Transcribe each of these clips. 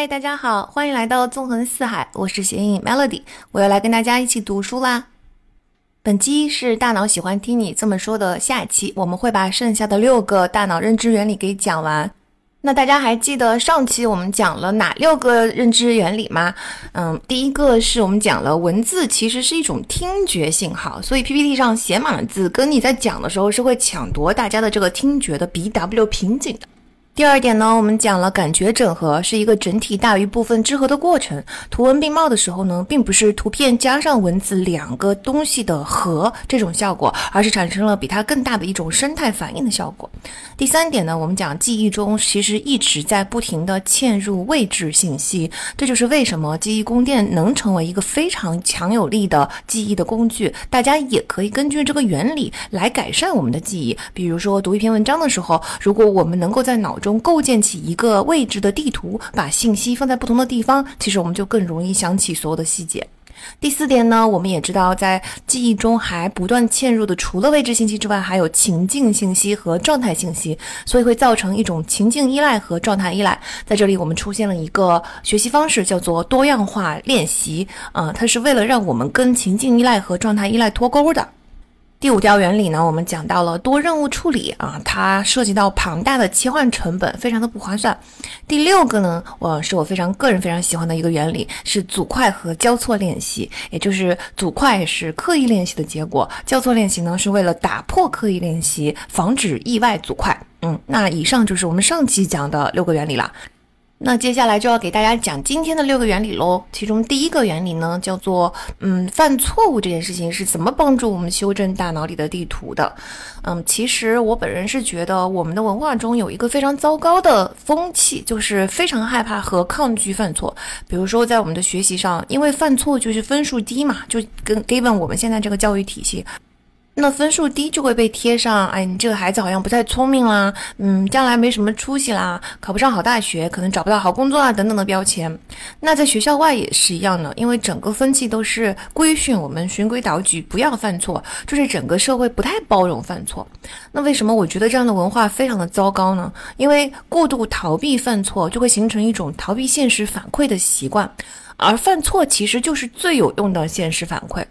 嗨，大家好，欢迎来到纵横四海，我是谐影 Melody，我要来跟大家一起读书啦。本期是大脑喜欢听你这么说的下期，我们会把剩下的六个大脑认知原理给讲完。那大家还记得上期我们讲了哪六个认知原理吗？嗯，第一个是我们讲了文字其实是一种听觉信号，所以 PPT 上写满了字，跟你在讲的时候是会抢夺大家的这个听觉的 BW 瓶颈的。第二点呢，我们讲了感觉整合是一个整体大于部分之和的过程。图文并茂的时候呢，并不是图片加上文字两个东西的和这种效果，而是产生了比它更大的一种生态反应的效果。第三点呢，我们讲记忆中其实一直在不停的嵌入位置信息，这就是为什么记忆宫殿能成为一个非常强有力的记忆的工具。大家也可以根据这个原理来改善我们的记忆。比如说读一篇文章的时候，如果我们能够在脑中构建起一个位置的地图，把信息放在不同的地方，其实我们就更容易想起所有的细节。第四点呢，我们也知道，在记忆中还不断嵌入的，除了位置信息之外，还有情境信息和状态信息，所以会造成一种情境依赖和状态依赖。在这里，我们出现了一个学习方式，叫做多样化练习。啊，它是为了让我们跟情境依赖和状态依赖脱钩的。第五条原理呢，我们讲到了多任务处理啊，它涉及到庞大的切换成本，非常的不划算。第六个呢，我是我非常个人非常喜欢的一个原理，是组块和交错练习，也就是组块是刻意练习的结果，交错练习呢是为了打破刻意练习，防止意外组块。嗯，那以上就是我们上期讲的六个原理了。那接下来就要给大家讲今天的六个原理喽。其中第一个原理呢，叫做嗯，犯错误这件事情是怎么帮助我们修正大脑里的地图的？嗯，其实我本人是觉得我们的文化中有一个非常糟糕的风气，就是非常害怕和抗拒犯错。比如说在我们的学习上，因为犯错就是分数低嘛，就跟 given 我们现在这个教育体系。那分数低就会被贴上，哎，你这个孩子好像不太聪明啦，嗯，将来没什么出息啦，考不上好大学，可能找不到好工作啊，等等的标签。那在学校外也是一样的，因为整个风气都是规训我们循规蹈矩，不要犯错，就是整个社会不太包容犯错。那为什么我觉得这样的文化非常的糟糕呢？因为过度逃避犯错，就会形成一种逃避现实反馈的习惯，而犯错其实就是最有用的现实反馈。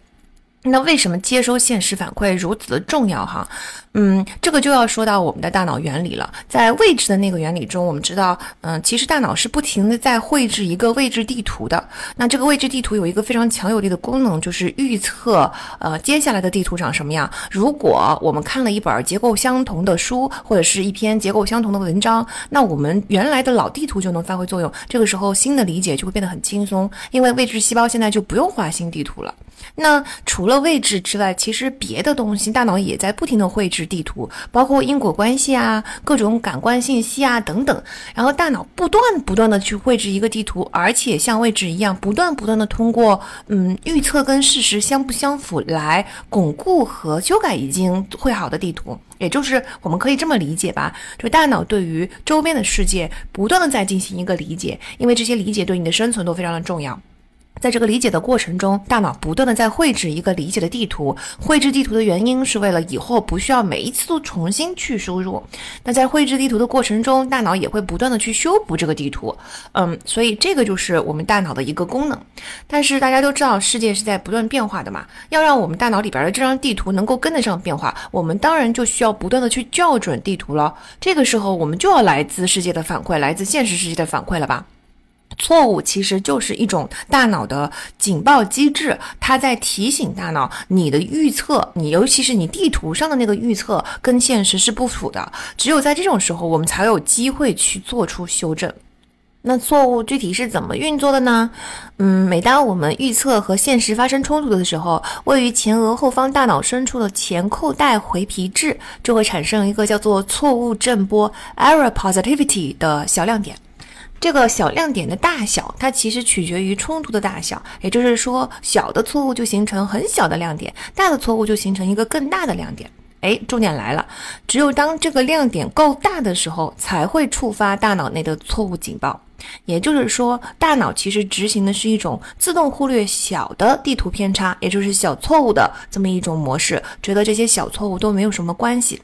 那为什么接收现实反馈如此的重要？哈，嗯，这个就要说到我们的大脑原理了。在位置的那个原理中，我们知道，嗯，其实大脑是不停的在绘制一个位置地图的。那这个位置地图有一个非常强有力的功能，就是预测，呃，接下来的地图长什么样。如果我们看了一本结构相同的书，或者是一篇结构相同的文章，那我们原来的老地图就能发挥作用。这个时候，新的理解就会变得很轻松，因为位置细胞现在就不用画新地图了。那除了位置之外，其实别的东西大脑也在不停的绘制地图，包括因果关系啊、各种感官信息啊等等。然后大脑不断不断的去绘制一个地图，而且像位置一样，不断不断的通过嗯预测跟事实相不相符来巩固和修改已经绘好的地图。也就是我们可以这么理解吧，就大脑对于周边的世界不断的在进行一个理解，因为这些理解对你的生存都非常的重要。在这个理解的过程中，大脑不断的在绘制一个理解的地图。绘制地图的原因是为了以后不需要每一次都重新去输入。那在绘制地图的过程中，大脑也会不断的去修补这个地图。嗯，所以这个就是我们大脑的一个功能。但是大家都知道，世界是在不断变化的嘛，要让我们大脑里边的这张地图能够跟得上变化，我们当然就需要不断的去校准地图了。这个时候，我们就要来自世界的反馈，来自现实世界的反馈了吧？错误其实就是一种大脑的警报机制，它在提醒大脑，你的预测，你尤其是你地图上的那个预测跟现实是不符的。只有在这种时候，我们才有机会去做出修正。那错误具体是怎么运作的呢？嗯，每当我们预测和现实发生冲突的时候，位于前额后方大脑深处的前扣带回皮质就会产生一个叫做错误振波 （error positivity） 的小亮点。这个小亮点的大小，它其实取决于冲突的大小，也就是说，小的错误就形成很小的亮点，大的错误就形成一个更大的亮点。哎，重点来了，只有当这个亮点够大的时候，才会触发大脑内的错误警报。也就是说，大脑其实执行的是一种自动忽略小的地图偏差，也就是小错误的这么一种模式，觉得这些小错误都没有什么关系。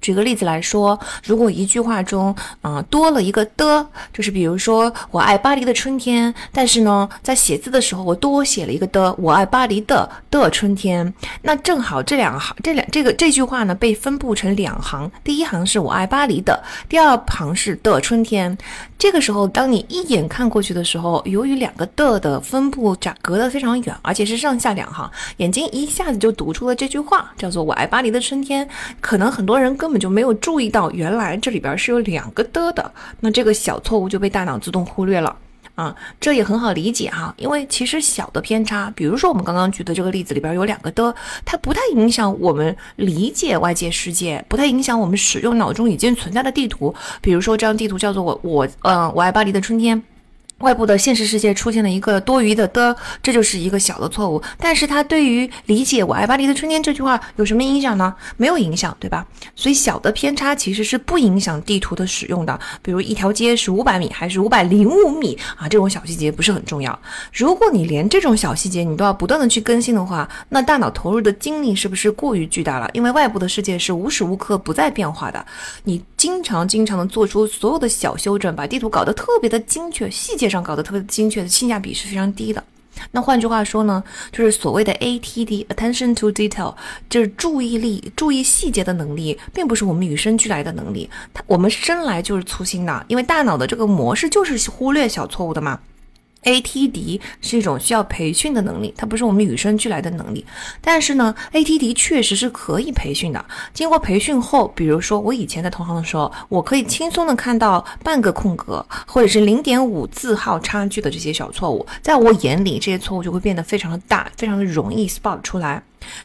举个例子来说，如果一句话中，啊多了一个的，就是比如说我爱巴黎的春天，但是呢，在写字的时候我多写了一个的，我爱巴黎的的春天，那正好这两行这两这个这句话呢被分布成两行，第一行是我爱巴黎的，第二行是的春天。这个时候，当你一眼看过去的时候，由于两个的的分布隔隔得非常远，而且是上下两行，眼睛一下子就读出了这句话，叫做我爱巴黎的春天。可能很多人根本。就没有注意到，原来这里边是有两个的的，那这个小错误就被大脑自动忽略了啊，这也很好理解哈，因为其实小的偏差，比如说我们刚刚举的这个例子里边有两个的，它不太影响我们理解外界世界，不太影响我们使用脑中已经存在的地图，比如说这张地图叫做我我嗯我爱巴黎的春天。外部的现实世界出现了一个多余的的，这就是一个小的错误。但是它对于理解“我爱巴黎的春天”这句话有什么影响呢？没有影响，对吧？所以小的偏差其实是不影响地图的使用的。比如一条街是五百米还是五百零五米啊？这种小细节不是很重要。如果你连这种小细节你都要不断的去更新的话，那大脑投入的精力是不是过于巨大了？因为外部的世界是无时无刻不在变化的，你经常经常的做出所有的小修正，把地图搞得特别的精确，细节。上搞得特别精确的性价比是非常低的。那换句话说呢，就是所谓的 ATD（Attention to Detail），就是注意力、注意细节的能力，并不是我们与生俱来的能力。它我们生来就是粗心的，因为大脑的这个模式就是忽略小错误的嘛。ATD 是一种需要培训的能力，它不是我们与生俱来的能力。但是呢，ATD 确实是可以培训的。经过培训后，比如说我以前在同行的时候，我可以轻松的看到半个空格或者是零点五字号差距的这些小错误，在我眼里，这些错误就会变得非常的大，非常的容易 spot 出来。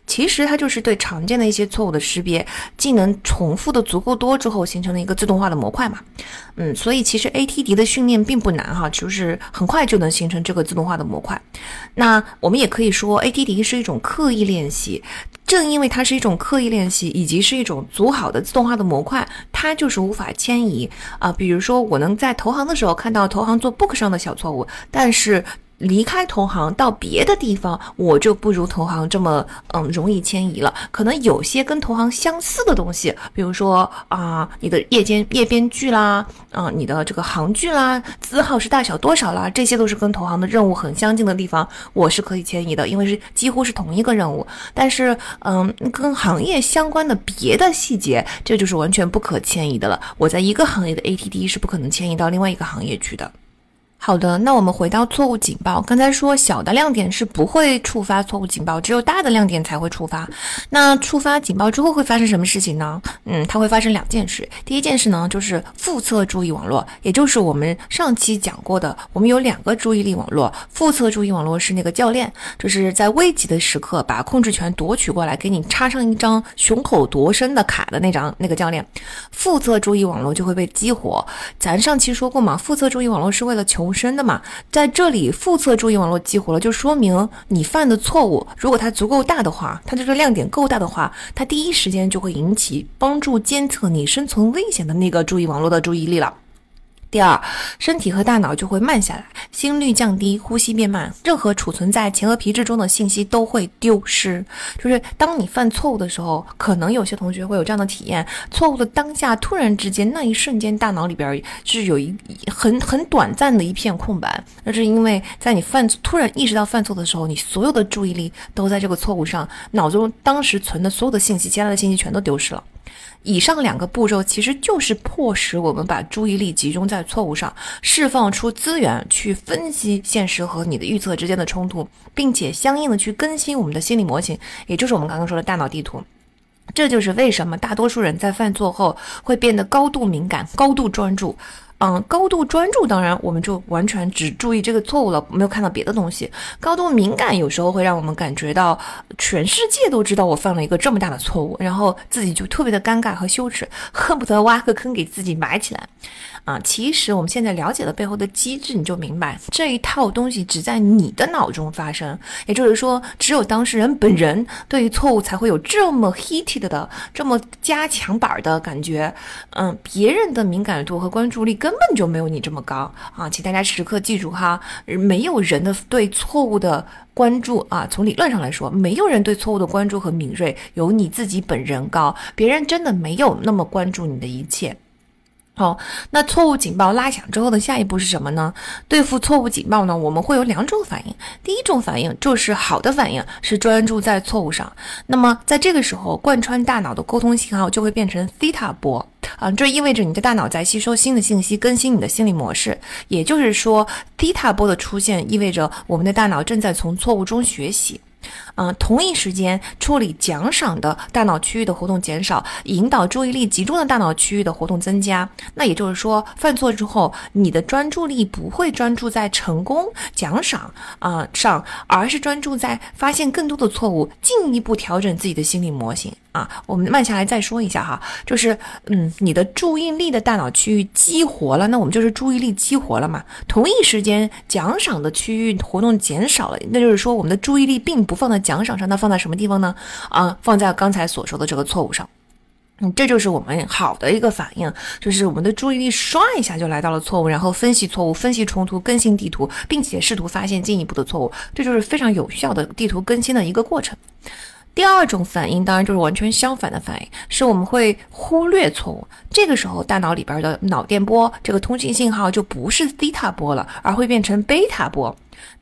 其实它就是对常见的一些错误的识别，技能重复的足够多之后形成了一个自动化的模块嘛。嗯，所以其实 ATD 的训练并不难哈，就是很快就能形成这个自动化的模块。那我们也可以说 ATD 是一种刻意练习，正因为它是一种刻意练习，以及是一种组好的自动化的模块，它就是无法迁移啊。比如说我能在投行的时候看到投行做 book 上的小错误，但是。离开同行到别的地方，我就不如同行这么嗯容易迁移了。可能有些跟同行相似的东西，比如说啊，你的夜间页边距啦，啊，你的这个行距啦，字号是大小多少啦，这些都是跟同行的任务很相近的地方，我是可以迁移的，因为是几乎是同一个任务。但是嗯，跟行业相关的别的细节，这就是完全不可迁移的了。我在一个行业的 ATD 是不可能迁移到另外一个行业去的。好的，那我们回到错误警报。刚才说小的亮点是不会触发错误警报，只有大的亮点才会触发。那触发警报之后会发生什么事情呢？嗯，它会发生两件事。第一件事呢，就是复测注意网络，也就是我们上期讲过的，我们有两个注意力网络。复测注意网络是那个教练，就是在危急的时刻把控制权夺取过来，给你插上一张胸口夺身的卡的那张那个教练。复测注意网络就会被激活。咱上期说过嘛，复测注意网络是为了求。生的嘛，在这里复测注意网络激活了，就说明你犯的错误，如果它足够大的话，它这个亮点够大的话，它第一时间就会引起帮助监测你生存危险的那个注意网络的注意力了。第二，身体和大脑就会慢下来，心率降低，呼吸变慢，任何储存在前额皮质中的信息都会丢失。就是当你犯错误的时候，可能有些同学会有这样的体验：错误的当下，突然之间那一瞬间，大脑里边是有一很很短暂的一片空白。那是因为在你犯突然意识到犯错的时候，你所有的注意力都在这个错误上，脑中当时存的所有的信息，其他的信息全都丢失了。以上两个步骤其实就是迫使我们把注意力集中在错误上，释放出资源去分析现实和你的预测之间的冲突，并且相应的去更新我们的心理模型，也就是我们刚刚说的大脑地图。这就是为什么大多数人在犯错后会变得高度敏感、高度专注。嗯，高度专注，当然我们就完全只注意这个错误了，没有看到别的东西。高度敏感有时候会让我们感觉到全世界都知道我犯了一个这么大的错误，然后自己就特别的尴尬和羞耻，恨不得挖个坑给自己埋起来。啊，其实我们现在了解了背后的机制，你就明白这一套东西只在你的脑中发生，也就是说，只有当事人本人对于错误才会有这么 heated 的、这么加强版的感觉。嗯，别人的敏感度和关注力根根本就没有你这么高啊！请大家时刻记住哈，没有人的对错误的关注啊，从理论上来说，没有人对错误的关注和敏锐有你自己本人高，别人真的没有那么关注你的一切。好，那错误警报拉响之后的下一步是什么呢？对付错误警报呢，我们会有两种反应。第一种反应就是好的反应，是专注在错误上。那么在这个时候，贯穿大脑的沟通信号就会变成西塔波啊，这意味着你的大脑在吸收新的信息，更新你的心理模式。也就是说，西塔波的出现意味着我们的大脑正在从错误中学习。嗯，同一时间处理奖赏的大脑区域的活动减少，引导注意力集中的大脑区域的活动增加。那也就是说，犯错之后，你的专注力不会专注在成功奖赏啊上，而是专注在发现更多的错误，进一步调整自己的心理模型啊。我们慢下来再说一下哈，就是嗯，你的注意力的大脑区域激活了，那我们就是注意力激活了嘛。同一时间，奖赏的区域活动减少了，那就是说我们的注意力并不放在。奖赏上，它放在什么地方呢？啊，放在刚才所说的这个错误上。嗯，这就是我们好的一个反应，就是我们的注意力刷一下就来到了错误，然后分析错误，分析冲突，更新地图，并且试图发现进一步的错误。这就是非常有效的地图更新的一个过程。第二种反应当然就是完全相反的反应，是我们会忽略错误。这个时候，大脑里边的脑电波这个通信信号就不是西塔波了，而会变成贝塔波。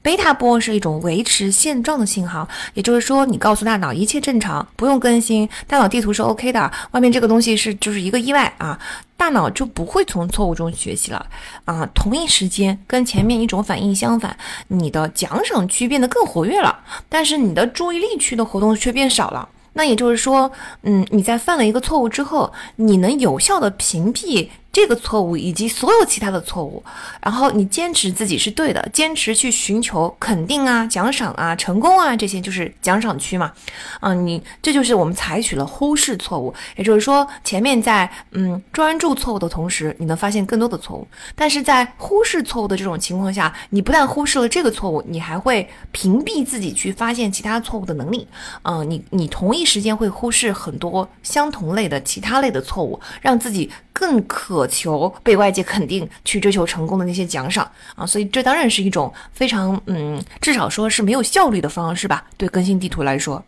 贝塔波是一种维持现状的信号，也就是说，你告诉大脑一切正常，不用更新，大脑地图是 OK 的，外面这个东西是就是一个意外啊，大脑就不会从错误中学习了啊。同一时间，跟前面一种反应相反，你的奖赏区变得更活跃了，但是你的注意力区的活动却变少了。那也就是说，嗯，你在犯了一个错误之后，你能有效的屏蔽。这个错误以及所有其他的错误，然后你坚持自己是对的，坚持去寻求肯定啊、奖赏啊、成功啊，这些就是奖赏区嘛。啊，你这就是我们采取了忽视错误，也就是说，前面在嗯专注错误的同时，你能发现更多的错误，但是在忽视错误的这种情况下，你不但忽视了这个错误，你还会屏蔽自己去发现其他错误的能力。嗯，你你同一时间会忽视很多相同类的其他类的错误，让自己。更可求被外界肯定，去追求成功的那些奖赏啊，所以这当然是一种非常嗯，至少说是没有效率的方式吧，对更新地图来说。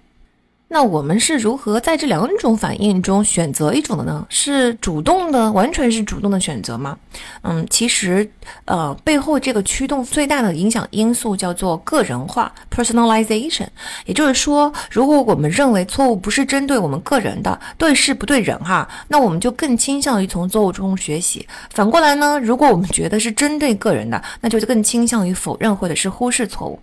那我们是如何在这两种反应中选择一种的呢？是主动的，完全是主动的选择吗？嗯，其实，呃，背后这个驱动最大的影响因素叫做个人化 （personalization）。也就是说，如果我们认为错误不是针对我们个人的，对事不对人哈，那我们就更倾向于从错误中学习。反过来呢，如果我们觉得是针对个人的，那就更倾向于否认或者是忽视错误。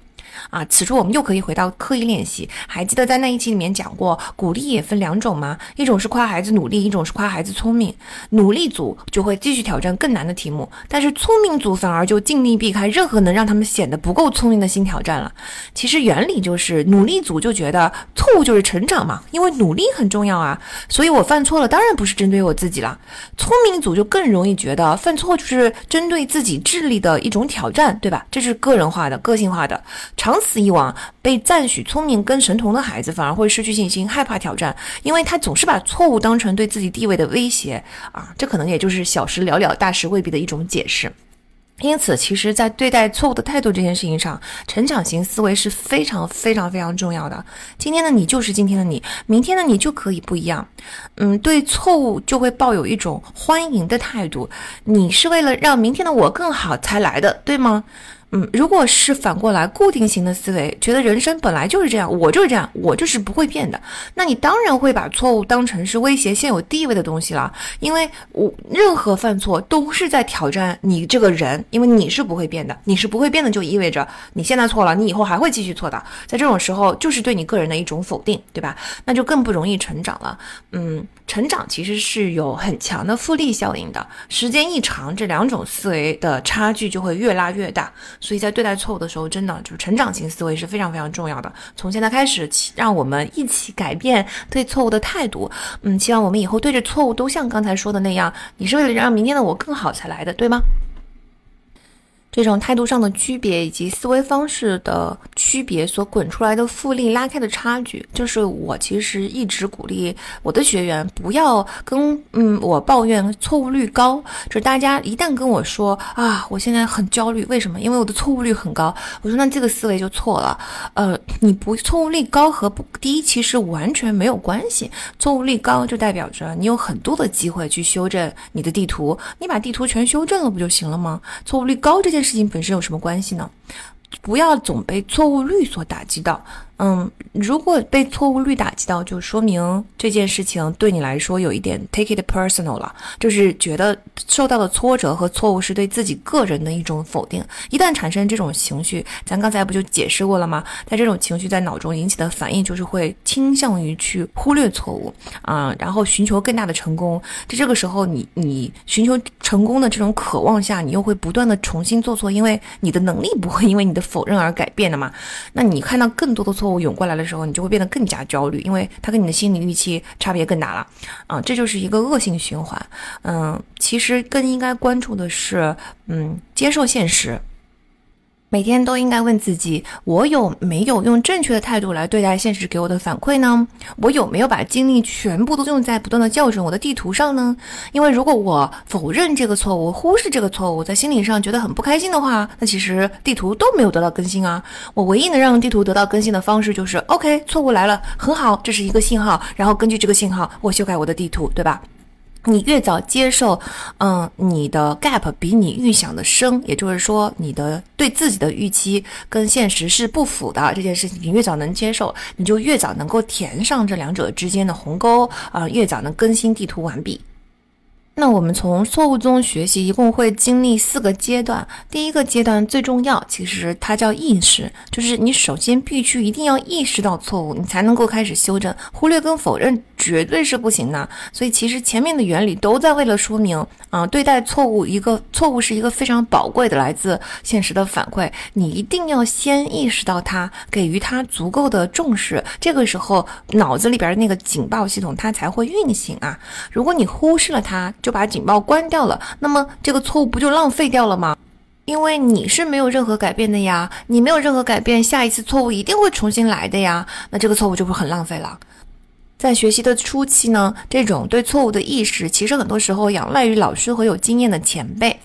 啊，此处我们又可以回到刻意练习。还记得在那一期里面讲过，鼓励也分两种吗？一种是夸孩子努力，一种是夸孩子聪明。努力组就会继续挑战更难的题目，但是聪明组反而就尽力避开任何能让他们显得不够聪明的新挑战了。其实原理就是，努力组就觉得错误就是成长嘛，因为努力很重要啊，所以我犯错了，当然不是针对我自己了。聪明组就更容易觉得犯错就是针对自己智力的一种挑战，对吧？这是个人化的、个性化的。长长此以往，被赞许聪明跟神童的孩子反而会失去信心，害怕挑战，因为他总是把错误当成对自己地位的威胁啊！这可能也就是小时了了，大事未必的一种解释。因此，其实，在对待错误的态度这件事情上，成长型思维是非常非常非常重要的。今天的你就是今天的你，明天的你就可以不一样。嗯，对错误就会抱有一种欢迎的态度。你是为了让明天的我更好才来的，对吗？嗯，如果是反过来固定型的思维，觉得人生本来就是这样，我就是这样，我就是不会变的，那你当然会把错误当成是威胁现有地位的东西了，因为我任何犯错都是在挑战你这个人，因为你是不会变的，你是不会变的，就意味着你现在错了，你以后还会继续错的，在这种时候就是对你个人的一种否定，对吧？那就更不容易成长了。嗯，成长其实是有很强的复利效应的，时间一长，这两种思维的差距就会越拉越大。所以在对待错误的时候，真的就是成长型思维是非常非常重要的。从现在开始，让我们一起改变对错误的态度。嗯，希望我们以后对着错误都像刚才说的那样，你是为了让明天的我更好才来的，对吗？这种态度上的区别以及思维方式的区别所滚出来的复利拉开的差距，就是我其实一直鼓励我的学员不要跟嗯我抱怨错误率高，就是大家一旦跟我说啊我现在很焦虑，为什么？因为我的错误率很高。我说那这个思维就错了，呃，你不错误率高和不低其实完全没有关系，错误率高就代表着你有很多的机会去修正你的地图，你把地图全修正了不就行了吗？错误率高这件事情本身有什么关系呢？不要总被错误率所打击到。嗯，如果被错误率打击到，就说明这件事情对你来说有一点 take it personal 了，就是觉得受到的挫折和错误是对自己个人的一种否定。一旦产生这种情绪，咱刚才不就解释过了吗？在这种情绪在脑中引起的反应，就是会倾向于去忽略错误啊，然后寻求更大的成功。在这个时候，你你寻求成功的这种渴望下，你又会不断的重新做错，因为你的能力不会因为你的否认而改变的嘛。那你看到更多的错。错误涌过来的时候，你就会变得更加焦虑，因为它跟你的心理预期差别更大了，啊，这就是一个恶性循环。嗯，其实更应该关注的是，嗯，接受现实。每天都应该问自己：我有没有用正确的态度来对待现实给我的反馈呢？我有没有把精力全部都用在不断的校准我的地图上呢？因为如果我否认这个错误，忽视这个错误，在心理上觉得很不开心的话，那其实地图都没有得到更新啊。我唯一能让地图得到更新的方式就是：OK，错误来了，很好，这是一个信号，然后根据这个信号，我修改我的地图，对吧？你越早接受，嗯，你的 gap 比你预想的深，也就是说，你的对自己的预期跟现实是不符的这件事情，你越早能接受，你就越早能够填上这两者之间的鸿沟啊，越早能更新地图完毕。那我们从错误中学习，一共会经历四个阶段。第一个阶段最重要，其实它叫意识，就是你首先必须一定要意识到错误，你才能够开始修正。忽略跟否认绝对是不行的。所以其实前面的原理都在为了说明，啊，对待错误，一个错误是一个非常宝贵的来自现实的反馈，你一定要先意识到它，给予它足够的重视，这个时候脑子里边的那个警报系统它才会运行啊。如果你忽视了它，就把警报关掉了，那么这个错误不就浪费掉了吗？因为你是没有任何改变的呀，你没有任何改变，下一次错误一定会重新来的呀，那这个错误就会很浪费了。在学习的初期呢，这种对错误的意识，其实很多时候仰赖于老师和有经验的前辈。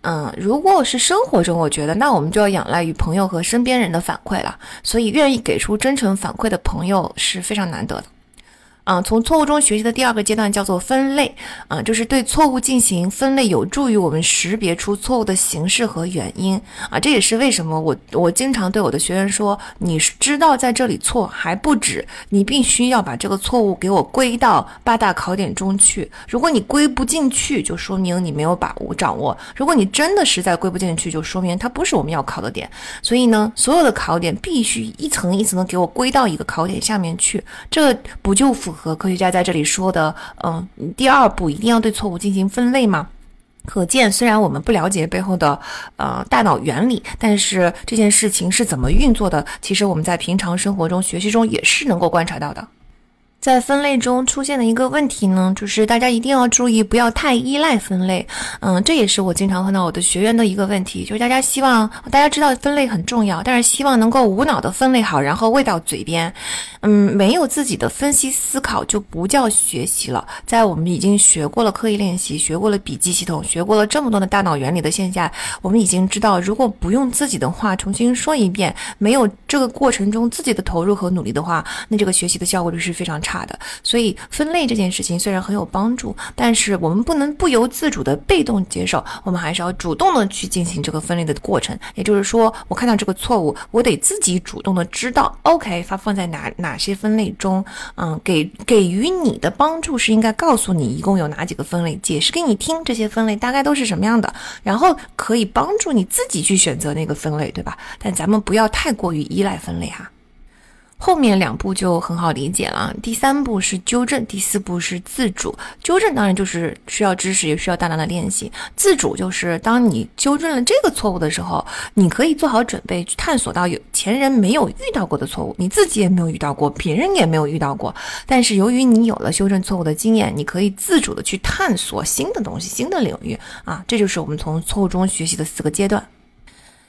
嗯，如果是生活中，我觉得那我们就要仰赖于朋友和身边人的反馈了。所以，愿意给出真诚反馈的朋友是非常难得的。啊，从错误中学习的第二个阶段叫做分类，啊，就是对错误进行分类，有助于我们识别出错误的形式和原因。啊，这也是为什么我我经常对我的学员说，你知道在这里错还不止，你必须要把这个错误给我归到八大考点中去。如果你归不进去，就说明你没有把握掌握；如果你真的实在归不进去，就说明它不是我们要考的点。所以呢，所有的考点必须一层一层的给我归到一个考点下面去，这不就符？和科学家在这里说的，嗯，第二步一定要对错误进行分类吗？可见，虽然我们不了解背后的呃大脑原理，但是这件事情是怎么运作的，其实我们在平常生活中学习中也是能够观察到的。在分类中出现的一个问题呢，就是大家一定要注意，不要太依赖分类。嗯，这也是我经常碰到我的学员的一个问题，就是大家希望大家知道分类很重要，但是希望能够无脑的分类好，然后喂到嘴边。嗯，没有自己的分析思考就不叫学习了。在我们已经学过了刻意练习，学过了笔记系统，学过了这么多的大脑原理的线下，我们已经知道，如果不用自己的话重新说一遍，没有这个过程中自己的投入和努力的话，那这个学习的效果率是非常差。差的，所以分类这件事情虽然很有帮助，但是我们不能不由自主的被动接受，我们还是要主动的去进行这个分类的过程。也就是说，我看到这个错误，我得自己主动的知道，OK，它放在哪哪些分类中，嗯，给给予你的帮助是应该告诉你一共有哪几个分类，解释给你听这些分类大概都是什么样的，然后可以帮助你自己去选择那个分类，对吧？但咱们不要太过于依赖分类哈。后面两步就很好理解了。第三步是纠正，第四步是自主。纠正当然就是需要知识，也需要大量的练习。自主就是当你纠正了这个错误的时候，你可以做好准备去探索到有前人没有遇到过的错误，你自己也没有遇到过，别人也没有遇到过。但是由于你有了修正错误的经验，你可以自主的去探索新的东西、新的领域啊。这就是我们从错误中学习的四个阶段。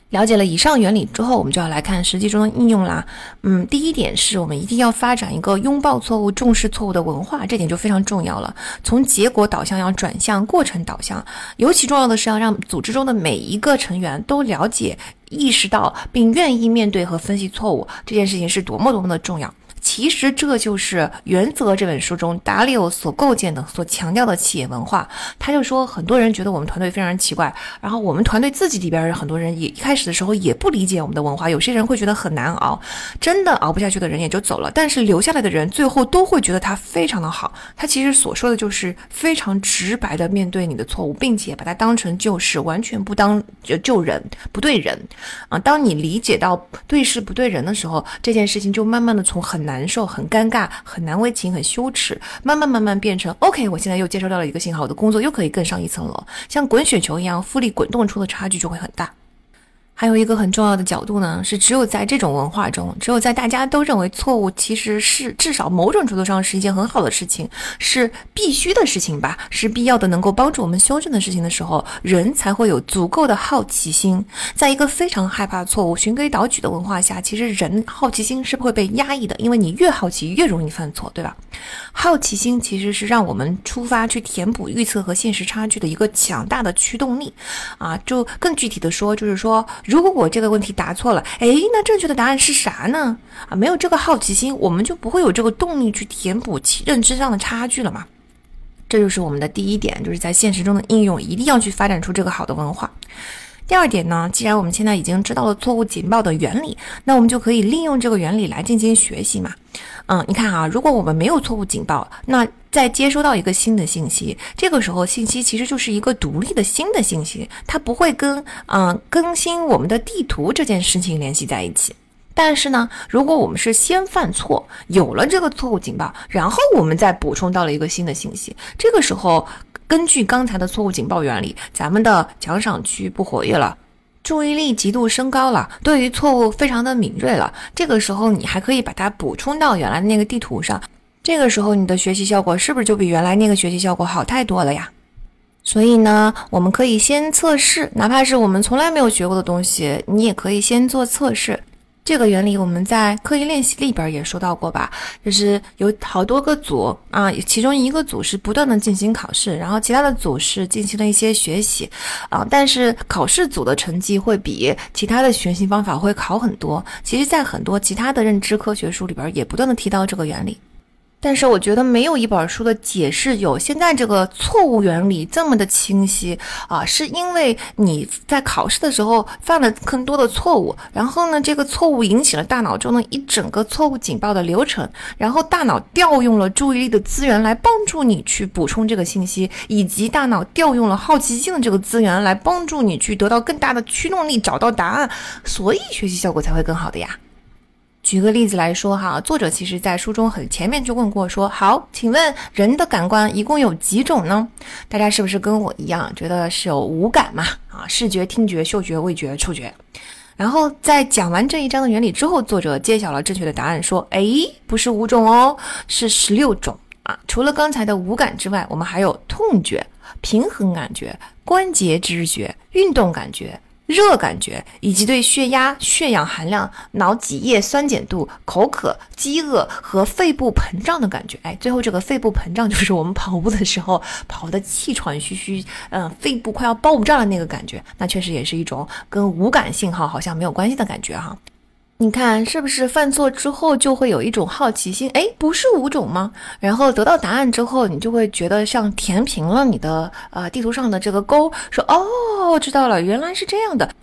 了解了以上原理之后，我们就要来看实际中的应用啦。嗯，第一点是我们一定要发展一个拥抱错误、重视错误的文化，这点就非常重要了。从结果导向要转向过程导向，尤其重要的是要让组织中的每一个成员都了解、意识到并愿意面对和分析错误这件事情是多么多么的重要。其实这就是《原则》这本书中达里欧所构建的、所强调的企业文化。他就说，很多人觉得我们团队非常奇怪，然后我们团队自己里边很多人也一开始的时候也不理解我们的文化，有些人会觉得很难熬，真的熬不下去的人也就走了。但是留下来的人最后都会觉得他非常的好。他其实所说的就是非常直白的面对你的错误，并且把它当成就是，完全不当就救人不对人啊。当你理解到对事不对人的时候，这件事情就慢慢的从很。难难受，很尴尬，很难为情，很羞耻，慢慢慢慢变成 OK。我现在又接收到了一个信号，我的工作又可以更上一层楼，像滚雪球一样，复利滚动出的差距就会很大。还有一个很重要的角度呢，是只有在这种文化中，只有在大家都认为错误其实是至少某种程度上是一件很好的事情，是必须的事情吧，是必要的，能够帮助我们修正的事情的时候，人才会有足够的好奇心。在一个非常害怕错误、循规蹈矩的文化下，其实人好奇心是会被压抑的，因为你越好奇，越容易犯错，对吧？好奇心其实是让我们出发去填补预测和现实差距的一个强大的驱动力。啊，就更具体的说，就是说。如果我这个问题答错了，哎，那正确的答案是啥呢？啊，没有这个好奇心，我们就不会有这个动力去填补其认知上的差距了嘛。这就是我们的第一点，就是在现实中的应用，一定要去发展出这个好的文化。第二点呢，既然我们现在已经知道了错误警报的原理，那我们就可以利用这个原理来进行学习嘛。嗯，你看啊，如果我们没有错误警报，那再接收到一个新的信息，这个时候信息其实就是一个独立的新的信息，它不会跟嗯更新我们的地图这件事情联系在一起。但是呢，如果我们是先犯错，有了这个错误警报，然后我们再补充到了一个新的信息，这个时候根据刚才的错误警报原理，咱们的奖赏区不活跃了，注意力极度升高了，对于错误非常的敏锐了。这个时候你还可以把它补充到原来的那个地图上。这个时候，你的学习效果是不是就比原来那个学习效果好太多了呀？所以呢，我们可以先测试，哪怕是我们从来没有学过的东西，你也可以先做测试。这个原理我们在刻意练习里边也说到过吧？就是有好多个组啊，其中一个组是不断的进行考试，然后其他的组是进行了一些学习啊。但是考试组的成绩会比其他的学习方法会好很多。其实，在很多其他的认知科学书里边也不断的提到这个原理。但是我觉得没有一本书的解释有现在这个错误原理这么的清晰啊，是因为你在考试的时候犯了更多的错误，然后呢，这个错误引起了大脑中的一整个错误警报的流程，然后大脑调用了注意力的资源来帮助你去补充这个信息，以及大脑调用了好奇心的这个资源来帮助你去得到更大的驱动力，找到答案，所以学习效果才会更好的呀。举个例子来说哈，作者其实在书中很前面就问过，说好，请问人的感官一共有几种呢？大家是不是跟我一样觉得是有五感嘛？啊，视觉、听觉、嗅觉、味觉、触觉。然后在讲完这一章的原理之后，作者揭晓了正确的答案，说，哎，不是五种哦，是十六种啊。除了刚才的五感之外，我们还有痛觉、平衡感觉、关节知觉、运动感觉。热感觉，以及对血压、血氧含量、脑脊液酸碱度、口渴、饥饿和肺部膨胀的感觉。哎，最后这个肺部膨胀就是我们跑步的时候 跑得气喘吁吁，嗯，肺部快要爆炸的那个感觉。那确实也是一种跟无感信号好像没有关系的感觉哈。你看，是不是犯错之后就会有一种好奇心？哎，不是五种吗？然后得到答案之后，你就会觉得像填平了你的呃地图上的这个勾，说哦，知道了，原来是这样的。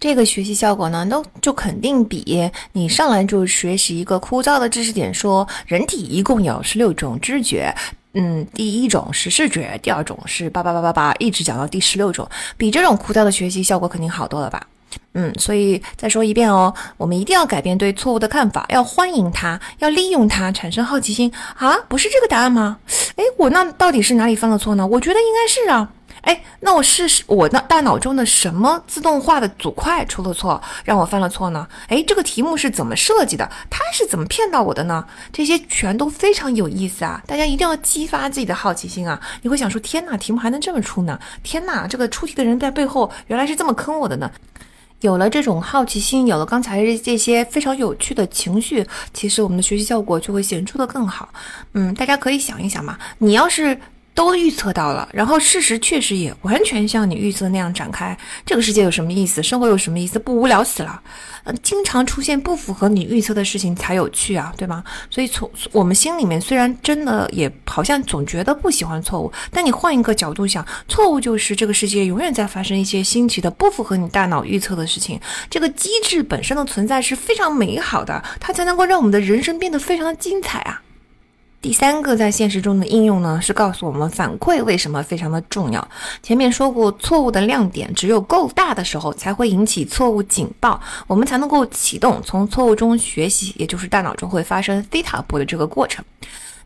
这个学习效果呢，那就肯定比你上来就学习一个枯燥的知识点，说人体一共有十六种知觉，嗯，第一种是视觉，第二种是八八八八八，一直讲到第十六种，比这种枯燥的学习效果肯定好多了吧？嗯，所以再说一遍哦，我们一定要改变对错误的看法，要欢迎它，要利用它，产生好奇心啊！不是这个答案吗？哎，我那到底是哪里犯了错呢？我觉得应该是啊。哎，那我是我那大脑中的什么自动化的组块出了错，让我犯了错呢？哎，这个题目是怎么设计的？它是怎么骗到我的呢？这些全都非常有意思啊！大家一定要激发自己的好奇心啊！你会想说：天哪，题目还能这么出呢？天哪，这个出题的人在背后原来是这么坑我的呢？有了这种好奇心，有了刚才这些非常有趣的情绪，其实我们的学习效果就会显著的更好。嗯，大家可以想一想嘛，你要是。都预测到了，然后事实确实也完全像你预测那样展开。这个世界有什么意思？生活有什么意思？不无聊死了。嗯，经常出现不符合你预测的事情才有趣啊，对吗？所以从我们心里面虽然真的也好像总觉得不喜欢错误，但你换一个角度想，错误就是这个世界永远在发生一些新奇的、不符合你大脑预测的事情。这个机制本身的存在是非常美好的，它才能够让我们的人生变得非常的精彩啊。第三个在现实中的应用呢，是告诉我们反馈为什么非常的重要。前面说过，错误的亮点只有够大的时候，才会引起错误警报，我们才能够启动从错误中学习，也就是大脑中会发生 theta 波的这个过程。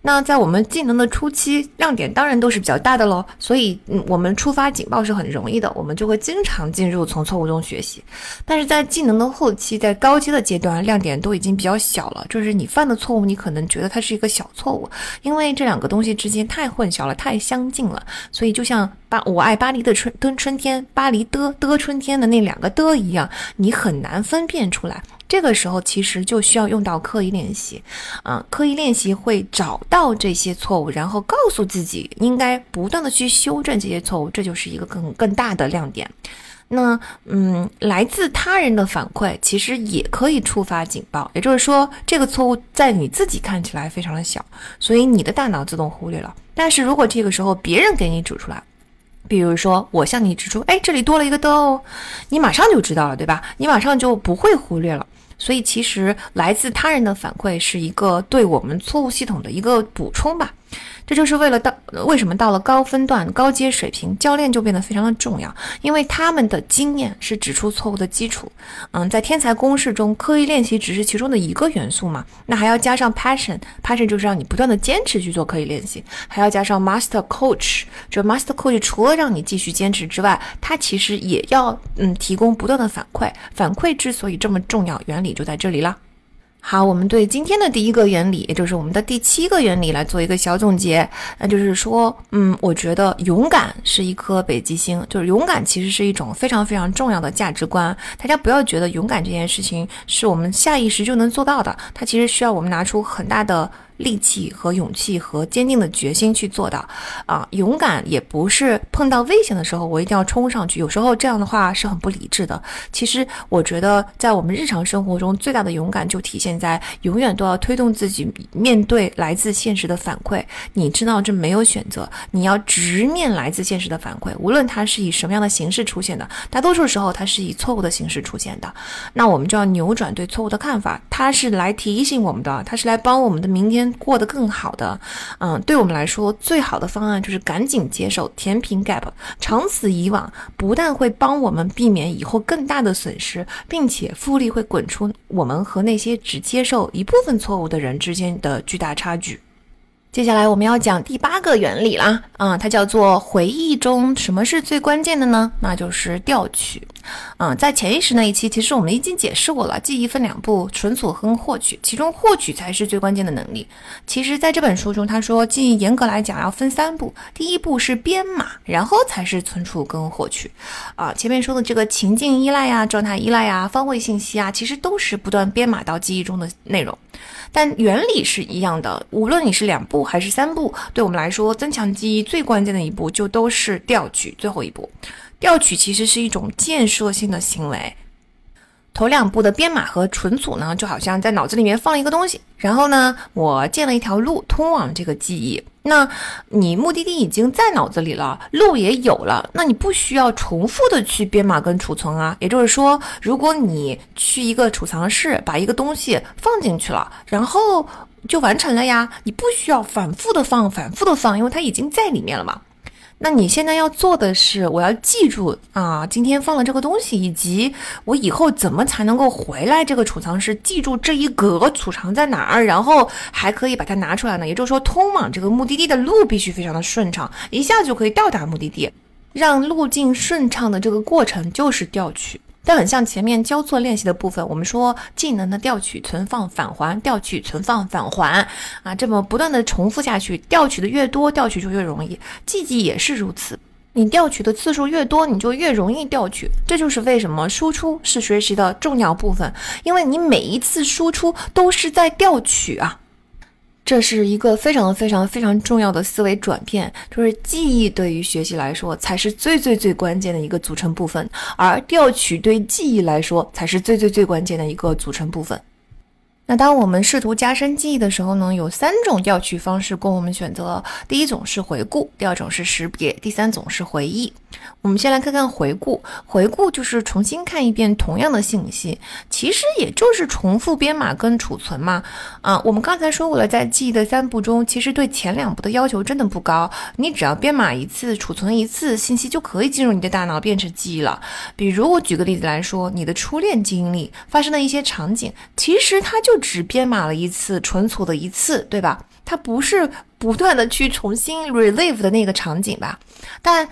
那在我们技能的初期，亮点当然都是比较大的喽，所以嗯，我们触发警报是很容易的，我们就会经常进入从错误中学习。但是在技能的后期，在高阶的阶段，亮点都已经比较小了，就是你犯的错误，你可能觉得它是一个小错误，因为这两个东西之间太混淆了，太相近了，所以就像巴我爱巴黎的春冬春天，巴黎的的春天的那两个的一样，你很难分辨出来。这个时候其实就需要用到刻意练习，啊，刻意练习会找到这些错误，然后告诉自己应该不断的去修正这些错误，这就是一个更更大的亮点。那，嗯，来自他人的反馈其实也可以触发警报，也就是说，这个错误在你自己看起来非常的小，所以你的大脑自动忽略了。但是如果这个时候别人给你指出来，比如说我向你指出，哎，这里多了一个的哦，你马上就知道了，对吧？你马上就不会忽略了。所以，其实来自他人的反馈是一个对我们错误系统的一个补充吧。这就是为了到为什么到了高分段、高阶水平，教练就变得非常的重要，因为他们的经验是指出错误的基础。嗯，在天才公式中，刻意练习只是其中的一个元素嘛，那还要加上 passion，passion 就是让你不断的坚持去做刻意练习，还要加上 master coach，这 master coach 除了让你继续坚持之外，他其实也要嗯提供不断的反馈，反馈之所以这么重要，原理就在这里啦。好，我们对今天的第一个原理，也就是我们的第七个原理来做一个小总结。那就是说，嗯，我觉得勇敢是一颗北极星，就是勇敢其实是一种非常非常重要的价值观。大家不要觉得勇敢这件事情是我们下意识就能做到的，它其实需要我们拿出很大的。力气和勇气和坚定的决心去做到，啊，勇敢也不是碰到危险的时候我一定要冲上去，有时候这样的话是很不理智的。其实我觉得在我们日常生活中最大的勇敢就体现在永远都要推动自己面对来自现实的反馈。你知道这没有选择，你要直面来自现实的反馈，无论它是以什么样的形式出现的，大多数时候它是以错误的形式出现的。那我们就要扭转对错误的看法，它是来提醒我们的，它是来帮我们的明天。过得更好的，嗯，对我们来说，最好的方案就是赶紧接受填平 gap。长此以往，不但会帮我们避免以后更大的损失，并且复利会滚出我们和那些只接受一部分错误的人之间的巨大差距。接下来我们要讲第八个原理啦，啊，它叫做回忆中什么是最关键的呢？那就是调取。嗯，在潜意识那一期，其实我们已经解释过了，记忆分两步，存储和获取，其中获取才是最关键的能力。其实，在这本书中，他说记忆严格来讲要分三步，第一步是编码，然后才是存储跟获取。啊，前面说的这个情境依赖呀、状态依赖呀、方位信息啊，其实都是不断编码到记忆中的内容。但原理是一样的，无论你是两步还是三步，对我们来说，增强记忆最关键的一步就都是调取最后一步。调取其实是一种建设性的行为。头两步的编码和存储呢，就好像在脑子里面放了一个东西，然后呢，我建了一条路通往这个记忆。那你目的地已经在脑子里了，路也有了，那你不需要重复的去编码跟储存啊。也就是说，如果你去一个储藏室把一个东西放进去了，然后就完成了呀，你不需要反复的放，反复的放，因为它已经在里面了嘛。那你现在要做的是，我要记住啊，今天放了这个东西，以及我以后怎么才能够回来这个储藏室，记住这一格储藏在哪儿，然后还可以把它拿出来呢？也就是说，通往这个目的地的路必须非常的顺畅，一下就可以到达目的地，让路径顺畅的这个过程就是调取。但很像前面交错练习的部分，我们说技能的调取、存放、返还，调取、存放、返还啊，这么不断的重复下去，调取的越多，调取就越容易。记忆也是如此。你调取的次数越多，你就越容易调取。这就是为什么输出是学习的重要部分，因为你每一次输出都是在调取啊。这是一个非常非常非常重要的思维转变，就是记忆对于学习来说才是最最最关键的一个组成部分，而调取对记忆来说才是最最最关键的一个组成部分。那当我们试图加深记忆的时候呢，有三种调取方式供我们选择。第一种是回顾，第二种是识别，第三种是回忆。我们先来看看回顾。回顾就是重新看一遍同样的信息，其实也就是重复编码跟储存嘛。啊，我们刚才说过了，在记忆的三步中，其实对前两步的要求真的不高，你只要编码一次，储存一次，信息就可以进入你的大脑变成记忆了。比如我举个例子来说，你的初恋经历发生的一些场景，其实它就只编码了一次，存储了一次，对吧？它不是不断的去重新 relive 的那个场景吧？但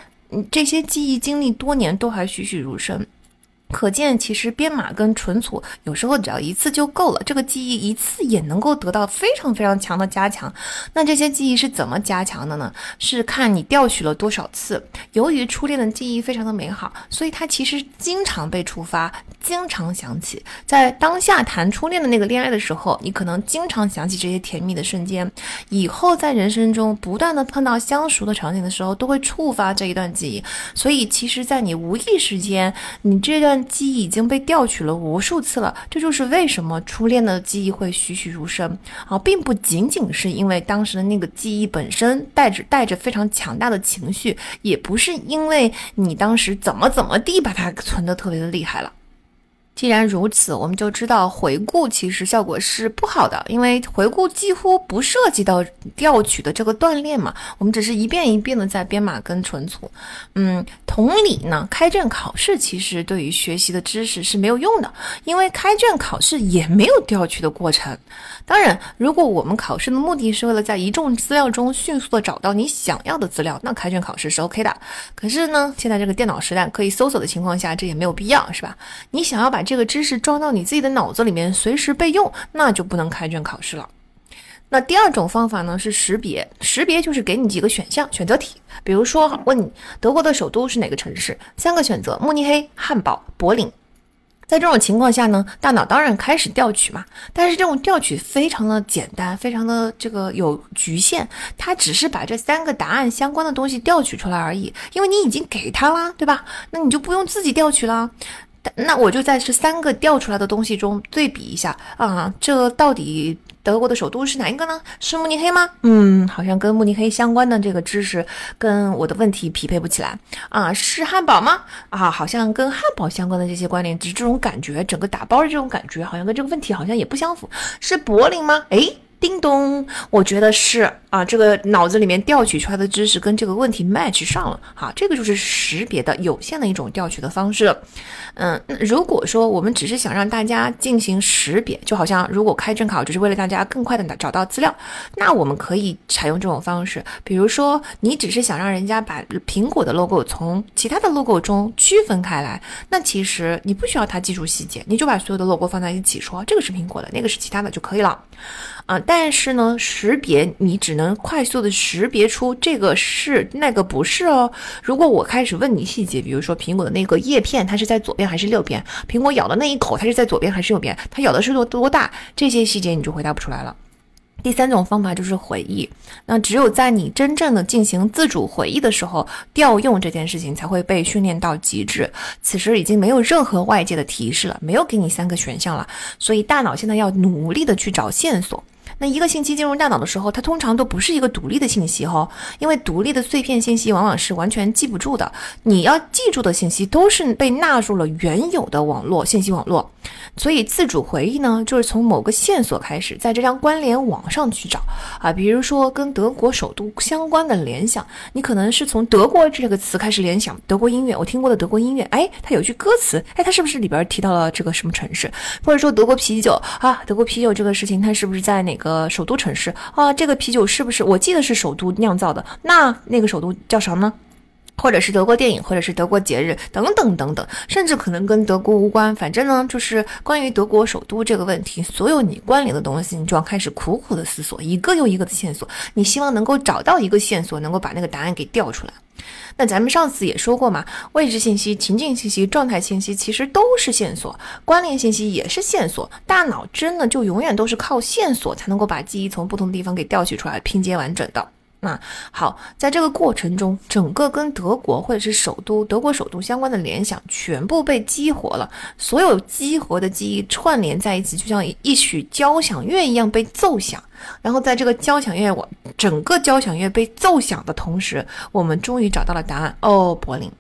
这些记忆经历多年都还栩栩如生。可见，其实编码跟存储有时候只要一次就够了，这个记忆一次也能够得到非常非常强的加强。那这些记忆是怎么加强的呢？是看你调取了多少次。由于初恋的记忆非常的美好，所以它其实经常被触发，经常想起。在当下谈初恋的那个恋爱的时候，你可能经常想起这些甜蜜的瞬间。以后在人生中不断的碰到相熟的场景的时候，都会触发这一段记忆。所以，其实，在你无意识间，你这段。记忆已经被调取了无数次了，这就是为什么初恋的记忆会栩栩如生啊，并不仅仅是因为当时的那个记忆本身带着带着非常强大的情绪，也不是因为你当时怎么怎么地把它存的特别的厉害了。既然如此，我们就知道回顾其实效果是不好的，因为回顾几乎不涉及到调取的这个锻炼嘛，我们只是一遍一遍的在编码跟存储。嗯，同理呢，开卷考试其实对于学习的知识是没有用的，因为开卷考试也没有调取的过程。当然，如果我们考试的目的是为了在一众资料中迅速的找到你想要的资料，那开卷考试是 OK 的。可是呢，现在这个电脑时代可以搜索的情况下，这也没有必要，是吧？你想要把这个知识装到你自己的脑子里面，随时备用，那就不能开卷考试了。那第二种方法呢是识别，识别就是给你几个选项，选择题。比如说问你德国的首都是哪个城市，三个选择：慕尼黑、汉堡、柏林。在这种情况下呢，大脑当然开始调取嘛，但是这种调取非常的简单，非常的这个有局限，它只是把这三个答案相关的东西调取出来而已，因为你已经给他啦，对吧？那你就不用自己调取了。那我就在这三个调出来的东西中对比一下啊，这到底德国的首都是哪一个呢？是慕尼黑吗？嗯，好像跟慕尼黑相关的这个知识跟我的问题匹配不起来啊。是汉堡吗？啊，好像跟汉堡相关的这些关联，只是这种感觉，整个打包的这种感觉，好像跟这个问题好像也不相符。是柏林吗？诶。叮咚，我觉得是啊，这个脑子里面调取出来的知识跟这个问题 match 上了，好，这个就是识别的有限的一种调取的方式。嗯，如果说我们只是想让大家进行识别，就好像如果开证考只是为了大家更快的找到资料，那我们可以采用这种方式。比如说，你只是想让人家把苹果的 logo 从其他的 logo 中区分开来，那其实你不需要他记住细节，你就把所有的 logo 放在一起说，这个是苹果的，那个是其他的就可以了。啊，但是呢，识别你只能快速的识别出这个是那个不是哦。如果我开始问你细节，比如说苹果的那个叶片，它是在左边还是右边？苹果咬的那一口，它是在左边还是右边？它咬的是多多大？这些细节你就回答不出来了。第三种方法就是回忆，那只有在你真正的进行自主回忆的时候，调用这件事情才会被训练到极致。此时已经没有任何外界的提示了，没有给你三个选项了，所以大脑现在要努力的去找线索。那一个信息进入大脑的时候，它通常都不是一个独立的信息哈，因为独立的碎片信息往往是完全记不住的。你要记住的信息都是被纳入了原有的网络信息网络，所以自主回忆呢，就是从某个线索开始，在这张关联网上去找啊，比如说跟德国首都相关的联想，你可能是从德国这个词开始联想，德国音乐，我听过的德国音乐，哎，它有句歌词，哎，它是不是里边提到了这个什么城市？或者说德国啤酒啊，德国啤酒这个事情，它是不是在哪个？首都城市啊，这个啤酒是不是？我记得是首都酿造的。那那个首都叫啥呢？或者是德国电影，或者是德国节日等等等等，甚至可能跟德国无关。反正呢，就是关于德国首都这个问题，所有你关联的东西，你就要开始苦苦的思索，一个又一个的线索，你希望能够找到一个线索，能够把那个答案给调出来。那咱们上次也说过嘛，位置信息、情境信息、状态信息其实都是线索，关联信息也是线索。大脑真的就永远都是靠线索才能够把记忆从不同的地方给调取出来，拼接完整的。啊好，在这个过程中，整个跟德国或者是首都、德国首都相关的联想全部被激活了，所有激活的记忆串联在一起，就像一曲交响乐一样被奏响。然后在这个交响乐，我整个交响乐被奏响的同时，我们终于找到了答案。哦，柏林。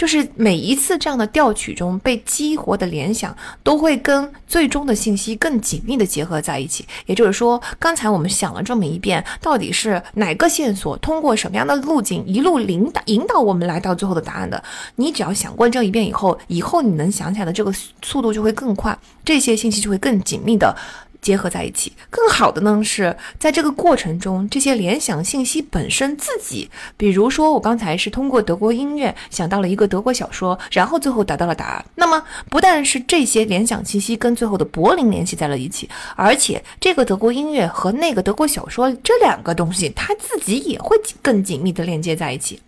就是每一次这样的调取中被激活的联想，都会跟最终的信息更紧密的结合在一起。也就是说，刚才我们想了这么一遍，到底是哪个线索通过什么样的路径一路引导引导我们来到最后的答案的？你只要想过这一遍以后，以后你能想起来的这个速度就会更快，这些信息就会更紧密的。结合在一起，更好的呢是在这个过程中，这些联想信息本身自己，比如说我刚才是通过德国音乐想到了一个德国小说，然后最后得到了答案。那么不但是这些联想信息跟最后的柏林联系在了一起，而且这个德国音乐和那个德国小说这两个东西，它自己也会更紧密的链接在一起。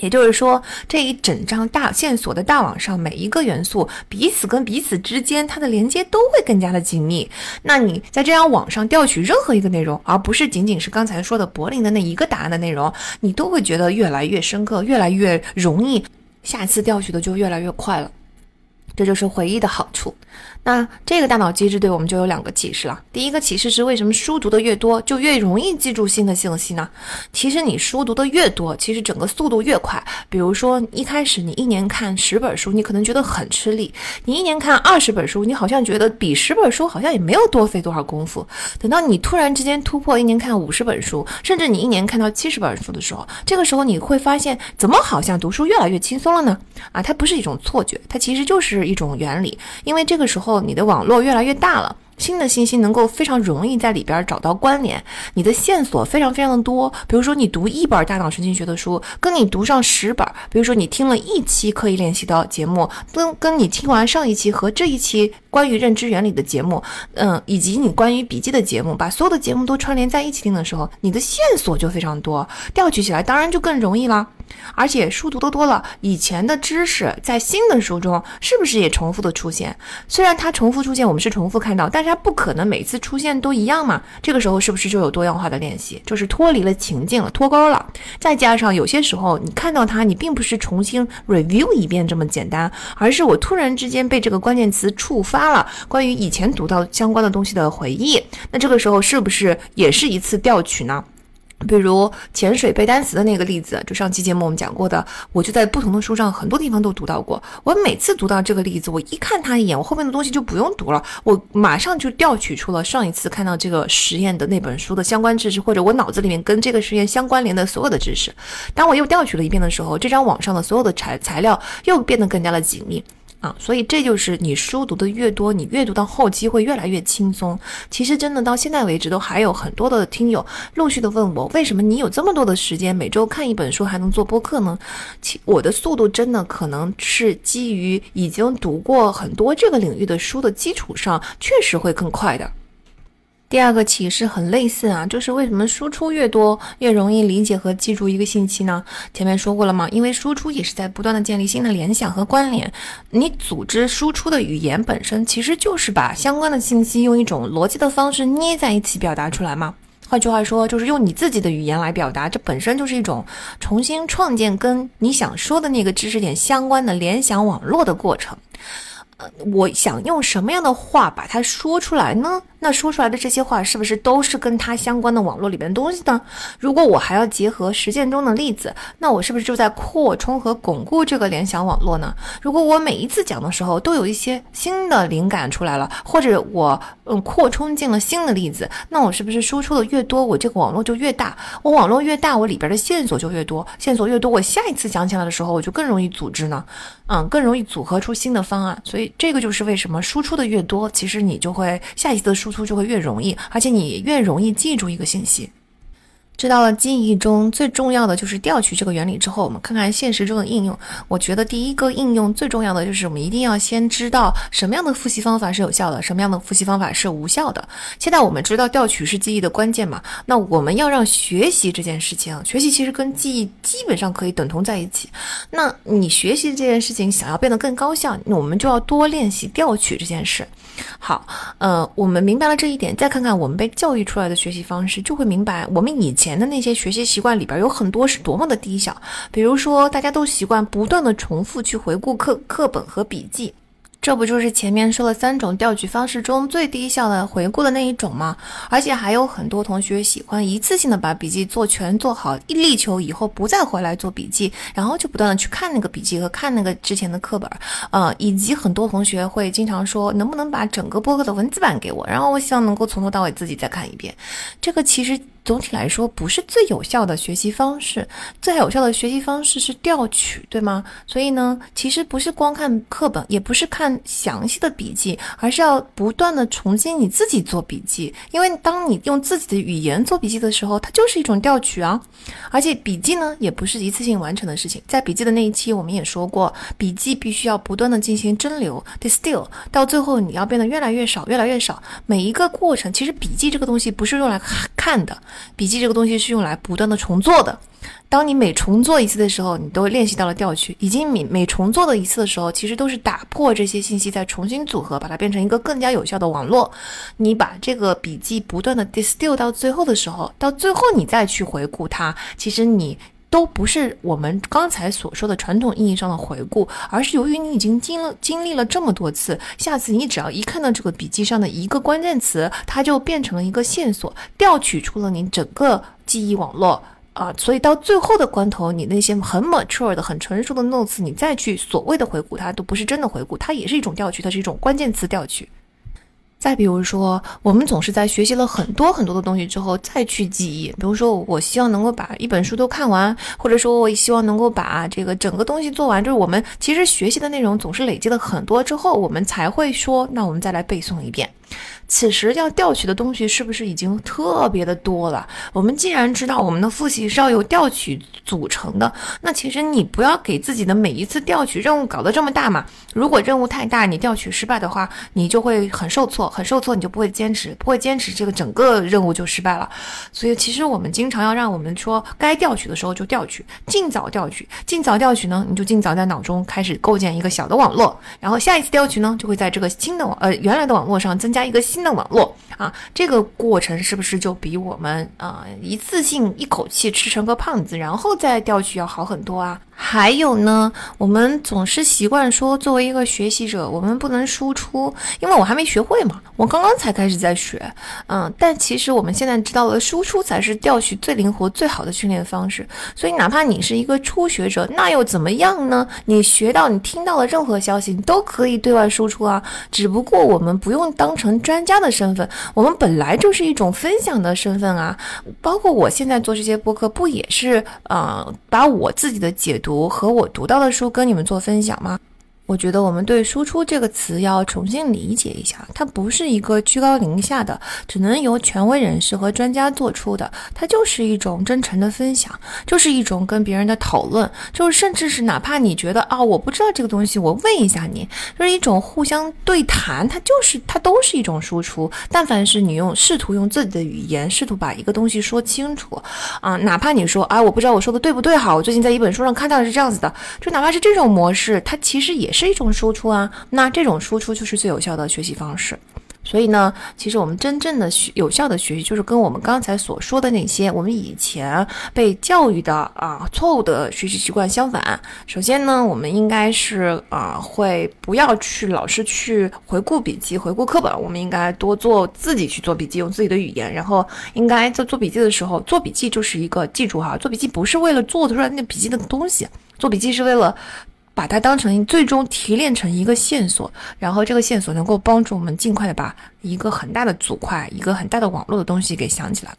也就是说，这一整张大线索的大网上，每一个元素彼此跟彼此之间，它的连接都会更加的紧密。那你在这样网上调取任何一个内容，而不是仅仅是刚才说的柏林的那一个答案的内容，你都会觉得越来越深刻，越来越容易，下次调取的就越来越快了。这就是回忆的好处。那这个大脑机制对我们就有两个启示了。第一个启示是，为什么书读的越多，就越容易记住新的信息呢？其实你书读的越多，其实整个速度越快。比如说，一开始你一年看十本书，你可能觉得很吃力；你一年看二十本书，你好像觉得比十本书好像也没有多费多少功夫。等到你突然之间突破一年看五十本书，甚至你一年看到七十本书的时候，这个时候你会发现，怎么好像读书越来越轻松了呢？啊，它不是一种错觉，它其实就是一种原理，因为这个时候。你的网络越来越大了。新的信息能够非常容易在里边找到关联，你的线索非常非常的多。比如说，你读一本大脑神经学的书，跟你读上十本；比如说，你听了一期刻意练习的节目，跟跟你听完上一期和这一期关于认知原理的节目，嗯，以及你关于笔记的节目，把所有的节目都串联在一起听的时候，你的线索就非常多，调取起来当然就更容易啦。而且书读的多了，以前的知识在新的书中是不是也重复的出现？虽然它重复出现，我们是重复看到，但是。它不可能每次出现都一样嘛？这个时候是不是就有多样化的练习？就是脱离了情境了，脱钩了。再加上有些时候你看到它，你并不是重新 review 一遍这么简单，而是我突然之间被这个关键词触发了关于以前读到相关的东西的回忆。那这个时候是不是也是一次调取呢？比如潜水背单词的那个例子，就上期节目我们讲过的，我就在不同的书上很多地方都读到过。我每次读到这个例子，我一看它一眼，我后面的东西就不用读了，我马上就调取出了上一次看到这个实验的那本书的相关知识，或者我脑子里面跟这个实验相关联的所有的知识。当我又调取了一遍的时候，这张网上的所有的材材料又变得更加的紧密。啊，所以这就是你书读的越多，你阅读到后期会越来越轻松。其实真的到现在为止，都还有很多的听友陆续的问我，为什么你有这么多的时间，每周看一本书还能做播客呢？其我的速度真的可能是基于已经读过很多这个领域的书的基础上，确实会更快的。第二个启示很类似啊，就是为什么输出越多越容易理解和记住一个信息呢？前面说过了嘛，因为输出也是在不断的建立新的联想和关联。你组织输出的语言本身其实就是把相关的信息用一种逻辑的方式捏在一起表达出来嘛。换句话说，就是用你自己的语言来表达，这本身就是一种重新创建跟你想说的那个知识点相关的联想网络的过程。呃，我想用什么样的话把它说出来呢？那说出来的这些话是不是都是跟它相关的网络里面的东西呢？如果我还要结合实践中的例子，那我是不是就在扩充和巩固这个联想网络呢？如果我每一次讲的时候都有一些新的灵感出来了，或者我嗯扩充进了新的例子，那我是不是输出的越多，我这个网络就越大？我网络越大，我里边的线索就越多，线索越多，我下一次讲起来的时候，我就更容易组织呢？嗯，更容易组合出新的方案。所以这个就是为什么输出的越多，其实你就会下一次的输。出就会越容易，而且你越容易记住一个信息。知道了记忆中最重要的就是调取这个原理之后，我们看看现实中的应用。我觉得第一个应用最重要的就是我们一定要先知道什么样的复习方法是有效的，什么样的复习方法是无效的。现在我们知道调取是记忆的关键嘛？那我们要让学习这件事情，学习其实跟记忆基本上可以等同在一起。那你学习这件事情想要变得更高效，我们就要多练习调取这件事。好，呃，我们明白了这一点，再看看我们被教育出来的学习方式，就会明白我们以前前的那些学习习惯里边有很多是多么的低效。比如说，大家都习惯不断的重复去回顾课课本和笔记。这不就是前面说了三种调取方式中最低效的回顾的那一种吗？而且还有很多同学喜欢一次性的把笔记做全做好，力求以后不再回来做笔记，然后就不断的去看那个笔记和看那个之前的课本，呃，以及很多同学会经常说，能不能把整个播客的文字版给我，然后我希望能够从头到尾自己再看一遍。这个其实。总体来说，不是最有效的学习方式。最有效的学习方式是调取，对吗？所以呢，其实不是光看课本，也不是看详细的笔记，而是要不断的重新你自己做笔记。因为当你用自己的语言做笔记的时候，它就是一种调取啊。而且笔记呢，也不是一次性完成的事情。在笔记的那一期，我们也说过，笔记必须要不断的进行蒸馏 （distill），到最后你要变得越来越少，越来越少。每一个过程，其实笔记这个东西不是用来看的。笔记这个东西是用来不断的重做的。当你每重做一次的时候，你都练习到了调取。已经每每重做的一次的时候，其实都是打破这些信息，再重新组合，把它变成一个更加有效的网络。你把这个笔记不断的 distill 到最后的时候，到最后你再去回顾它，其实你。都不是我们刚才所说的传统意义上的回顾，而是由于你已经经经历了这么多次，下次你只要一看到这个笔记上的一个关键词，它就变成了一个线索，调取出了你整个记忆网络啊。所以到最后的关头，你那些很 mature 的、很成熟的 notes，你再去所谓的回顾它，都不是真的回顾，它也是一种调取，它是一种关键词调取。再比如说，我们总是在学习了很多很多的东西之后再去记忆。比如说，我希望能够把一本书都看完，或者说，我希望能够把这个整个东西做完。就是我们其实学习的内容总是累积了很多之后，我们才会说，那我们再来背诵一遍。此时要调取的东西是不是已经特别的多了？我们既然知道我们的复习是要由调取组成的，那其实你不要给自己的每一次调取任务搞得这么大嘛。如果任务太大，你调取失败的话，你就会很受挫，很受挫，你就不会坚持，不会坚持，这个整个任务就失败了。所以其实我们经常要让我们说，该调取的时候就调取，尽早调取，尽早调取呢，你就尽早在脑中开始构建一个小的网络，然后下一次调取呢，就会在这个新的网呃原来的网络上增加一个新。的网络啊，这个过程是不是就比我们啊一次性一口气吃成个胖子，然后再调取要好很多啊？还有呢，我们总是习惯说，作为一个学习者，我们不能输出，因为我还没学会嘛，我刚刚才开始在学，嗯，但其实我们现在知道了，输出才是调取最灵活、最好的训练方式。所以，哪怕你是一个初学者，那又怎么样呢？你学到、你听到的任何消息，你都可以对外输出啊。只不过我们不用当成专家的身份，我们本来就是一种分享的身份啊。包括我现在做这些播客，不也是啊，把我自己的解。读和我读到的书跟你们做分享吗？我觉得我们对“输出”这个词要重新理解一下，它不是一个居高临下的，只能由权威人士和专家做出的，它就是一种真诚的分享，就是一种跟别人的讨论，就是甚至是哪怕你觉得啊，我不知道这个东西，我问一下你，就是一种互相对谈，它就是它都是一种输出。但凡是你用试图用自己的语言，试图把一个东西说清楚啊，哪怕你说啊，我不知道我说的对不对，好，我最近在一本书上看到的是这样子的，就哪怕是这种模式，它其实也。是一种输出啊，那这种输出就是最有效的学习方式。所以呢，其实我们真正的学有效的学习，就是跟我们刚才所说的那些我们以前被教育的啊错误的学习习惯相反。首先呢，我们应该是啊会不要去老是去回顾笔记、回顾课本，我们应该多做自己去做笔记，用自己的语言。然后应该在做笔记的时候，做笔记就是一个记住哈，做笔记不是为了做出来那笔记的东西，做笔记是为了。把它当成最终提炼成一个线索，然后这个线索能够帮助我们尽快的把一个很大的组块、一个很大的网络的东西给想起来。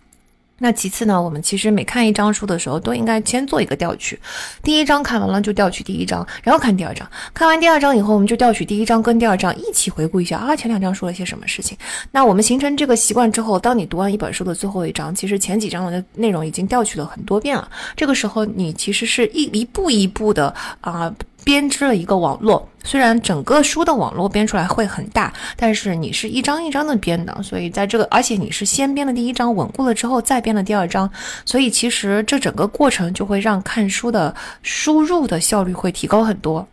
那其次呢，我们其实每看一章书的时候，都应该先做一个调取。第一章看完了就调取第一章，然后看第二章。看完第二章以后，我们就调取第一章跟第二章一起回顾一下啊，前两章说了些什么事情。那我们形成这个习惯之后，当你读完一本书的最后一章，其实前几章的内容已经调取了很多遍了。这个时候，你其实是一一步一步的啊。编织了一个网络，虽然整个书的网络编出来会很大，但是你是一张一张的编的，所以在这个，而且你是先编了第一章稳固了之后再编了第二章，所以其实这整个过程就会让看书的输入的效率会提高很多。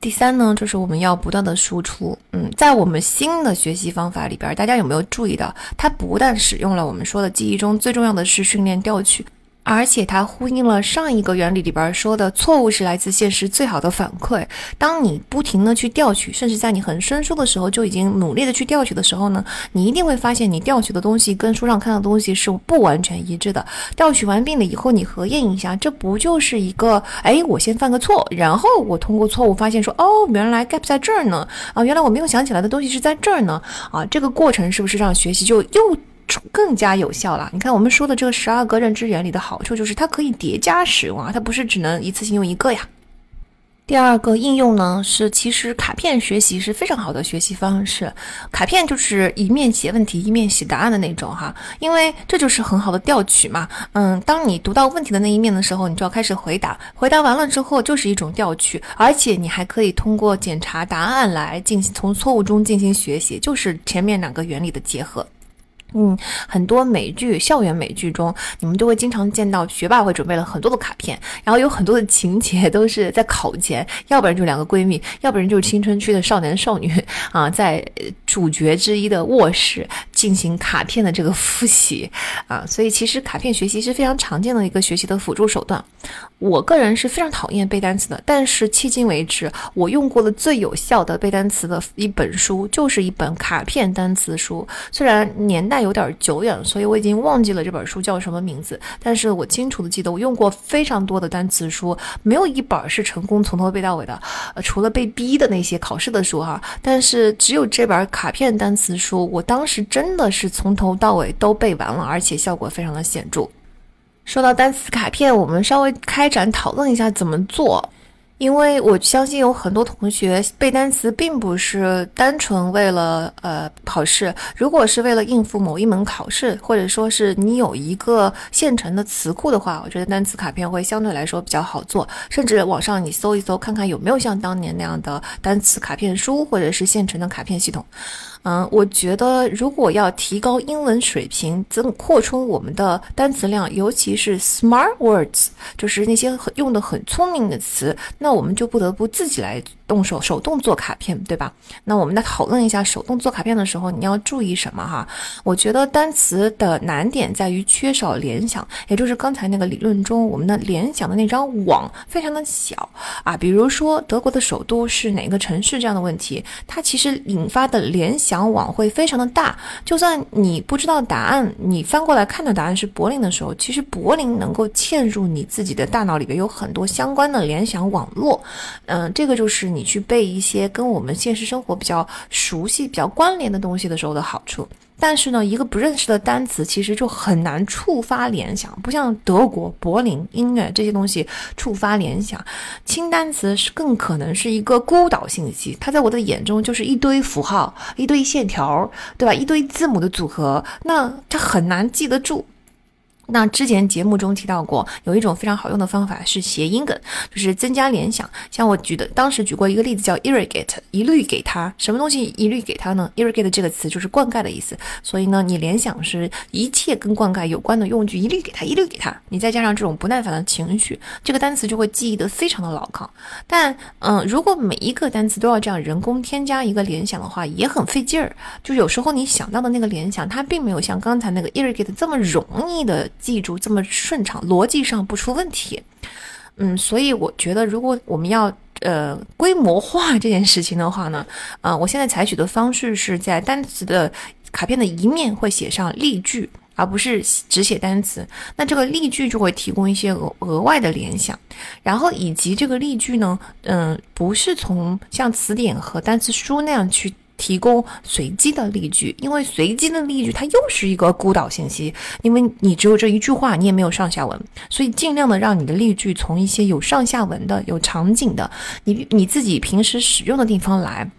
第三呢，就是我们要不断的输出，嗯，在我们新的学习方法里边，大家有没有注意到，它不但使用了我们说的记忆中最重要的是训练调取。而且它呼应了上一个原理里边说的，错误是来自现实最好的反馈。当你不停的去调取，甚至在你很生疏的时候就已经努力的去调取的时候呢，你一定会发现你调取的东西跟书上看的东西是不完全一致的。调取完毕了以后，你核验一下，这不就是一个，哎，我先犯个错，然后我通过错误发现说，哦，原来 gap 在这儿呢，啊，原来我没有想起来的东西是在这儿呢，啊，这个过程是不是让学习就又？更加有效了。你看，我们说的这个十二个认知原理的好处就是它可以叠加使用啊，它不是只能一次性用一个呀。第二个应用呢是，其实卡片学习是非常好的学习方式。卡片就是一面写问题一面写答案的那种哈，因为这就是很好的调取嘛。嗯，当你读到问题的那一面的时候，你就要开始回答，回答完了之后就是一种调取，而且你还可以通过检查答案来进行从错误中进行学习，就是前面两个原理的结合。嗯，很多美剧、校园美剧中，你们都会经常见到学霸会准备了很多的卡片，然后有很多的情节都是在考前，要不然就两个闺蜜，要不然就是青春期的少男少女啊，在主角之一的卧室进行卡片的这个复习啊，所以其实卡片学习是非常常见的一个学习的辅助手段。我个人是非常讨厌背单词的，但是迄今为止，我用过的最有效的背单词的一本书就是一本卡片单词书。虽然年代有点久远，所以我已经忘记了这本书叫什么名字，但是我清楚的记得，我用过非常多的单词书，没有一本是成功从头背到尾的，呃，除了被逼的那些考试的书哈，但是只有这本卡片单词书，我当时真的是从头到尾都背完了，而且效果非常的显著。说到单词卡片，我们稍微开展讨论一下怎么做，因为我相信有很多同学背单词并不是单纯为了呃考试，如果是为了应付某一门考试，或者说是你有一个现成的词库的话，我觉得单词卡片会相对来说比较好做，甚至网上你搜一搜，看看有没有像当年那样的单词卡片书，或者是现成的卡片系统。嗯，我觉得如果要提高英文水平，增扩充我们的单词量，尤其是 smart words，就是那些很用的很聪明的词，那我们就不得不自己来。动手手动做卡片，对吧？那我们来讨论一下手动做卡片的时候你要注意什么哈？我觉得单词的难点在于缺少联想，也就是刚才那个理论中，我们的联想的那张网非常的小啊。比如说德国的首都是哪个城市这样的问题，它其实引发的联想想网会非常的大。就算你不知道答案，你翻过来看到答案是柏林的时候，其实柏林能够嵌入你自己的大脑里边有很多相关的联想网络。嗯，这个就是。你去背一些跟我们现实生活比较熟悉、比较关联的东西的时候的好处，但是呢，一个不认识的单词其实就很难触发联想，不像德国、柏林、音乐这些东西触发联想。轻单词是更可能是一个孤岛信息，它在我的眼中就是一堆符号、一堆线条，对吧？一堆字母的组合，那它很难记得住。那之前节目中提到过，有一种非常好用的方法是谐音梗，就是增加联想。像我举的，当时举过一个例子叫 irrigate，一律给他什么东西一律给他呢？irrigate 这个词就是灌溉的意思，所以呢，你联想是一切跟灌溉有关的用具一律给他，一律给他。你再加上这种不耐烦的情绪，这个单词就会记忆得非常的牢靠。但嗯，如果每一个单词都要这样人工添加一个联想的话，也很费劲儿。就有时候你想到的那个联想，它并没有像刚才那个 irrigate 这么容易的。记住这么顺畅，逻辑上不出问题，嗯，所以我觉得，如果我们要呃规模化这件事情的话呢，啊，我现在采取的方式是在单词的卡片的一面会写上例句，而不是只写单词。那这个例句就会提供一些额额外的联想，然后以及这个例句呢，嗯，不是从像词典和单词书那样去。提供随机的例句，因为随机的例句它又是一个孤岛信息，因为你只有这一句话，你也没有上下文，所以尽量的让你的例句从一些有上下文的、有场景的，你你自己平时使用的地方来。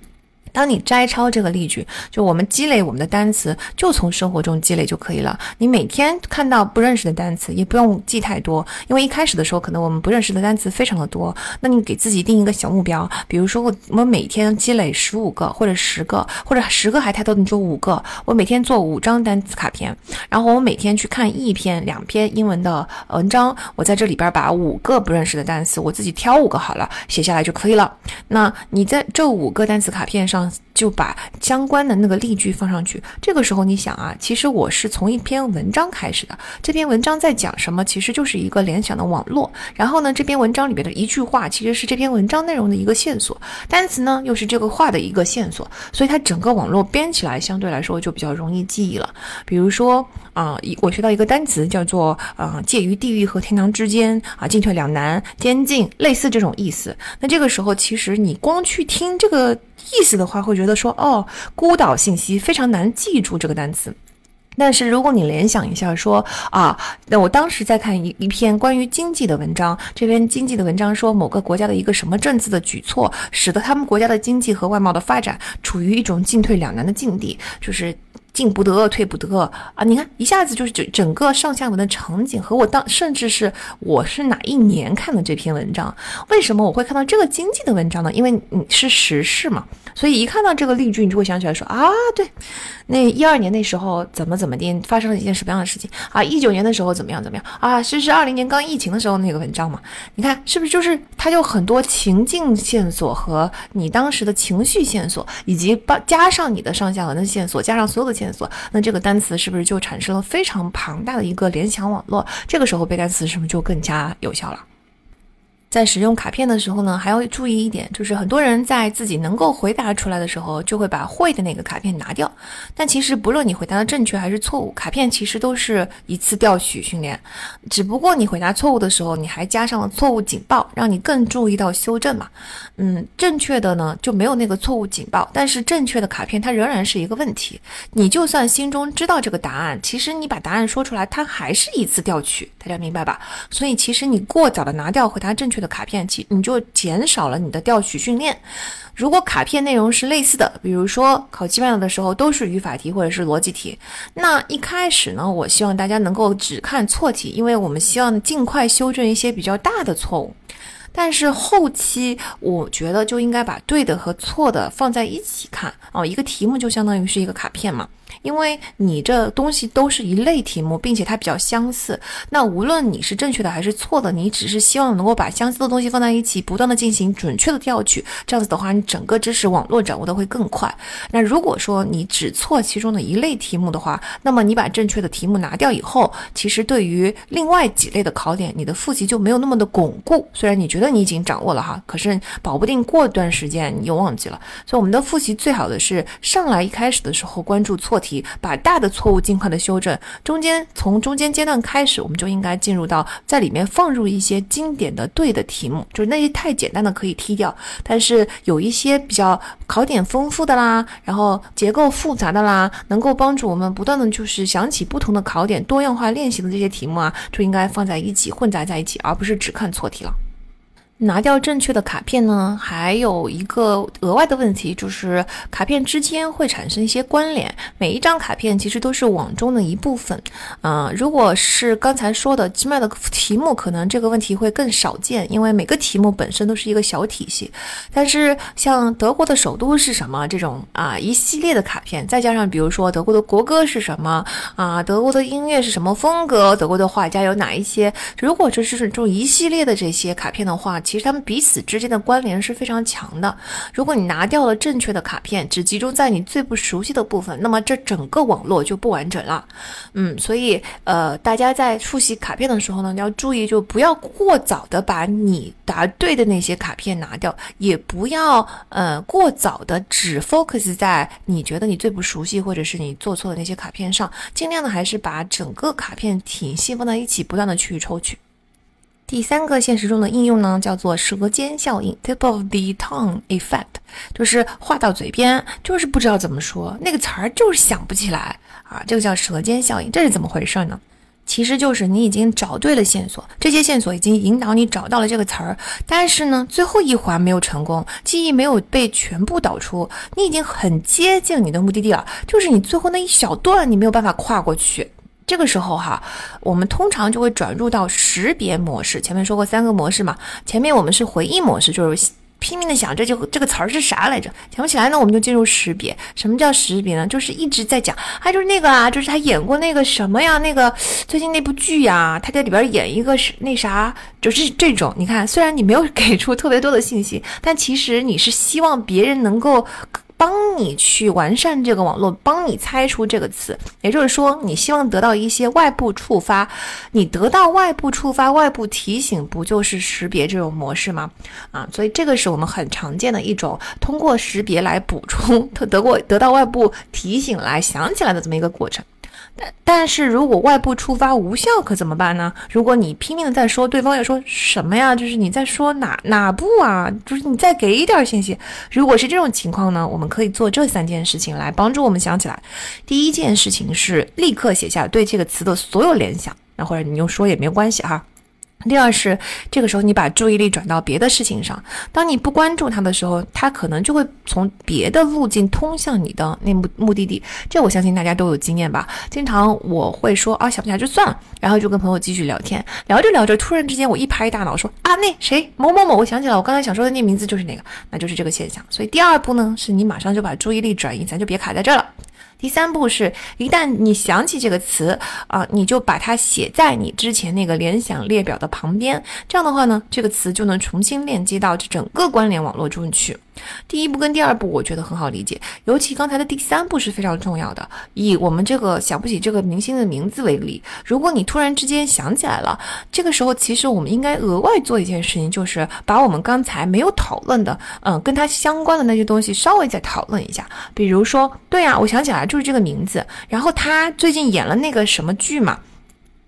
当你摘抄这个例句，就我们积累我们的单词，就从生活中积累就可以了。你每天看到不认识的单词，也不用记太多，因为一开始的时候，可能我们不认识的单词非常的多。那你给自己定一个小目标，比如说我我每天积累十五个或者十个，或者十个还太多，你就五个。我每天做五张单词卡片，然后我每天去看一篇两篇英文的文章，我在这里边把五个不认识的单词，我自己挑五个好了写下来就可以了。那你在这五个单词卡片上。就把相关的那个例句放上去。这个时候你想啊，其实我是从一篇文章开始的。这篇文章在讲什么？其实就是一个联想的网络。然后呢，这篇文章里边的一句话其实是这篇文章内容的一个线索，单词呢又是这个话的一个线索，所以它整个网络编起来相对来说就比较容易记忆了。比如说啊，我学到一个单词叫做啊，介于地狱和天堂之间啊，进退两难，监禁，类似这种意思。那这个时候其实你光去听这个。意思的话，会觉得说哦，孤岛信息非常难记住这个单词。但是如果你联想一下，说啊，那我当时在看一一篇关于经济的文章，这篇经济的文章说某个国家的一个什么政策的举措，使得他们国家的经济和外贸的发展处于一种进退两难的境地，就是。进不得，退不得啊！你看，一下子就是整整个上下文的场景和我当，甚至是我是哪一年看的这篇文章？为什么我会看到这个经济的文章呢？因为你是时事嘛，所以一看到这个例句，你就会想起来说啊，对，那一二年那时候怎么怎么的，发生了一件什么样的事情啊？一九年的时候怎么样怎么样啊？是是二零年刚疫情的时候那个文章嘛？你看是不是就是它有很多情境线索和你当时的情绪线索，以及把加上你的上下文的线索，加上所有的。线索，那这个单词是不是就产生了非常庞大的一个联想网络？这个时候背单词是不是就更加有效了？在使用卡片的时候呢，还要注意一点，就是很多人在自己能够回答出来的时候，就会把会的那个卡片拿掉。但其实不论你回答的正确还是错误，卡片其实都是一次调取训练。只不过你回答错误的时候，你还加上了错误警报，让你更注意到修正嘛。嗯，正确的呢就没有那个错误警报，但是正确的卡片它仍然是一个问题。你就算心中知道这个答案，其实你把答案说出来，它还是一次调取，大家明白吧？所以其实你过早的拿掉回答正确卡片，其你就减少了你的调取训练。如果卡片内容是类似的，比如说考基本上的时候都是语法题或者是逻辑题，那一开始呢，我希望大家能够只看错题，因为我们希望尽快修正一些比较大的错误。但是后期我觉得就应该把对的和错的放在一起看哦，一个题目就相当于是一个卡片嘛。因为你这东西都是一类题目，并且它比较相似，那无论你是正确的还是错的，你只是希望能够把相似的东西放在一起，不断的进行准确的调取，这样子的话，你整个知识网络掌握的会更快。那如果说你只错其中的一类题目的话，那么你把正确的题目拿掉以后，其实对于另外几类的考点，你的复习就没有那么的巩固。虽然你觉得那你已经掌握了哈，可是保不定过段时间你又忘记了。所以我们的复习最好的是上来一开始的时候关注错题。把大的错误尽快的修正，中间从中间阶段开始，我们就应该进入到在里面放入一些经典的对的题目，就是那些太简单的可以踢掉，但是有一些比较考点丰富的啦，然后结构复杂的啦，能够帮助我们不断的就是想起不同的考点，多样化练习的这些题目啊，就应该放在一起混杂在一起，而不是只看错题了。拿掉正确的卡片呢，还有一个额外的问题，就是卡片之间会产生一些关联。每一张卡片其实都是网中的一部分，啊，如果是刚才说的奇妙的题目，可能这个问题会更少见，因为每个题目本身都是一个小体系。但是像德国的首都是什么这种啊一系列的卡片，再加上比如说德国的国歌是什么啊，德国的音乐是什么风格，德国的画家有哪一些？如果这是这种一系列的这些卡片的话，其其实他们彼此之间的关联是非常强的。如果你拿掉了正确的卡片，只集中在你最不熟悉的部分，那么这整个网络就不完整了。嗯，所以呃，大家在复习卡片的时候呢，要注意，就不要过早的把你答对的那些卡片拿掉，也不要呃过早的只 focus 在你觉得你最不熟悉或者是你做错的那些卡片上，尽量的还是把整个卡片体系放在一起，不断的去抽取。第三个现实中的应用呢，叫做舌尖效应 （tip of the tongue effect），就是话到嘴边就是不知道怎么说，那个词儿就是想不起来啊，这个叫舌尖效应。这是怎么回事呢？其实就是你已经找对了线索，这些线索已经引导你找到了这个词儿，但是呢，最后一环没有成功，记忆没有被全部导出，你已经很接近你的目的地了，就是你最后那一小段你没有办法跨过去。这个时候哈，我们通常就会转入到识别模式。前面说过三个模式嘛，前面我们是回忆模式，就是。拼命的想，这就这个词儿是啥来着？想不起来呢，我们就进入识别。什么叫识别呢？就是一直在讲，啊，就是那个啊，就是他演过那个什么呀，那个最近那部剧呀，他在里边演一个那啥，就是这种。你看，虽然你没有给出特别多的信息，但其实你是希望别人能够。帮你去完善这个网络，帮你猜出这个词，也就是说，你希望得到一些外部触发，你得到外部触发、外部提醒，不就是识别这种模式吗？啊，所以这个是我们很常见的一种通过识别来补充得过得到外部提醒来想起来的这么一个过程。但但是如果外部触发无效，可怎么办呢？如果你拼命的在说，对方要说什么呀？就是你在说哪哪步啊？就是你再给一点信息。如果是这种情况呢，我们可以做这三件事情来帮助我们想起来。第一件事情是立刻写下对这个词的所有联想，那或者你用说也没有关系哈。第二是，这个时候你把注意力转到别的事情上。当你不关注它的时候，它可能就会从别的路径通向你的那目目的地。这我相信大家都有经验吧？经常我会说啊，想不起来就算了，然后就跟朋友继续聊天，聊着聊着，突然之间我一拍大脑说啊，那谁某某某，我想起来，我刚才想说的那名字就是那个，那就是这个现象。所以第二步呢，是你马上就把注意力转移，咱就别卡在这了。第三步是，一旦你想起这个词啊，你就把它写在你之前那个联想列表的旁边。这样的话呢，这个词就能重新链接到这整个关联网络中去。第一步跟第二步，我觉得很好理解，尤其刚才的第三步是非常重要的。以我们这个想不起这个明星的名字为例，如果你突然之间想起来了，这个时候其实我们应该额外做一件事情，就是把我们刚才没有讨论的，嗯，跟他相关的那些东西稍微再讨论一下。比如说，对呀，我想起来就是这个名字，然后他最近演了那个什么剧嘛。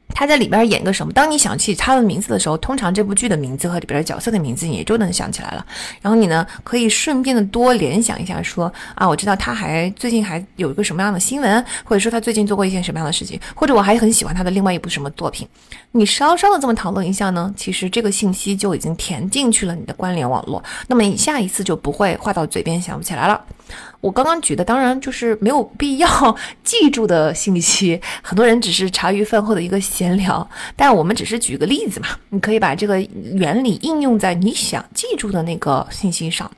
他在里边演个什么？当你想起他的名字的时候，通常这部剧的名字和里边的角色的名字你也就能想起来了。然后你呢，可以顺便的多联想一下，说啊，我知道他还最近还有一个什么样的新闻，或者说他最近做过一件什么样的事情，或者我还很喜欢他的另外一部什么作品。你稍稍的这么讨论一下呢，其实这个信息就已经填进去了你的关联网络，那么你下一次就不会话到嘴边想不起来了。我刚刚举的当然就是没有必要 记住的信息，很多人只是茶余饭后的一个闲聊，但我们只是举个例子嘛，你可以把这个原理应用在你想记住的那个信息上。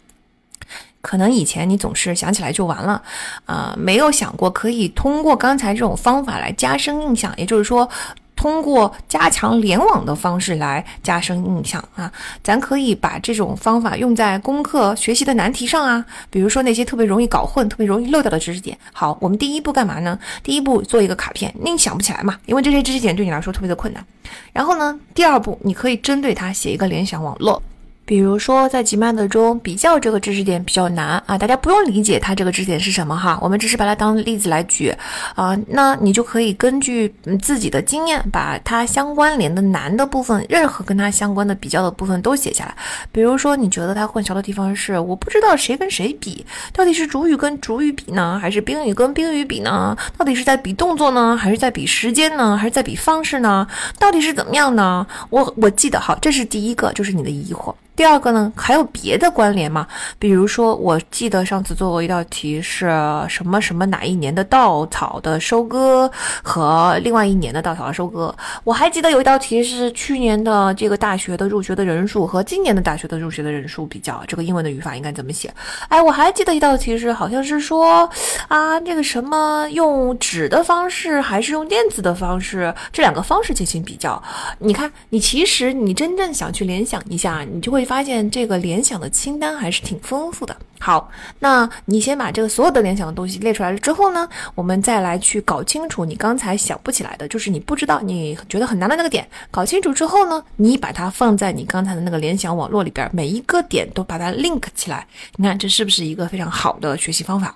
可能以前你总是想起来就完了，啊，没有想过可以通过刚才这种方法来加深印象，也就是说。通过加强联网的方式来加深印象啊，咱可以把这种方法用在功课学习的难题上啊，比如说那些特别容易搞混、特别容易漏掉的知识点。好，我们第一步干嘛呢？第一步做一个卡片，那你想不起来嘛？因为这些知识点对你来说特别的困难。然后呢，第二步你可以针对它写一个联想网络。比如说，在 GMAT 中比较这个知识点比较难啊，大家不用理解它这个知识点是什么哈，我们只是把它当例子来举啊。那你就可以根据自己的经验，把它相关联的难的部分，任何跟它相关的比较的部分都写下来。比如说，你觉得它混淆的地方是，我不知道谁跟谁比，到底是主语跟主语比呢，还是宾语跟宾语比呢？到底是在比动作呢，还是在比时间呢，还是在比方式呢？到底是怎么样呢？我我记得好，这是第一个，就是你的疑惑。第二个呢，还有别的关联吗？比如说，我记得上次做过一道题，是什么什么哪一年的稻草的收割和另外一年的稻草的收割。我还记得有一道题是去年的这个大学的入学的人数和今年的大学的入学的人数比较，这个英文的语法应该怎么写？哎，我还记得一道题是，好像是说啊，这个什么用纸的方式还是用电子的方式，这两个方式进行比较。你看，你其实你真正想去联想一下，你就会。发现这个联想的清单还是挺丰富的。好，那你先把这个所有的联想的东西列出来了之后呢，我们再来去搞清楚你刚才想不起来的，就是你不知道、你觉得很难的那个点。搞清楚之后呢，你把它放在你刚才的那个联想网络里边，每一个点都把它 link 起来。你看这是不是一个非常好的学习方法？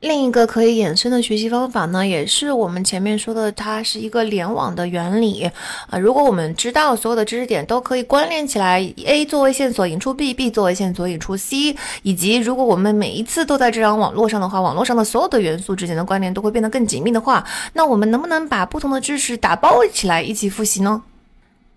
另一个可以衍生的学习方法呢，也是我们前面说的，它是一个联网的原理啊。如果我们知道所有的知识点都可以关联起来，A 作为线索引出 B，B 作为线索引出 C，以及如果我们每一次都在这张网络上的话，网络上的所有的元素之间的关联都会变得更紧密的话，那我们能不能把不同的知识打包起来一起复习呢？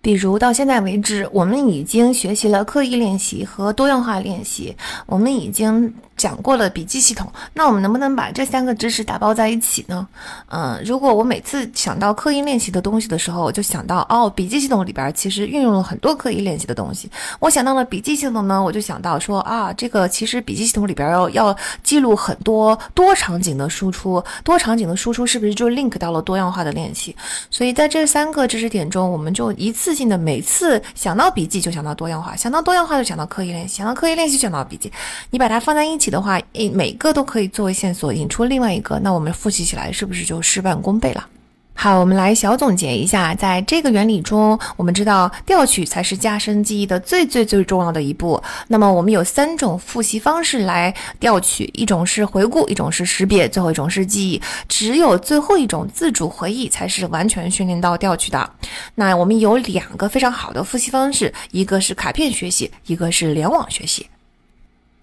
比如到现在为止，我们已经学习了刻意练习和多样化练习，我们已经。讲过了笔记系统，那我们能不能把这三个知识打包在一起呢？嗯，如果我每次想到刻意练习的东西的时候，我就想到哦，笔记系统里边其实运用了很多刻意练习的东西。我想到了笔记系统呢，我就想到说啊，这个其实笔记系统里边要要记录很多多场景的输出，多场景的输出是不是就 link 到了多样化的练习？所以在这三个知识点中，我们就一次性的每次想到笔记就想到多样化，想到多样化就想到刻意练习，想到刻意练习就想到笔记，你把它放在一起。的话，诶，每个都可以作为线索引出另外一个，那我们复习起来是不是就事半功倍了？好，我们来小总结一下，在这个原理中，我们知道调取才是加深记忆的最最最重要的一步。那么我们有三种复习方式来调取，一种是回顾，一种是识别，最后一种是记忆。只有最后一种自主回忆才是完全训练到调取的。那我们有两个非常好的复习方式，一个是卡片学习，一个是联网学习。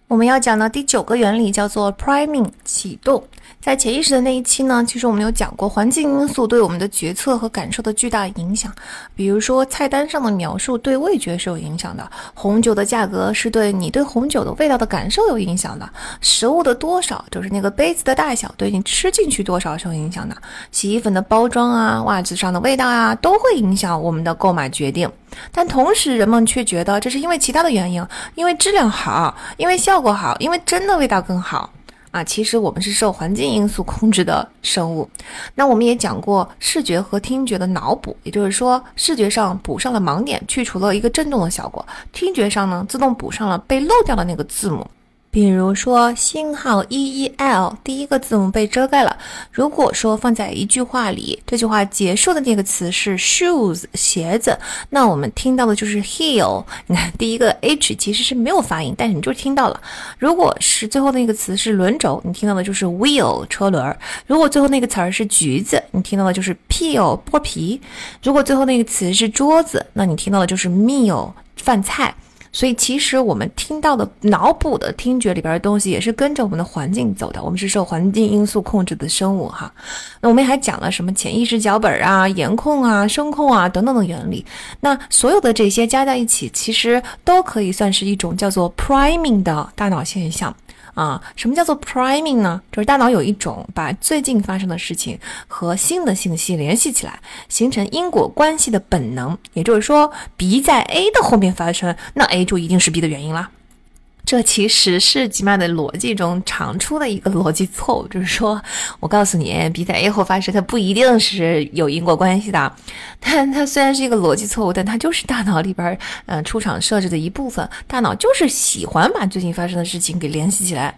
我们要讲的第九个原理叫做 priming 启动。在潜意识的那一期呢，其实我们有讲过环境因素对我们的决策和感受的巨大影响。比如说菜单上的描述对味觉是有影响的，红酒的价格是对你对红酒的味道的感受有影响的，食物的多少就是那个杯子的大小对你吃进去多少是有影响的，洗衣粉的包装啊，袜子上的味道啊，都会影响我们的购买决定。但同时，人们却觉得这是因为其他的原因，因为质量好，因为效果好，因为真的味道更好啊！其实我们是受环境因素控制的生物。那我们也讲过视觉和听觉的脑补，也就是说，视觉上补上了盲点，去除了一个震动的效果；听觉上呢，自动补上了被漏掉的那个字母。比如说，星号 E E L 第一个字母被遮盖了。如果说放在一句话里，这句话结束的那个词是 shoes 鞋子，那我们听到的就是 heel。你看，第一个 H 其实是没有发音，但是你就听到了。如果是最后那个词是轮轴，你听到的就是 wheel 车轮。如果最后那个词儿是橘子，你听到的就是 peel 剥皮。如果最后那个词是桌子，那你听到的就是 meal 饭菜。所以，其实我们听到的脑补的听觉里边的东西，也是跟着我们的环境走的。我们是受环境因素控制的生物，哈。那我们还讲了什么潜意识脚本啊、颜控啊、声控啊等等的原理。那所有的这些加在一起，其实都可以算是一种叫做 priming 的大脑现象。啊，什么叫做 priming 呢？就是大脑有一种把最近发生的事情和新的信息联系起来，形成因果关系的本能。也就是说，B 在 A 的后面发生，那 A 就一定是 B 的原因啦。这其实是吉曼的逻辑中常出的一个逻辑错误，就是说我告诉你，B 在 A 后发生，它不一定是有因果关系的。但它虽然是一个逻辑错误，但它就是大脑里边嗯出厂设置的一部分。大脑就是喜欢把最近发生的事情给联系起来。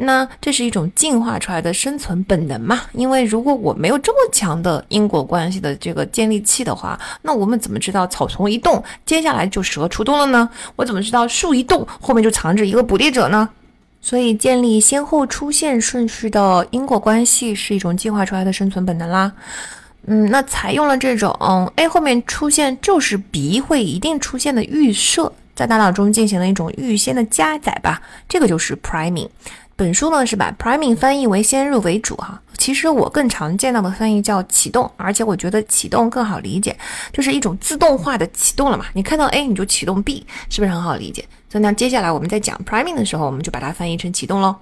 那这是一种进化出来的生存本能嘛？因为如果我没有这么强的因果关系的这个建立器的话，那我们怎么知道草丛一动，接下来就蛇出动了呢？我怎么知道树一动，后面就藏着一个捕猎者呢？所以建立先后出现顺序的因果关系是一种进化出来的生存本能啦。嗯，那采用了这种 A 后面出现就是 B 会一定出现的预设，在大脑中进行了一种预先的加载吧，这个就是 priming。本书呢是把 priming 翻译为先入为主哈，其实我更常见到的翻译叫启动，而且我觉得启动更好理解，就是一种自动化的启动了嘛。你看到 A 你就启动 B，是不是很好理解？所以那接下来我们在讲 priming 的时候，我们就把它翻译成启动喽。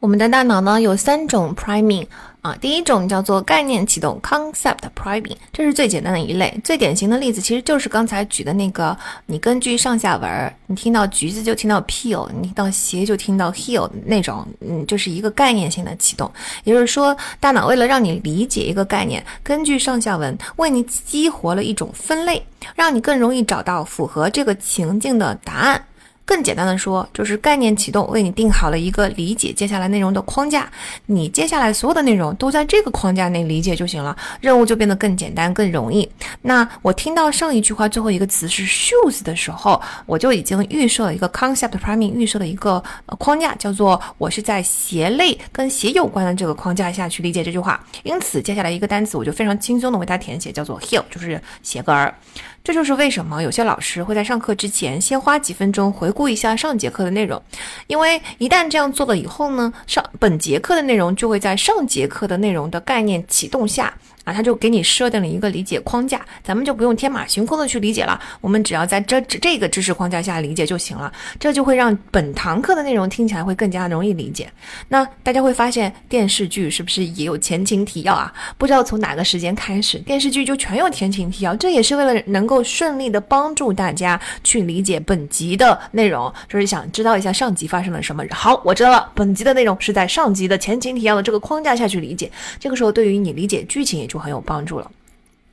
我们的大脑呢有三种 priming 啊，第一种叫做概念启动 concept priming，这是最简单的一类，最典型的例子其实就是刚才举的那个，你根据上下文，你听到橘子就听到 peel，你听到鞋就听到 heel 那种，嗯，就是一个概念性的启动，也就是说，大脑为了让你理解一个概念，根据上下文为你激活了一种分类，让你更容易找到符合这个情境的答案。更简单的说，就是概念启动为你定好了一个理解接下来内容的框架，你接下来所有的内容都在这个框架内理解就行了，任务就变得更简单、更容易。那我听到上一句话最后一个词是 shoes 的时候，我就已经预设了一个 concept priming，预设了一个框架，叫做我是在鞋类跟鞋有关的这个框架下去理解这句话。因此，接下来一个单词我就非常轻松的为它填写，叫做 heel，就是鞋跟儿。这就是为什么有些老师会在上课之前先花几分钟回顾一下上节课的内容，因为一旦这样做了以后呢，上本节课的内容就会在上节课的内容的概念启动下。啊，他就给你设定了一个理解框架，咱们就不用天马行空的去理解了，我们只要在这这这个知识框架下理解就行了，这就会让本堂课的内容听起来会更加容易理解。那大家会发现电视剧是不是也有前情提要啊？不知道从哪个时间开始，电视剧就全有前情提要，这也是为了能够顺利的帮助大家去理解本集的内容，就是想知道一下上集发生了什么。好，我知道了，本集的内容是在上集的前情提要的这个框架下去理解，这个时候对于你理解剧情也就。很有帮助了。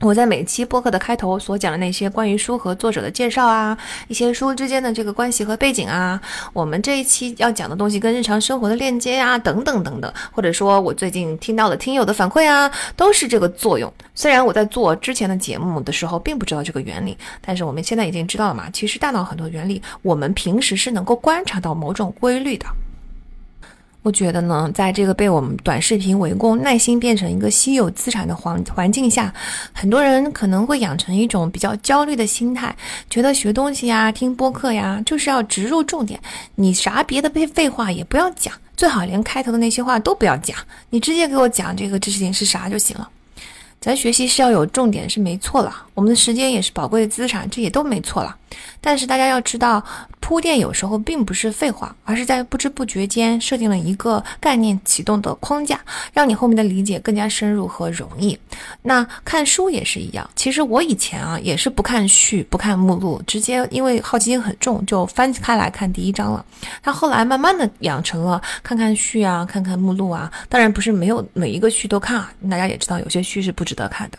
我在每期播客的开头所讲的那些关于书和作者的介绍啊，一些书之间的这个关系和背景啊，我们这一期要讲的东西跟日常生活的链接啊，等等等等，或者说我最近听到的听友的反馈啊，都是这个作用。虽然我在做之前的节目的时候并不知道这个原理，但是我们现在已经知道了嘛。其实大脑很多原理，我们平时是能够观察到某种规律的。我觉得呢，在这个被我们短视频围攻、耐心变成一个稀有资产的环环境下，很多人可能会养成一种比较焦虑的心态，觉得学东西呀、听播客呀，就是要直入重点，你啥别的废废话也不要讲，最好连开头的那些话都不要讲，你直接给我讲这个知识点是啥就行了。咱学习是要有重点是没错了，我们的时间也是宝贵的资产，这也都没错了。但是大家要知道。铺垫有时候并不是废话，而是在不知不觉间设定了一个概念启动的框架，让你后面的理解更加深入和容易。那看书也是一样，其实我以前啊也是不看序、不看目录，直接因为好奇心很重，就翻开来看第一章了。他后来慢慢的养成了看看序啊，看看目录啊，当然不是没有每一个序都看啊，大家也知道有些序是不值得看的。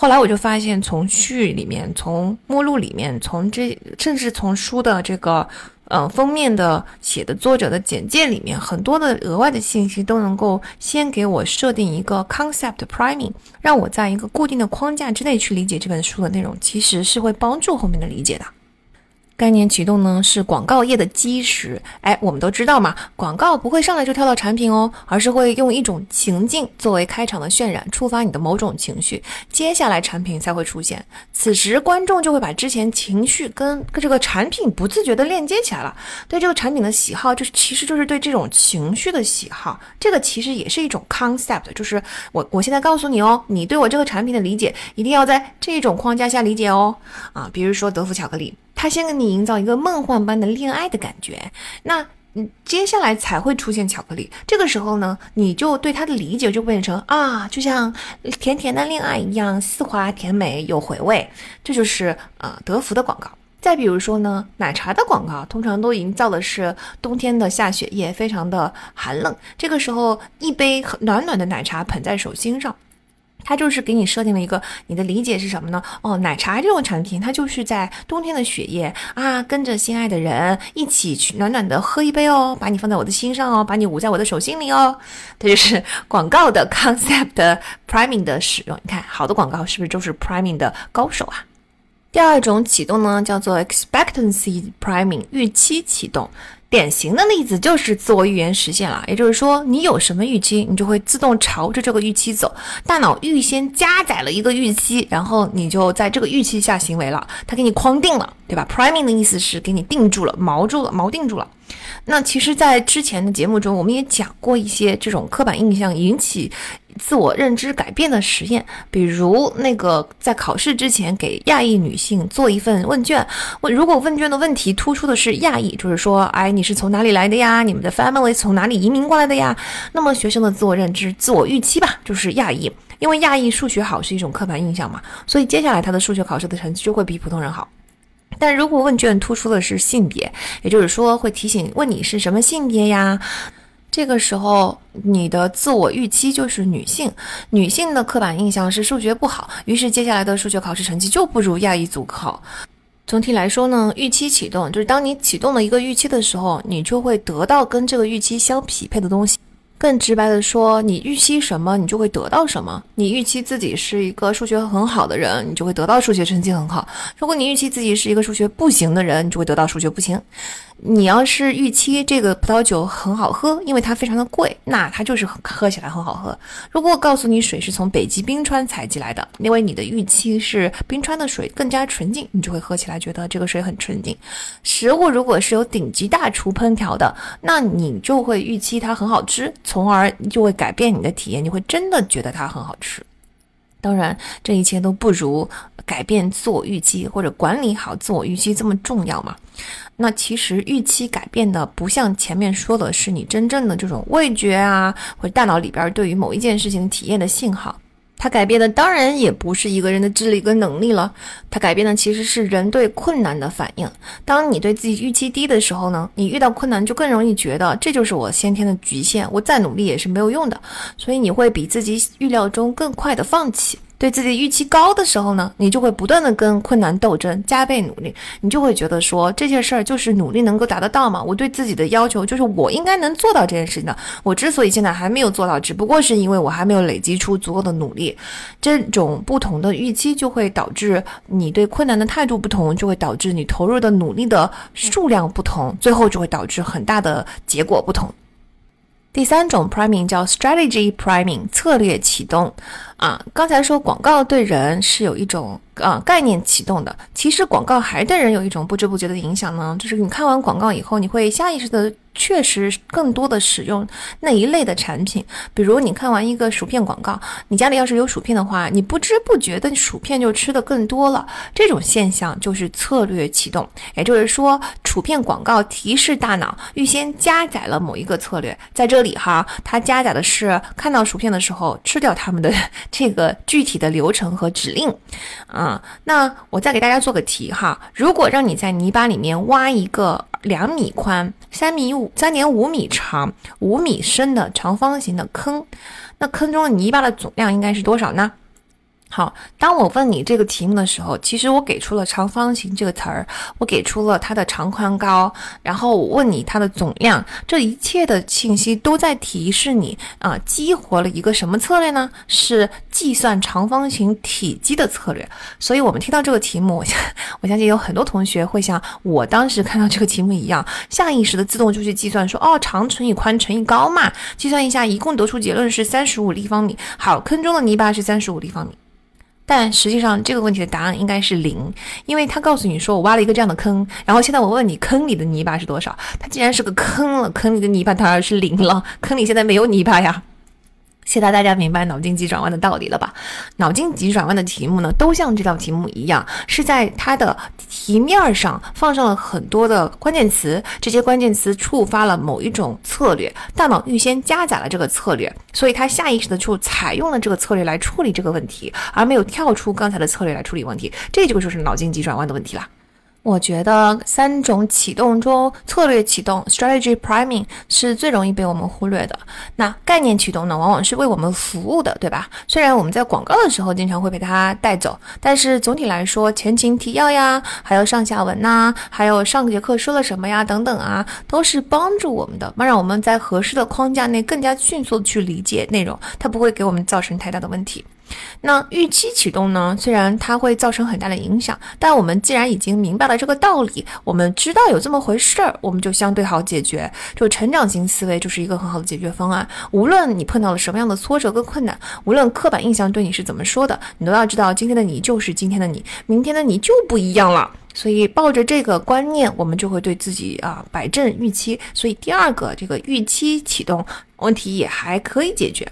后来我就发现，从序里面、从目录里面、从这甚至从书的这个呃封面的写的作者的简介里面，很多的额外的信息都能够先给我设定一个 concept priming，让我在一个固定的框架之内去理解这本书的内容，其实是会帮助后面的理解的。概念启动呢是广告业的基石，哎，我们都知道嘛，广告不会上来就跳到产品哦，而是会用一种情境作为开场的渲染，触发你的某种情绪，接下来产品才会出现。此时观众就会把之前情绪跟跟这个产品不自觉的链接起来了，对这个产品的喜好就是其实就是对这种情绪的喜好，这个其实也是一种 concept，就是我我现在告诉你哦，你对我这个产品的理解一定要在这种框架下理解哦，啊，比如说德芙巧克力。他先给你营造一个梦幻般的恋爱的感觉，那嗯，接下来才会出现巧克力。这个时候呢，你就对他的理解就变成啊，就像甜甜的恋爱一样，丝滑甜美有回味。这就是啊，德芙的广告。再比如说呢，奶茶的广告通常都营造的是冬天的下雪夜，非常的寒冷。这个时候，一杯暖暖的奶茶捧在手心上。它就是给你设定了一个，你的理解是什么呢？哦，奶茶这种产品，它就是在冬天的雪夜啊，跟着心爱的人一起去暖暖的喝一杯哦，把你放在我的心上哦，把你捂在我的手心里哦。它就是广告的 concept priming 的使用。你看，好的广告是不是都是 priming 的高手啊？第二种启动呢，叫做 expectancy priming，预期启动。典型的例子就是自我预言实现了，也就是说，你有什么预期，你就会自动朝着这个预期走。大脑预先加载了一个预期，然后你就在这个预期下行为了，它给你框定了，对吧？Priming 的意思是给你定住了，锚住了，锚定住了。那其实，在之前的节目中，我们也讲过一些这种刻板印象引起。自我认知改变的实验，比如那个在考试之前给亚裔女性做一份问卷，问如果问卷的问题突出的是亚裔，就是说，哎，你是从哪里来的呀？你们的 family 从哪里移民过来的呀？那么学生的自我认知、自我预期吧，就是亚裔，因为亚裔数学好是一种刻板印象嘛，所以接下来他的数学考试的成绩就会比普通人好。但如果问卷突出的是性别，也就是说会提醒问你是什么性别呀？这个时候，你的自我预期就是女性，女性的刻板印象是数学不好，于是接下来的数学考试成绩就不如亚裔族考。总体来说呢，预期启动就是当你启动了一个预期的时候，你就会得到跟这个预期相匹配的东西。更直白的说，你预期什么，你就会得到什么。你预期自己是一个数学很好的人，你就会得到数学成绩很好。如果你预期自己是一个数学不行的人，你就会得到数学不行。你要是预期这个葡萄酒很好喝，因为它非常的贵，那它就是喝起来很好喝。如果我告诉你水是从北极冰川采集来的，因为你的预期是冰川的水更加纯净，你就会喝起来觉得这个水很纯净。食物如果是有顶级大厨烹调的，那你就会预期它很好吃，从而就会改变你的体验，你会真的觉得它很好吃。当然，这一切都不如改变自我预期或者管理好自我预期这么重要嘛。那其实预期改变的不像前面说的是你真正的这种味觉啊，或者大脑里边对于某一件事情体验的信号。它改变的当然也不是一个人的智力跟能力了，它改变的其实是人对困难的反应。当你对自己预期低的时候呢，你遇到困难就更容易觉得这就是我先天的局限，我再努力也是没有用的，所以你会比自己预料中更快的放弃。对自己预期高的时候呢，你就会不断的跟困难斗争，加倍努力，你就会觉得说这些事儿就是努力能够达得到嘛。我对自己的要求就是我应该能做到这件事情的。我之所以现在还没有做到，只不过是因为我还没有累积出足够的努力。这种不同的预期就会导致你对困难的态度不同，就会导致你投入的努力的数量不同，最后就会导致很大的结果不同。第三种 priming 叫 strategy priming 策略启动啊，刚才说广告对人是有一种。啊，概念启动的，其实广告还对人有一种不知不觉的影响呢。就是你看完广告以后，你会下意识的确实更多的使用那一类的产品。比如你看完一个薯片广告，你家里要是有薯片的话，你不知不觉的薯片就吃的更多了。这种现象就是策略启动，也就是说，薯片广告提示大脑预先加载了某一个策略，在这里哈，它加载的是看到薯片的时候吃掉它们的这个具体的流程和指令，啊。那我再给大家做个题哈，如果让你在泥巴里面挖一个两米宽、三米五、三点五米长、五米深的长方形的坑，那坑中泥巴的总量应该是多少呢？好，当我问你这个题目的时候，其实我给出了长方形这个词儿，我给出了它的长宽高，然后我问你它的总量，这一切的信息都在提示你啊，激活了一个什么策略呢？是计算长方形体积的策略。所以，我们听到这个题目，我 相我相信有很多同学会像我当时看到这个题目一样，下意识的自动就去计算说，哦，长乘以宽乘以高嘛，计算一下，一共得出结论是三十五立方米。好，坑中的泥巴是三十五立方米。但实际上，这个问题的答案应该是零，因为他告诉你说我挖了一个这样的坑，然后现在我问你坑里的泥巴是多少，它既然是个坑了，坑里的泥巴当然是零了，坑里现在没有泥巴呀。现在大家明白脑筋急转弯的道理了吧？脑筋急转弯的题目呢，都像这道题目一样，是在它的题面上放上了很多的关键词，这些关键词触发了某一种策略，大脑预先加载了这个策略，所以它下意识的就采用了这个策略来处理这个问题，而没有跳出刚才的策略来处理问题，这就就是脑筋急转弯的问题了。我觉得三种启动中，策略启动 （strategy priming） 是最容易被我们忽略的。那概念启动呢，往往是为我们服务的，对吧？虽然我们在广告的时候经常会被它带走，但是总体来说，前情提要呀，还有上下文呐，还有上节课说了什么呀，等等啊，都是帮助我们的，让我们在合适的框架内更加迅速的去理解内容，它不会给我们造成太大的问题。那预期启动呢？虽然它会造成很大的影响，但我们既然已经明白了这个道理，我们知道有这么回事儿，我们就相对好解决。就成长型思维就是一个很好的解决方案。无论你碰到了什么样的挫折跟困难，无论刻板印象对你是怎么说的，你都要知道今天的你就是今天的你，明天的你就不一样了。所以抱着这个观念，我们就会对自己啊摆正预期。所以第二个这个预期启动问题也还可以解决。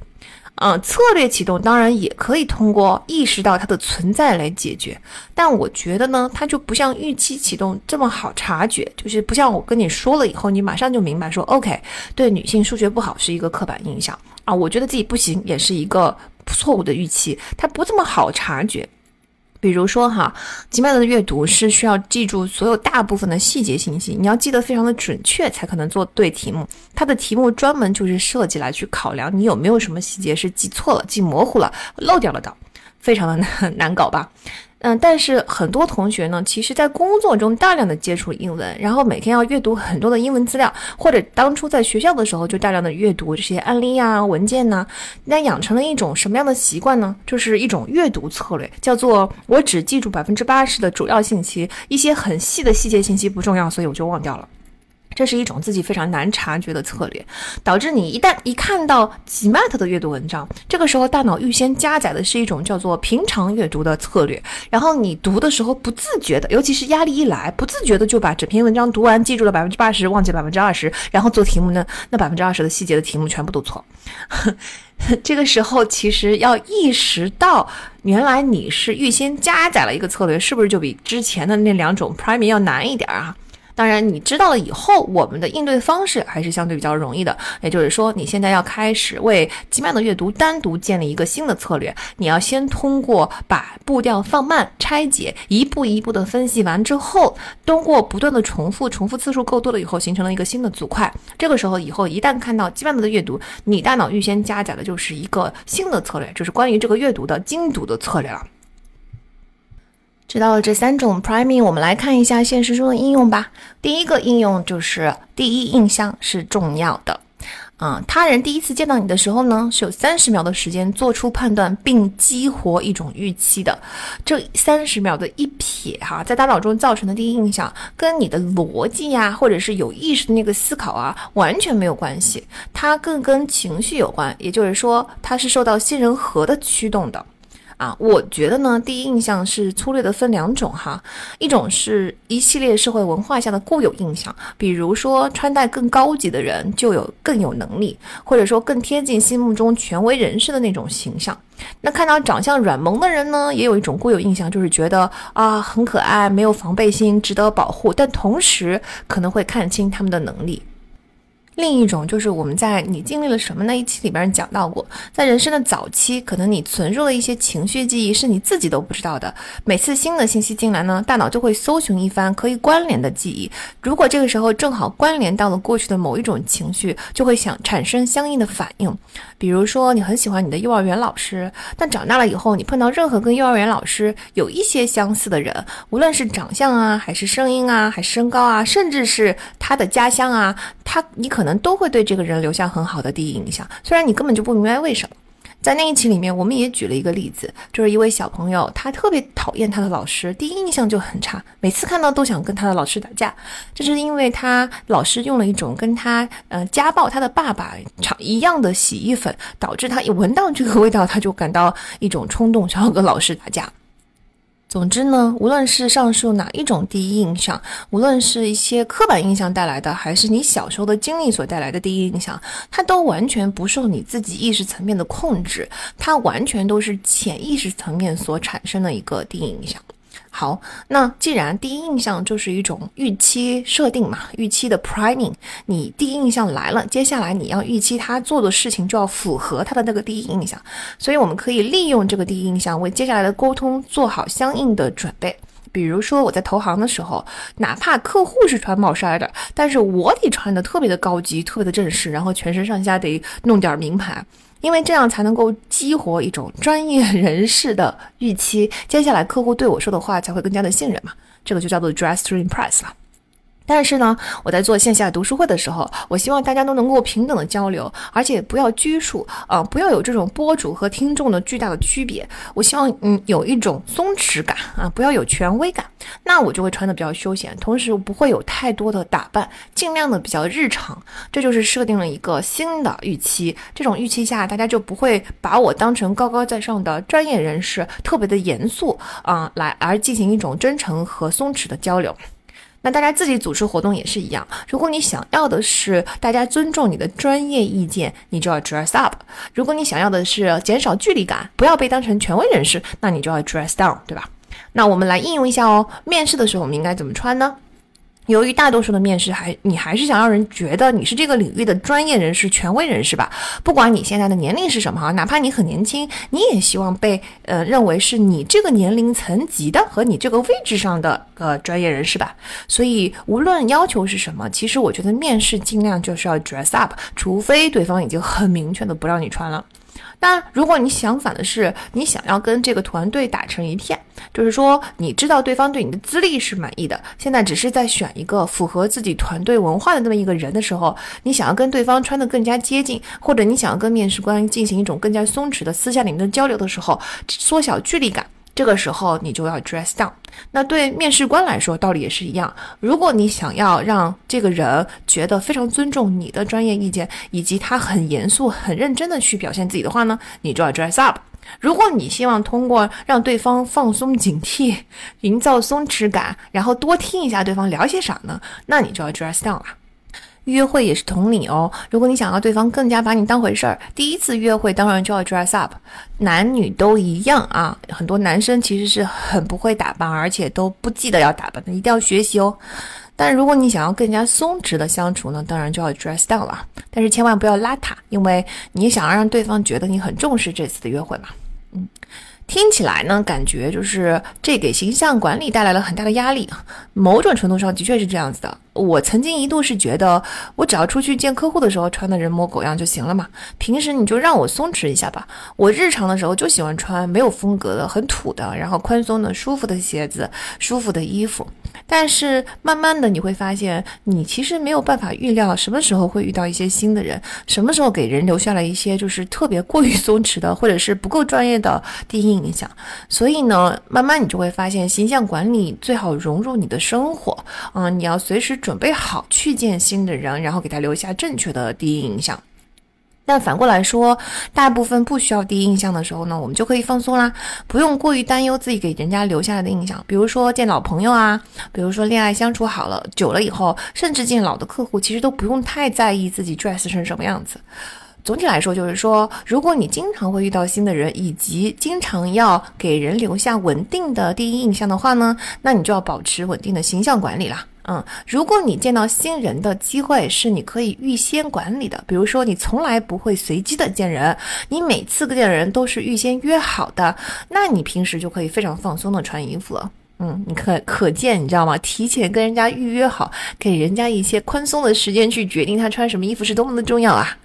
嗯，策略启动当然也可以通过意识到它的存在来解决，但我觉得呢，它就不像预期启动这么好察觉，就是不像我跟你说了以后，你马上就明白说，OK，对女性数学不好是一个刻板印象啊，我觉得自己不行也是一个错误的预期，它不这么好察觉。比如说哈，吉麦的阅读是需要记住所有大部分的细节信息，你要记得非常的准确才可能做对题目。它的题目专门就是设计来去考量你有没有什么细节是记错了、记模糊了、漏掉了的，非常的难难搞吧？嗯，但是很多同学呢，其实在工作中大量的接触英文，然后每天要阅读很多的英文资料，或者当初在学校的时候就大量的阅读这些案例啊、文件呐，那养成了一种什么样的习惯呢？就是一种阅读策略，叫做我只记住百分之八十的主要信息，一些很细的细节信息不重要，所以我就忘掉了。这是一种自己非常难察觉的策略，导致你一旦一看到 GMAT 的阅读文章，这个时候大脑预先加载的是一种叫做平常阅读的策略，然后你读的时候不自觉的，尤其是压力一来，不自觉的就把整篇文章读完，记住了百分之八十，忘记百分之二十，然后做题目呢，那百分之二十的细节的题目全部都错。这个时候其实要意识到，原来你是预先加载了一个策略，是不是就比之前的那两种 Priming 要难一点啊？当然，你知道了以后，我们的应对方式还是相对比较容易的。也就是说，你现在要开始为基曼的阅读单独建立一个新的策略。你要先通过把步调放慢、拆解，一步一步的分析完之后，通过不断的重复，重复次数够多了以后，形成了一个新的组块。这个时候，以后一旦看到基曼的阅读，你大脑预先加载的就是一个新的策略，就是关于这个阅读的精读的策略了。知道了这三种 priming，我们来看一下现实中的应用吧。第一个应用就是第一印象是重要的。嗯，他人第一次见到你的时候呢，是有三十秒的时间做出判断并激活一种预期的。这三十秒的一瞥哈，在大脑中造成的第一印象，跟你的逻辑呀，或者是有意识的那个思考啊，完全没有关系。它更跟情绪有关，也就是说，它是受到杏仁核的驱动的。啊，我觉得呢，第一印象是粗略的分两种哈，一种是一系列社会文化下的固有印象，比如说穿戴更高级的人就有更有能力，或者说更贴近心目中权威人士的那种形象。那看到长相软萌的人呢，也有一种固有印象，就是觉得啊很可爱，没有防备心，值得保护，但同时可能会看清他们的能力。另一种就是我们在你经历了什么那一期里边讲到过，在人生的早期，可能你存入了一些情绪记忆，是你自己都不知道的。每次新的信息进来呢，大脑就会搜寻一番可以关联的记忆。如果这个时候正好关联到了过去的某一种情绪，就会想产生相应的反应。比如说，你很喜欢你的幼儿园老师，但长大了以后，你碰到任何跟幼儿园老师有一些相似的人，无论是长相啊，还是声音啊，还是身高啊，甚至是他的家乡啊，他你可能。都会对这个人留下很好的第一印象，虽然你根本就不明白为什么。在那一期里面，我们也举了一个例子，就是一位小朋友，他特别讨厌他的老师，第一印象就很差，每次看到都想跟他的老师打架。这是因为他老师用了一种跟他呃家暴他的爸爸一样的洗衣粉，导致他一闻到这个味道，他就感到一种冲动，想要跟老师打架。总之呢，无论是上述哪一种第一印象，无论是一些刻板印象带来的，还是你小时候的经历所带来的第一印象，它都完全不受你自己意识层面的控制，它完全都是潜意识层面所产生的一个第一印象。好，那既然第一印象就是一种预期设定嘛，预期的 priming，你第一印象来了，接下来你要预期他做的事情就要符合他的那个第一印象，所以我们可以利用这个第一印象为接下来的沟通做好相应的准备。比如说我在投行的时候，哪怕客户是穿帽衫的，但是我得穿的特别的高级，特别的正式，然后全身上下得弄点名牌。因为这样才能够激活一种专业人士的预期，接下来客户对我说的话才会更加的信任嘛，这个就叫做 dress to impress 了。但是呢，我在做线下读书会的时候，我希望大家都能够平等的交流，而且不要拘束啊，不要有这种播主和听众的巨大的区别。我希望嗯有一种松弛感啊，不要有权威感。那我就会穿的比较休闲，同时不会有太多的打扮，尽量的比较日常。这就是设定了一个新的预期，这种预期下，大家就不会把我当成高高在上的专业人士，特别的严肃啊，来而进行一种真诚和松弛的交流。那大家自己组织活动也是一样，如果你想要的是大家尊重你的专业意见，你就要 dress up；如果你想要的是减少距离感，不要被当成权威人士，那你就要 dress down，对吧？那我们来应用一下哦，面试的时候我们应该怎么穿呢？由于大多数的面试还你还是想让人觉得你是这个领域的专业人士、权威人士吧？不管你现在的年龄是什么哈，哪怕你很年轻，你也希望被呃认为是你这个年龄层级的和你这个位置上的呃专业人士吧。所以无论要求是什么，其实我觉得面试尽量就是要 dress up，除非对方已经很明确的不让你穿了。那如果你相反的是，你想要跟这个团队打成一片，就是说你知道对方对你的资历是满意的，现在只是在选一个符合自己团队文化的那么一个人的时候，你想要跟对方穿得更加接近，或者你想要跟面试官进行一种更加松弛的私下里面的交流的时候，缩小距离感。这个时候你就要 dress down。那对面试官来说道理也是一样。如果你想要让这个人觉得非常尊重你的专业意见，以及他很严肃、很认真的去表现自己的话呢，你就要 dress up。如果你希望通过让对方放松警惕，营造松弛感，然后多听一下对方聊些啥呢，那你就要 dress down 了。约会也是同理哦。如果你想要对方更加把你当回事儿，第一次约会当然就要 dress up，男女都一样啊。很多男生其实是很不会打扮，而且都不记得要打扮的，一定要学习哦。但如果你想要更加松弛的相处呢，当然就要 dress down 了。但是千万不要邋遢，因为你想要让对方觉得你很重视这次的约会嘛。嗯。听起来呢，感觉就是这给形象管理带来了很大的压力。某种程度上的确是这样子的。我曾经一度是觉得，我只要出去见客户的时候穿的人模狗样就行了嘛。平时你就让我松弛一下吧。我日常的时候就喜欢穿没有风格的、很土的，然后宽松的、舒服的鞋子、舒服的衣服。但是慢慢的你会发现，你其实没有办法预料什么时候会遇到一些新的人，什么时候给人留下了一些就是特别过于松弛的，或者是不够专业的第一印象。所以呢，慢慢你就会发现，形象管理最好融入你的生活。嗯，你要随时准备好去见新的人，然后给他留下正确的第一印象。但反过来说，大部分不需要第一印象的时候呢，我们就可以放松啦，不用过于担忧自己给人家留下来的印象。比如说见老朋友啊，比如说恋爱相处好了久了以后，甚至见老的客户，其实都不用太在意自己 dress 成什么样子。总体来说，就是说，如果你经常会遇到新的人，以及经常要给人留下稳定的第一印象的话呢，那你就要保持稳定的形象管理啦。嗯，如果你见到新人的机会是你可以预先管理的，比如说你从来不会随机的见人，你每次见人都是预先约好的，那你平时就可以非常放松的穿衣服了。嗯，你可可见，你知道吗？提前跟人家预约好，给人家一些宽松的时间去决定他穿什么衣服是多么的重要啊。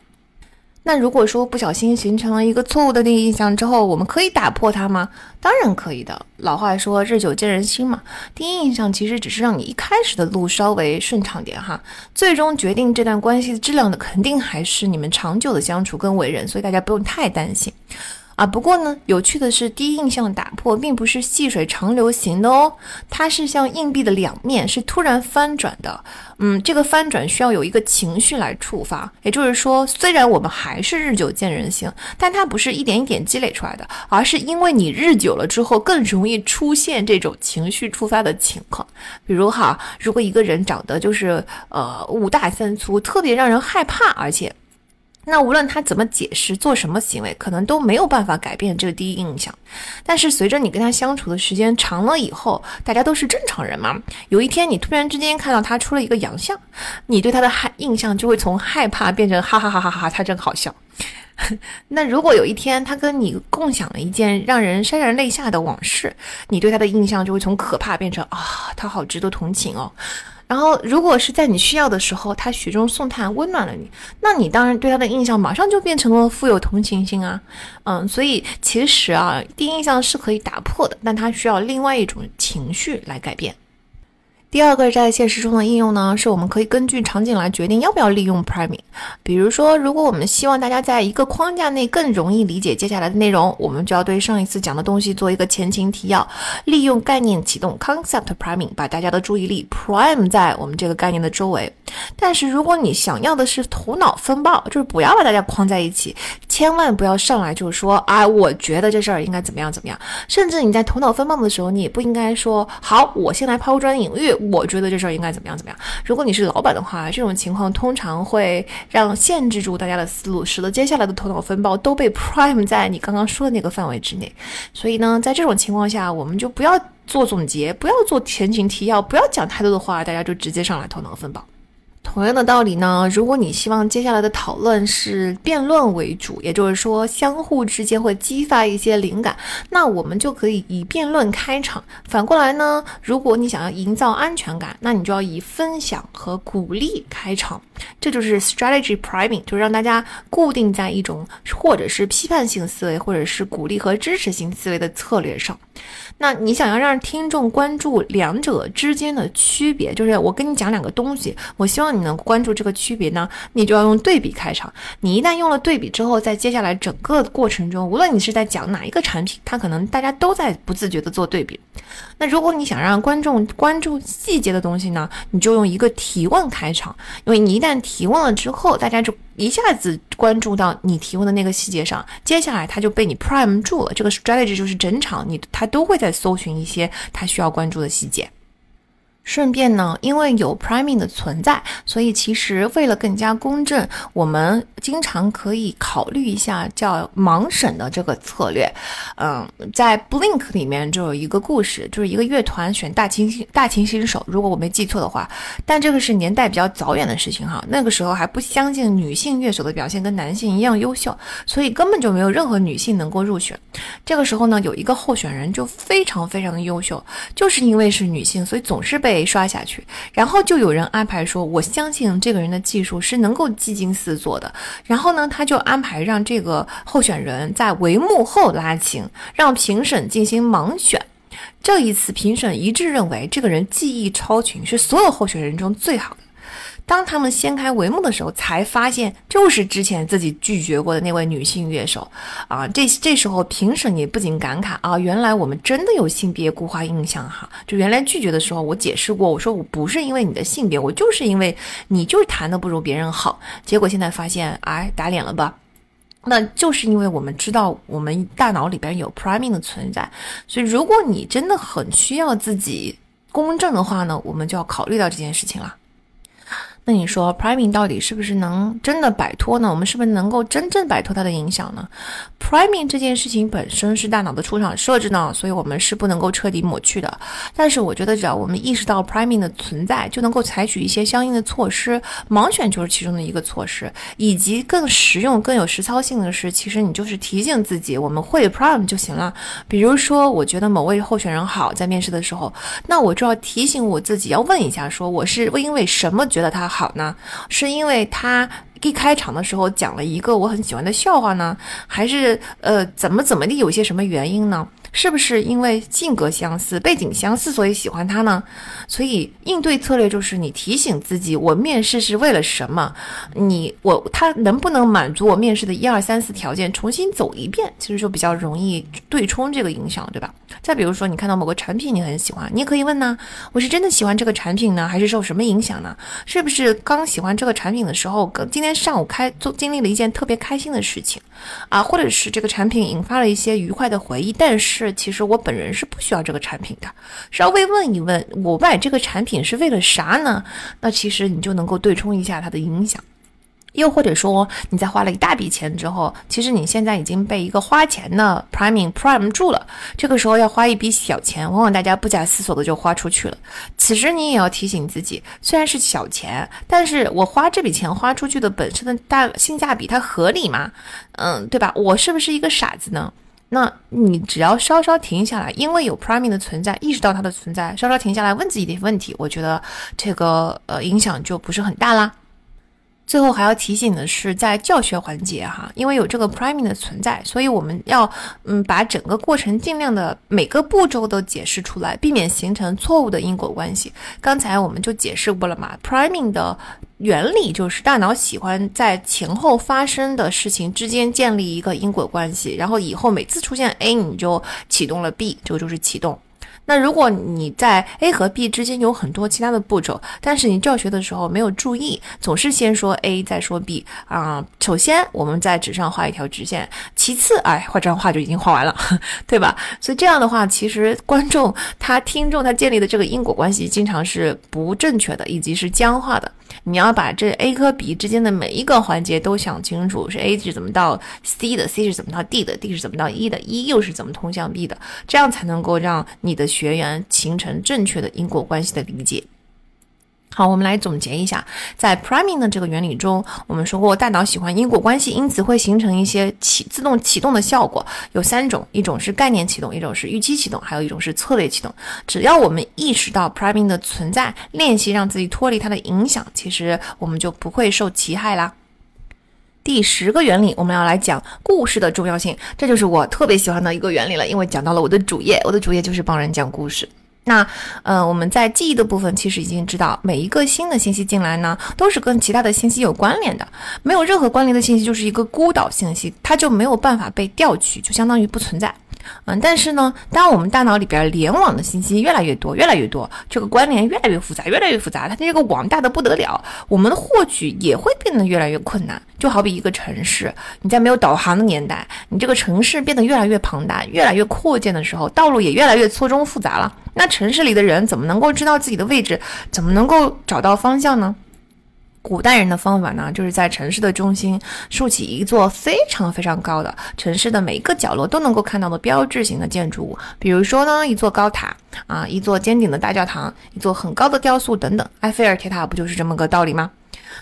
那如果说不小心形成了一个错误的第一印象之后，我们可以打破它吗？当然可以的。老话说“日久见人心”嘛，第一印象其实只是让你一开始的路稍微顺畅点哈，最终决定这段关系的质量的肯定还是你们长久的相处跟为人，所以大家不用太担心。啊，不过呢，有趣的是，第一印象打破并不是细水长流型的哦，它是像硬币的两面，是突然翻转的。嗯，这个翻转需要有一个情绪来触发，也就是说，虽然我们还是日久见人心，但它不是一点一点积累出来的，而是因为你日久了之后，更容易出现这种情绪触发的情况。比如哈，如果一个人长得就是呃五大三粗，特别让人害怕，而且。那无论他怎么解释，做什么行为，可能都没有办法改变这个第一印象。但是随着你跟他相处的时间长了以后，大家都是正常人嘛。有一天你突然之间看到他出了一个洋相，你对他的害印象就会从害怕变成哈哈哈哈哈，他真好笑。那如果有一天他跟你共享了一件让人潸然泪下的往事，你对他的印象就会从可怕变成啊，他好值得同情哦。然后，如果是在你需要的时候，他雪中送炭，温暖了你，那你当然对他的印象马上就变成了富有同情心啊。嗯，所以其实啊，第一印象是可以打破的，但他需要另外一种情绪来改变。第二个在现实中的应用呢，是我们可以根据场景来决定要不要利用 priming。比如说，如果我们希望大家在一个框架内更容易理解接下来的内容，我们就要对上一次讲的东西做一个前情提要，利用概念启动 concept priming，把大家的注意力 prime 在我们这个概念的周围。但是如果你想要的是头脑风暴，就是不要把大家框在一起，千万不要上来就说啊，我觉得这事儿应该怎么样怎么样。甚至你在头脑风暴的时候，你也不应该说好，我先来抛砖引玉。我觉得这事儿应该怎么样怎么样。如果你是老板的话，这种情况通常会让限制住大家的思路，使得接下来的头脑风暴都被 prime 在你刚刚说的那个范围之内。所以呢，在这种情况下，我们就不要做总结，不要做前情提要，不要讲太多的话，大家就直接上来头脑风暴。同样的道理呢，如果你希望接下来的讨论是辩论为主，也就是说相互之间会激发一些灵感，那我们就可以以辩论开场。反过来呢，如果你想要营造安全感，那你就要以分享和鼓励开场。这就是 strategy priming，就是让大家固定在一种或者是批判性思维，或者是鼓励和支持性思维的策略上。那你想要让听众关注两者之间的区别，就是我跟你讲两个东西，我希望你能关注这个区别呢，你就要用对比开场。你一旦用了对比之后，在接下来整个过程中，无论你是在讲哪一个产品，它可能大家都在不自觉的做对比。那如果你想让观众关注细节的东西呢，你就用一个提问开场，因为你一旦提问了之后，大家就一下子关注到你提问的那个细节上，接下来他就被你 prime 住了。这个 strategy 就是整场你他都会在搜寻一些他需要关注的细节。顺便呢，因为有 priming 的存在，所以其实为了更加公正，我们经常可以考虑一下叫盲审的这个策略。嗯，在 Blink 里面就有一个故事，就是一个乐团选大提琴大清新手，如果我没记错的话。但这个是年代比较早远的事情哈，那个时候还不相信女性乐手的表现跟男性一样优秀，所以根本就没有任何女性能够入选。这个时候呢，有一个候选人就非常非常的优秀，就是因为是女性，所以总是被。被刷下去，然后就有人安排说：“我相信这个人的技术是能够技惊四座的。”然后呢，他就安排让这个候选人在帷幕后拉琴，让评审进行盲选。这一次，评审一致认为这个人技艺超群，是所有候选人中最好的。当他们掀开帷幕的时候，才发现就是之前自己拒绝过的那位女性乐手啊！这这时候评审也不禁感慨啊，原来我们真的有性别固化印象哈！就原来拒绝的时候，我解释过，我说我不是因为你的性别，我就是因为你就是弹的不如别人好。结果现在发现，哎，打脸了吧？那就是因为我们知道我们大脑里边有 priming 的存在，所以如果你真的很需要自己公正的话呢，我们就要考虑到这件事情了。那你说 priming 到底是不是能真的摆脱呢？我们是不是能够真正摆脱它的影响呢？priming 这件事情本身是大脑的出厂设置呢，所以我们是不能够彻底抹去的。但是我觉得只要我们意识到 priming 的存在，就能够采取一些相应的措施。盲选就是其中的一个措施，以及更实用、更有实操性的是，其实你就是提醒自己，我们会 prime 就行了。比如说，我觉得某位候选人好，在面试的时候，那我就要提醒我自己，要问一下，说我是因为什么觉得他。好呢，是因为他一开场的时候讲了一个我很喜欢的笑话呢，还是呃怎么怎么地有些什么原因呢？是不是因为性格相似、背景相似，所以喜欢他呢？所以应对策略就是你提醒自己，我面试是为了什么？你我他能不能满足我面试的一二三四条件？重新走一遍，其实就比较容易对冲这个影响，对吧？再比如说，你看到某个产品你很喜欢，你也可以问呢：我是真的喜欢这个产品呢，还是受什么影响呢？是不是刚喜欢这个产品的时候，今天上午开做经历了一件特别开心的事情啊？或者是这个产品引发了一些愉快的回忆？但是。是，其实我本人是不需要这个产品的，稍微问一问，我买这个产品是为了啥呢？那其实你就能够对冲一下它的影响。又或者说，你在花了一大笔钱之后，其实你现在已经被一个花钱的 priming prime 住了，这个时候要花一笔小钱，往往大家不假思索的就花出去了。此时你也要提醒自己，虽然是小钱，但是我花这笔钱花出去的本身的大性价比，它合理吗？嗯，对吧？我是不是一个傻子呢？那你只要稍稍停下来，因为有 priming 的存在，意识到它的存在，稍稍停下来问自己的问题，我觉得这个呃影响就不是很大啦。最后还要提醒的是，在教学环节哈，因为有这个 priming 的存在，所以我们要嗯把整个过程尽量的每个步骤都解释出来，避免形成错误的因果关系。刚才我们就解释过了嘛，priming 的原理就是大脑喜欢在前后发生的事情之间建立一个因果关系，然后以后每次出现 A，你就启动了 B，这个就是启动。那如果你在 A 和 B 之间有很多其他的步骤，但是你教学的时候没有注意，总是先说 A 再说 B 啊。首先我们在纸上画一条直线，其次哎画这张画就已经画完了，对吧？所以这样的话，其实观众他听众他建立的这个因果关系经常是不正确的，以及是僵化的。你要把这 A 和 B 之间的每一个环节都想清楚，是 A 是怎么到 C 的，C 是怎么到 D 的，D 是怎么到 E 的，E 又是怎么通向 B 的，这样才能够让你的学员形成正确的因果关系的理解。好，我们来总结一下，在 priming 的这个原理中，我们说过大脑喜欢因果关系，因此会形成一些启自动启动的效果，有三种，一种是概念启动，一种是预期启动，还有一种是策略启动。只要我们意识到 priming 的存在，练习让自己脱离它的影响，其实我们就不会受其害啦。第十个原理，我们要来讲故事的重要性，这就是我特别喜欢的一个原理了，因为讲到了我的主业，我的主业就是帮人讲故事。那，呃，我们在记忆的部分其实已经知道，每一个新的信息进来呢，都是跟其他的信息有关联的，没有任何关联的信息就是一个孤岛信息，它就没有办法被调取，就相当于不存在。嗯，但是呢，当我们大脑里边联网的信息越来越多，越来越多，这个关联越来越复杂，越来越复杂，它这个网大的不得了，我们的获取也会变得越来越困难。就好比一个城市，你在没有导航的年代，你这个城市变得越来越庞大，越来越扩建的时候，道路也越来越错综复杂了。那城市里的人怎么能够知道自己的位置？怎么能够找到方向呢？古代人的方法呢，就是在城市的中心竖起一座非常非常高的城市的每一个角落都能够看到的标志性的建筑物，比如说呢，一座高塔啊，一座尖顶的大教堂，一座很高的雕塑等等。埃菲尔铁塔不就是这么个道理吗？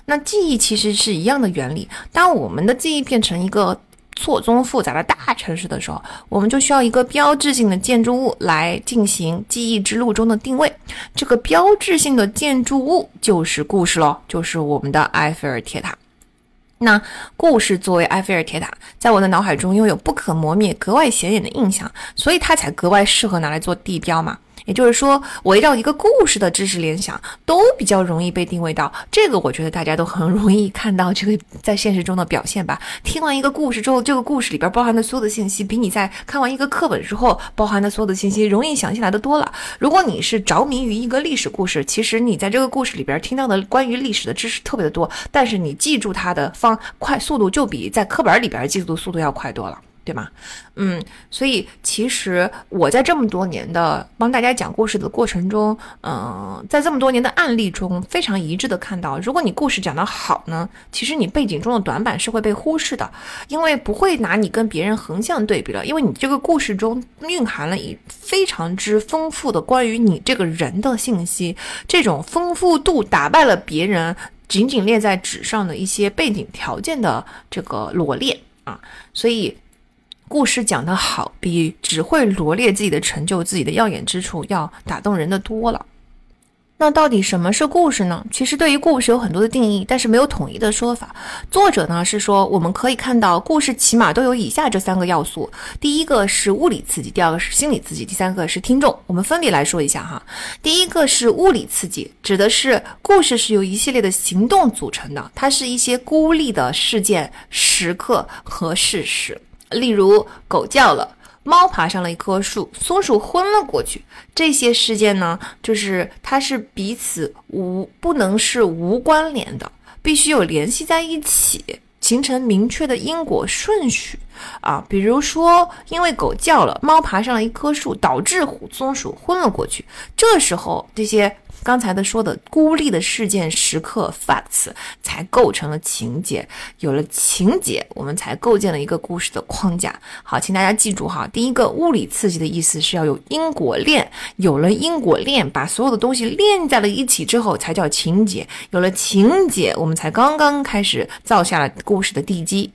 那记忆其实是一样的原理。当我们的记忆变成一个。错综复杂的大城市的时候，我们就需要一个标志性的建筑物来进行记忆之路中的定位。这个标志性的建筑物就是故事喽，就是我们的埃菲尔铁塔。那故事作为埃菲尔铁塔，在我的脑海中拥有不可磨灭、格外显眼的印象，所以它才格外适合拿来做地标嘛。也就是说，围绕一个故事的知识联想都比较容易被定位到。这个我觉得大家都很容易看到这个在现实中的表现吧。听完一个故事之后，这个故事里边包含的所有的信息，比你在看完一个课本之后包含的所有的信息容易想起来的多了。如果你是着迷于一个历史故事，其实你在这个故事里边听到的关于历史的知识特别的多，但是你记住它的方快速度就比在课本里边记住的速度要快多了。对吗？嗯，所以其实我在这么多年的帮大家讲故事的过程中，嗯，在这么多年的案例中，非常一致的看到，如果你故事讲得好呢，其实你背景中的短板是会被忽视的，因为不会拿你跟别人横向对比了，因为你这个故事中蕴含了一非常之丰富的关于你这个人的信息，这种丰富度打败了别人仅仅列在纸上的一些背景条件的这个罗列啊，所以。故事讲得好，比只会罗列自己的成就、自己的耀眼之处要打动人的多了。那到底什么是故事呢？其实对于故事有很多的定义，但是没有统一的说法。作者呢是说，我们可以看到故事起码都有以下这三个要素：第一个是物理刺激，第二个是心理刺激，第三个是听众。我们分别来说一下哈。第一个是物理刺激，指的是故事是由一系列的行动组成的，它是一些孤立的事件、时刻和事实。例如，狗叫了，猫爬上了一棵树，松鼠昏了过去。这些事件呢，就是它是彼此无不能是无关联的，必须有联系在一起，形成明确的因果顺序啊。比如说，因为狗叫了，猫爬上了一棵树，导致松鼠昏了过去。这时候，这些。刚才的说的孤立的事件时刻 facts 才构成了情节，有了情节，我们才构建了一个故事的框架。好，请大家记住哈，第一个物理刺激的意思是要有因果链，有了因果链，把所有的东西链在了一起之后，才叫情节。有了情节，我们才刚刚开始造下了故事的地基。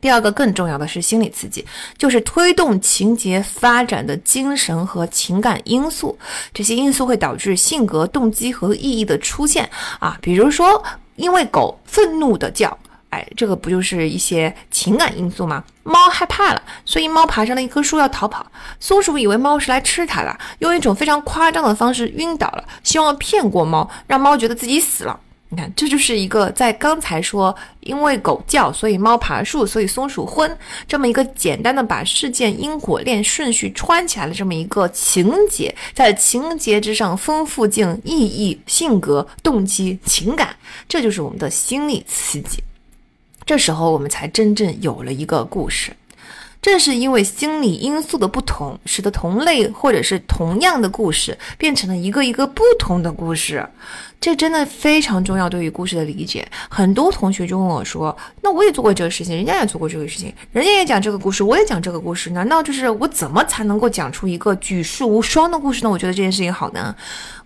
第二个更重要的是心理刺激，就是推动情节发展的精神和情感因素。这些因素会导致性格、动机和意义的出现啊。比如说，因为狗愤怒的叫，哎，这个不就是一些情感因素吗？猫害怕了，所以猫爬上了一棵树要逃跑。松鼠以为猫是来吃它的，用一种非常夸张的方式晕倒了，希望骗过猫，让猫觉得自己死了。你看，这就是一个在刚才说，因为狗叫，所以猫爬树，所以松鼠昏，这么一个简单的把事件因果链顺序串起来的这么一个情节，在情节之上丰富进意义、性格、动机、情感，这就是我们的心理刺激。这时候我们才真正有了一个故事。正是因为心理因素的不同，使得同类或者是同样的故事变成了一个一个不同的故事。这真的非常重要，对于故事的理解。很多同学就问我说：“那我也做过这个事情，人家也做过这个事情，人家也讲这个故事，我也讲这个故事，难道就是我怎么才能够讲出一个举世无双的故事呢？”我觉得这件事情好难。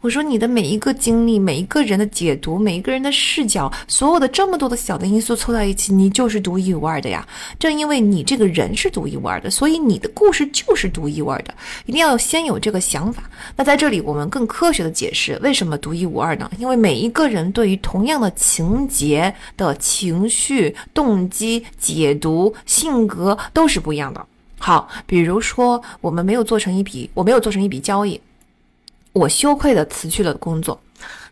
我说你的每一个经历，每一个人的解读，每一个人的视角，所有的这么多的小的因素凑到一起，你就是独一无二的呀。正因为你这个人是独一无二的，所以你的故事就是独一无二的。一定要先有这个想法。那在这里，我们更科学的解释为什么独一无二呢？因为每一个人对于同样的情节的情绪、动机、解读、性格都是不一样的。好，比如说我们没有做成一笔，我没有做成一笔交易。我羞愧的辞去了工作，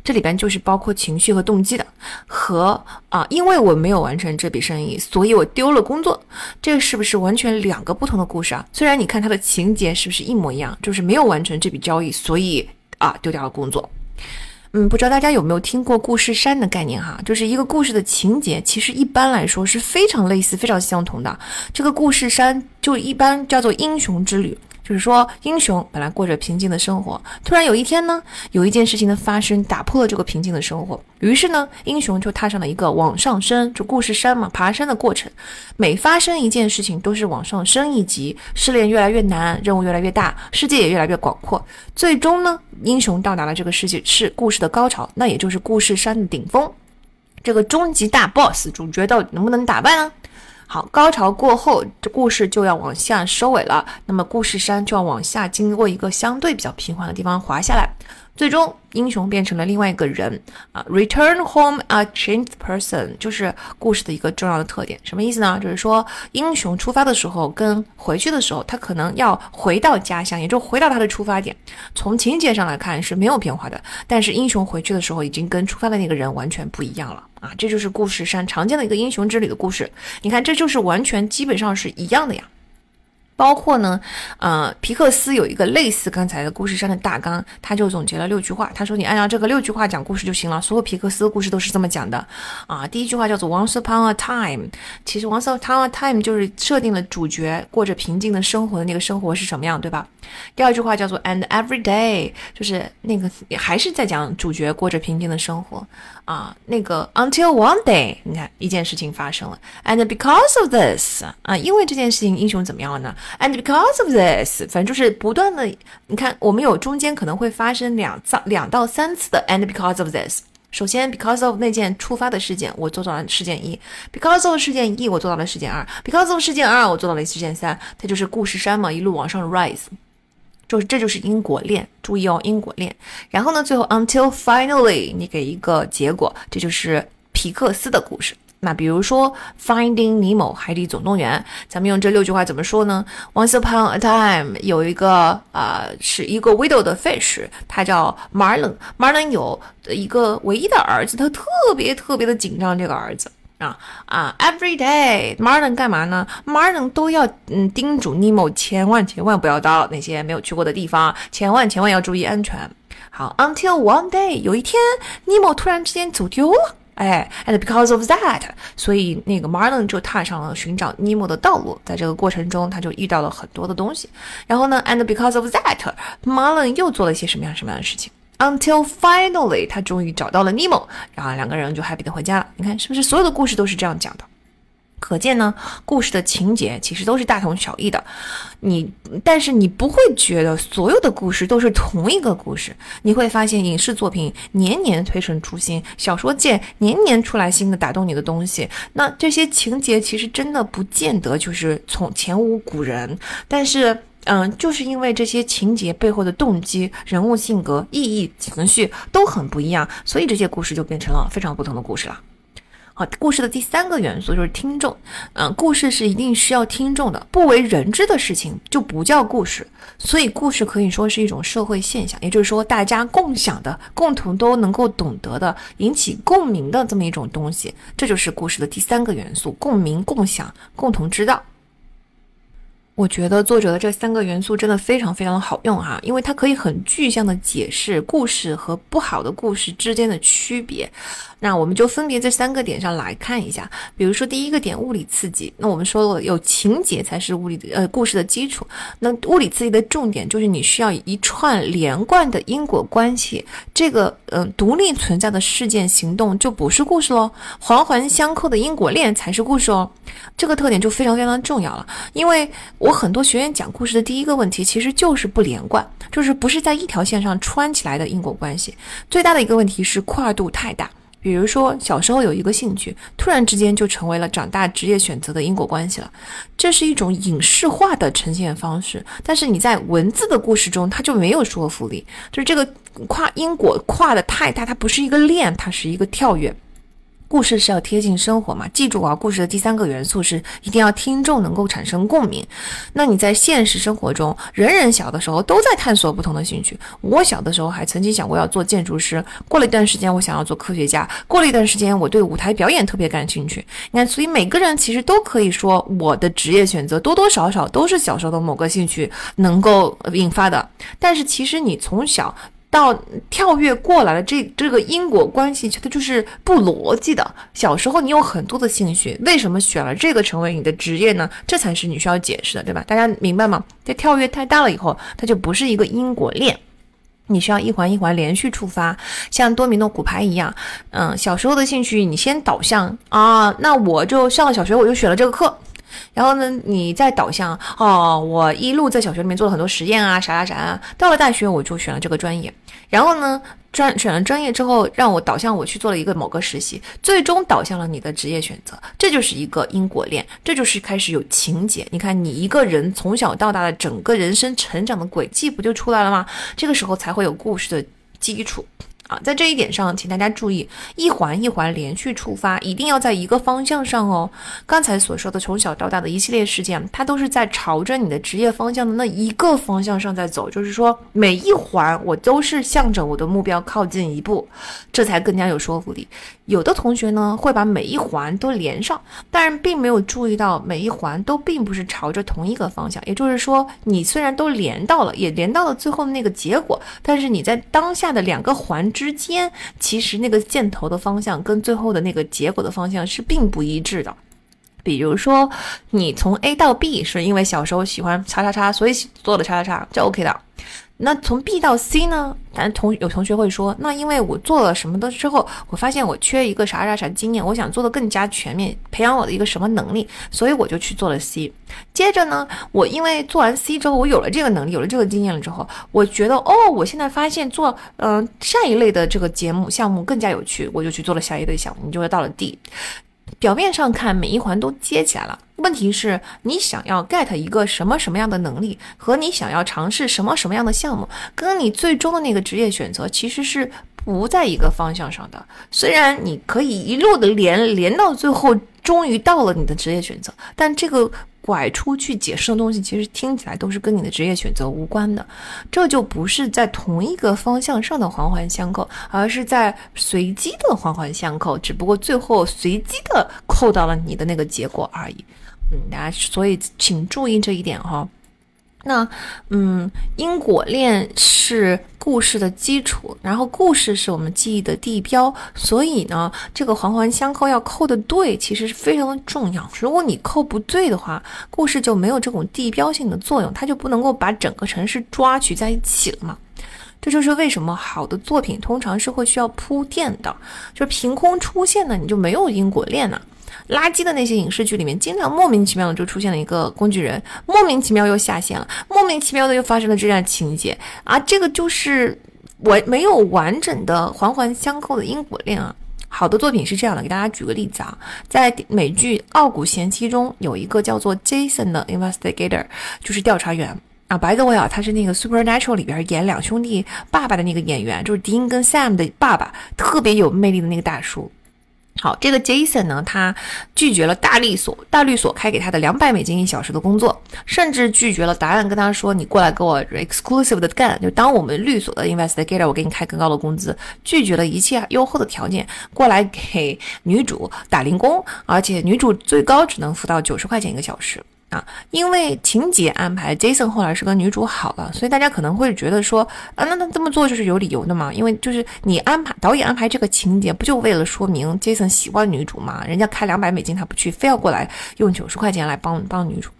这里边就是包括情绪和动机的，和啊，因为我没有完成这笔生意，所以我丢了工作，这个是不是完全两个不同的故事啊？虽然你看它的情节是不是一模一样，就是没有完成这笔交易，所以啊丢掉了工作。嗯，不知道大家有没有听过故事山的概念哈？就是一个故事的情节，其实一般来说是非常类似、非常相同的。这个故事山就一般叫做英雄之旅。就是说，英雄本来过着平静的生活，突然有一天呢，有一件事情的发生打破了这个平静的生活。于是呢，英雄就踏上了一个往上升，就故事山嘛，爬山的过程。每发生一件事情，都是往上升一级，试炼越来越难，任务越来越大，世界也越来越广阔。最终呢，英雄到达了这个世界是故事的高潮，那也就是故事山的顶峰。这个终极大 BOSS 主角到底能不能打败呢？好，高潮过后，这故事就要往下收尾了。那么故事山就要往下，经过一个相对比较平缓的地方滑下来。最终，英雄变成了另外一个人啊，return home a changed person，就是故事的一个重要的特点。什么意思呢？就是说，英雄出发的时候跟回去的时候，他可能要回到家乡，也就回到他的出发点。从情节上来看是没有变化的，但是英雄回去的时候已经跟出发的那个人完全不一样了啊！这就是故事山常见的一个英雄之旅的故事。你看，这就是完全基本上是一样的呀。包括呢，呃，皮克斯有一个类似刚才的故事山的大纲，他就总结了六句话。他说：“你按照这个六句话讲故事就行了。”所有皮克斯的故事都是这么讲的啊。第一句话叫做 “Once upon a time”，其实 “Once upon a time” 就是设定了主角过着平静的生活的那个生活是什么样，对吧？第二句话叫做 “And every day”，就是那个还是在讲主角过着平静的生活啊。那个 “Until one day”，你看一件事情发生了，“And because of this”，啊，因为这件事情，英雄怎么样了呢？And because of this，反正就是不断的，你看我们有中间可能会发生两到两到三次的 and because of this。首先，because of 那件触发的事件，我做到了事件一；because of 事件一，我做到了事件二；because of 事件二，我做到了事件三。它就是故事山嘛，一路往上 rise，就是这就是因果链。注意哦，因果链。然后呢，最后 until finally，你给一个结果，这就是皮克斯的故事。那比如说《Finding Nemo》海底总动员，咱们用这六句话怎么说呢？Once upon a time，有一个啊，是一个 widow 的 fish，他叫 Marlin。Marlin 有一个唯一的儿子，他特别特别的紧张这个儿子啊啊！Every day，Marlin 干嘛呢？Marlin 都要嗯叮嘱 Nemo 千万千万不要到那些没有去过的地方，千万千万要注意安全。好，Until one day，有一天，Nemo 突然之间走丢了。哎，and because of that，所以那个 Marlin 就踏上了寻找尼莫的道路。在这个过程中，他就遇到了很多的东西。然后呢，and because of that，Marlin 又做了一些什么样什么样的事情？Until finally，他终于找到了尼莫，然后两个人就 happy 的回家了。你看，是不是所有的故事都是这样讲的？可见呢，故事的情节其实都是大同小异的。你，但是你不会觉得所有的故事都是同一个故事。你会发现影视作品年年推陈出新，小说界年年出来新的打动你的东西。那这些情节其实真的不见得就是从前无古人。但是，嗯，就是因为这些情节背后的动机、人物性格、意义、情绪都很不一样，所以这些故事就变成了非常不同的故事了。好，故事的第三个元素就是听众。嗯，故事是一定需要听众的，不为人知的事情就不叫故事。所以，故事可以说是一种社会现象，也就是说，大家共享的、共同都能够懂得的、引起共鸣的这么一种东西。这就是故事的第三个元素：共鸣、共享、共同知道。我觉得作者的这三个元素真的非常非常的好用哈，因为它可以很具象的解释故事和不好的故事之间的区别。那我们就分别这三个点上来看一下。比如说第一个点，物理刺激。那我们说了，有情节才是物理的呃故事的基础。那物理刺激的重点就是你需要一串连贯的因果关系，这个嗯独立存在的事件行动就不是故事喽，环环相扣的因果链才是故事哦。这个特点就非常非常重要了，因为。我很多学员讲故事的第一个问题，其实就是不连贯，就是不是在一条线上穿起来的因果关系。最大的一个问题是跨度太大。比如说，小时候有一个兴趣，突然之间就成为了长大职业选择的因果关系了。这是一种影视化的呈现方式，但是你在文字的故事中，它就没有说服力。就是这个跨因果跨的太大，它不是一个链，它是一个跳跃。故事是要贴近生活嘛？记住啊，故事的第三个元素是一定要听众能够产生共鸣。那你在现实生活中，人人小的时候都在探索不同的兴趣。我小的时候还曾经想过要做建筑师，过了一段时间我想要做科学家，过了一段时间我对舞台表演特别感兴趣。你看，所以每个人其实都可以说，我的职业选择多多少少都是小时候的某个兴趣能够引发的。但是其实你从小。到跳跃过来了这这个因果关系，它就是不逻辑的。小时候你有很多的兴趣，为什么选了这个成为你的职业呢？这才是你需要解释的，对吧？大家明白吗？这跳跃太大了以后，它就不是一个因果链，你需要一环一环连续触发，像多米诺骨牌一样。嗯，小时候的兴趣你先导向啊，那我就上了小学，我就选了这个课。然后呢，你再导向哦，我一路在小学里面做了很多实验啊，啥啥啥啊。到了大学，我就选了这个专业。然后呢，专选了专业之后，让我导向我去做了一个某个实习，最终导向了你的职业选择。这就是一个因果链，这就是开始有情节。你看，你一个人从小到大的整个人生成长的轨迹不就出来了吗？这个时候才会有故事的基础。啊，在这一点上，请大家注意，一环一环连续触发，一定要在一个方向上哦。刚才所说的从小到大的一系列事件，它都是在朝着你的职业方向的那一个方向上在走，就是说每一环我都是向着我的目标靠近一步，这才更加有说服力。有的同学呢会把每一环都连上，但是并没有注意到每一环都并不是朝着同一个方向。也就是说，你虽然都连到了，也连到了最后的那个结果，但是你在当下的两个环之间，其实那个箭头的方向跟最后的那个结果的方向是并不一致的。比如说，你从 A 到 B 是因为小时候喜欢叉叉叉，所以做了叉叉叉，这 OK 的。那从 B 到 C 呢？但同有同学会说，那因为我做了什么的之后，我发现我缺一个啥啥啥经验，我想做的更加全面，培养我的一个什么能力，所以我就去做了 C。接着呢，我因为做完 C 之后，我有了这个能力，有了这个经验了之后，我觉得哦，我现在发现做嗯下一类的这个节目项目更加有趣，我就去做了下一类项目，你就会到了 D。表面上看，每一环都接起来了。问题是，你想要 get 一个什么什么样的能力，和你想要尝试什么什么样的项目，跟你最终的那个职业选择其实是不在一个方向上的。虽然你可以一路的连连到最后，终于到了你的职业选择，但这个。拐出去解释的东西，其实听起来都是跟你的职业选择无关的，这就不是在同一个方向上的环环相扣，而是在随机的环环相扣，只不过最后随机的扣到了你的那个结果而已。嗯，大家所以请注意这一点哈。那，嗯，因果链是故事的基础，然后故事是我们记忆的地标，所以呢，这个环环相扣要扣的对，其实是非常的重要。如果你扣不对的话，故事就没有这种地标性的作用，它就不能够把整个城市抓取在一起了嘛。这就是为什么好的作品通常是会需要铺垫的，就是凭空出现的，你就没有因果链了。垃圾的那些影视剧里面，经常莫名其妙的就出现了一个工具人，莫名其妙又下线了，莫名其妙的又发生了这样情节啊！这个就是完没有完整的环环相扣的因果链啊！好的作品是这样的，给大家举个例子啊，在美剧《傲骨贤妻》中有一个叫做 Jason 的 investigator，就是调查员啊。白德威啊，他是那个 Supernatural 里边演两兄弟爸爸的那个演员，就是 Dean 跟 Sam 的爸爸，特别有魅力的那个大叔。好，这个 Jason 呢，他拒绝了大律所大律所开给他的两百美金一小时的工作，甚至拒绝了答案跟他说：“你过来给我 exclusive 的干，就当我们律所的 investigator，我给你开更高的工资。”拒绝了一切优厚的条件，过来给女主打零工，而且女主最高只能付到九十块钱一个小时。啊，因为情节安排，Jason 后来是跟女主好了，所以大家可能会觉得说，啊，那那这么做就是有理由的嘛？因为就是你安排导演安排这个情节，不就为了说明 Jason 喜欢女主吗？人家开两百美金他不去，非要过来用九十块钱来帮帮女主。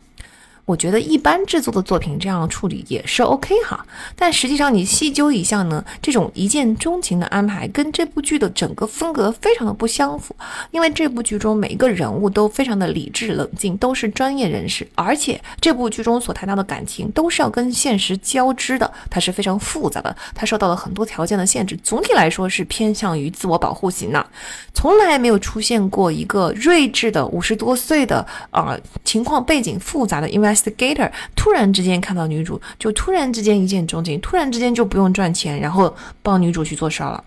我觉得一般制作的作品这样处理也是 OK 哈，但实际上你细究一下呢，这种一见钟情的安排跟这部剧的整个风格非常的不相符。因为这部剧中每一个人物都非常的理智冷静，都是专业人士，而且这部剧中所谈到的感情都是要跟现实交织的，它是非常复杂的，它受到了很多条件的限制。总体来说是偏向于自我保护型的，从来没有出现过一个睿智的五十多岁的啊情况背景复杂的，因为。Investigator 突然之间看到女主，就突然之间一见钟情，突然之间就不用赚钱，然后帮女主去做事儿了，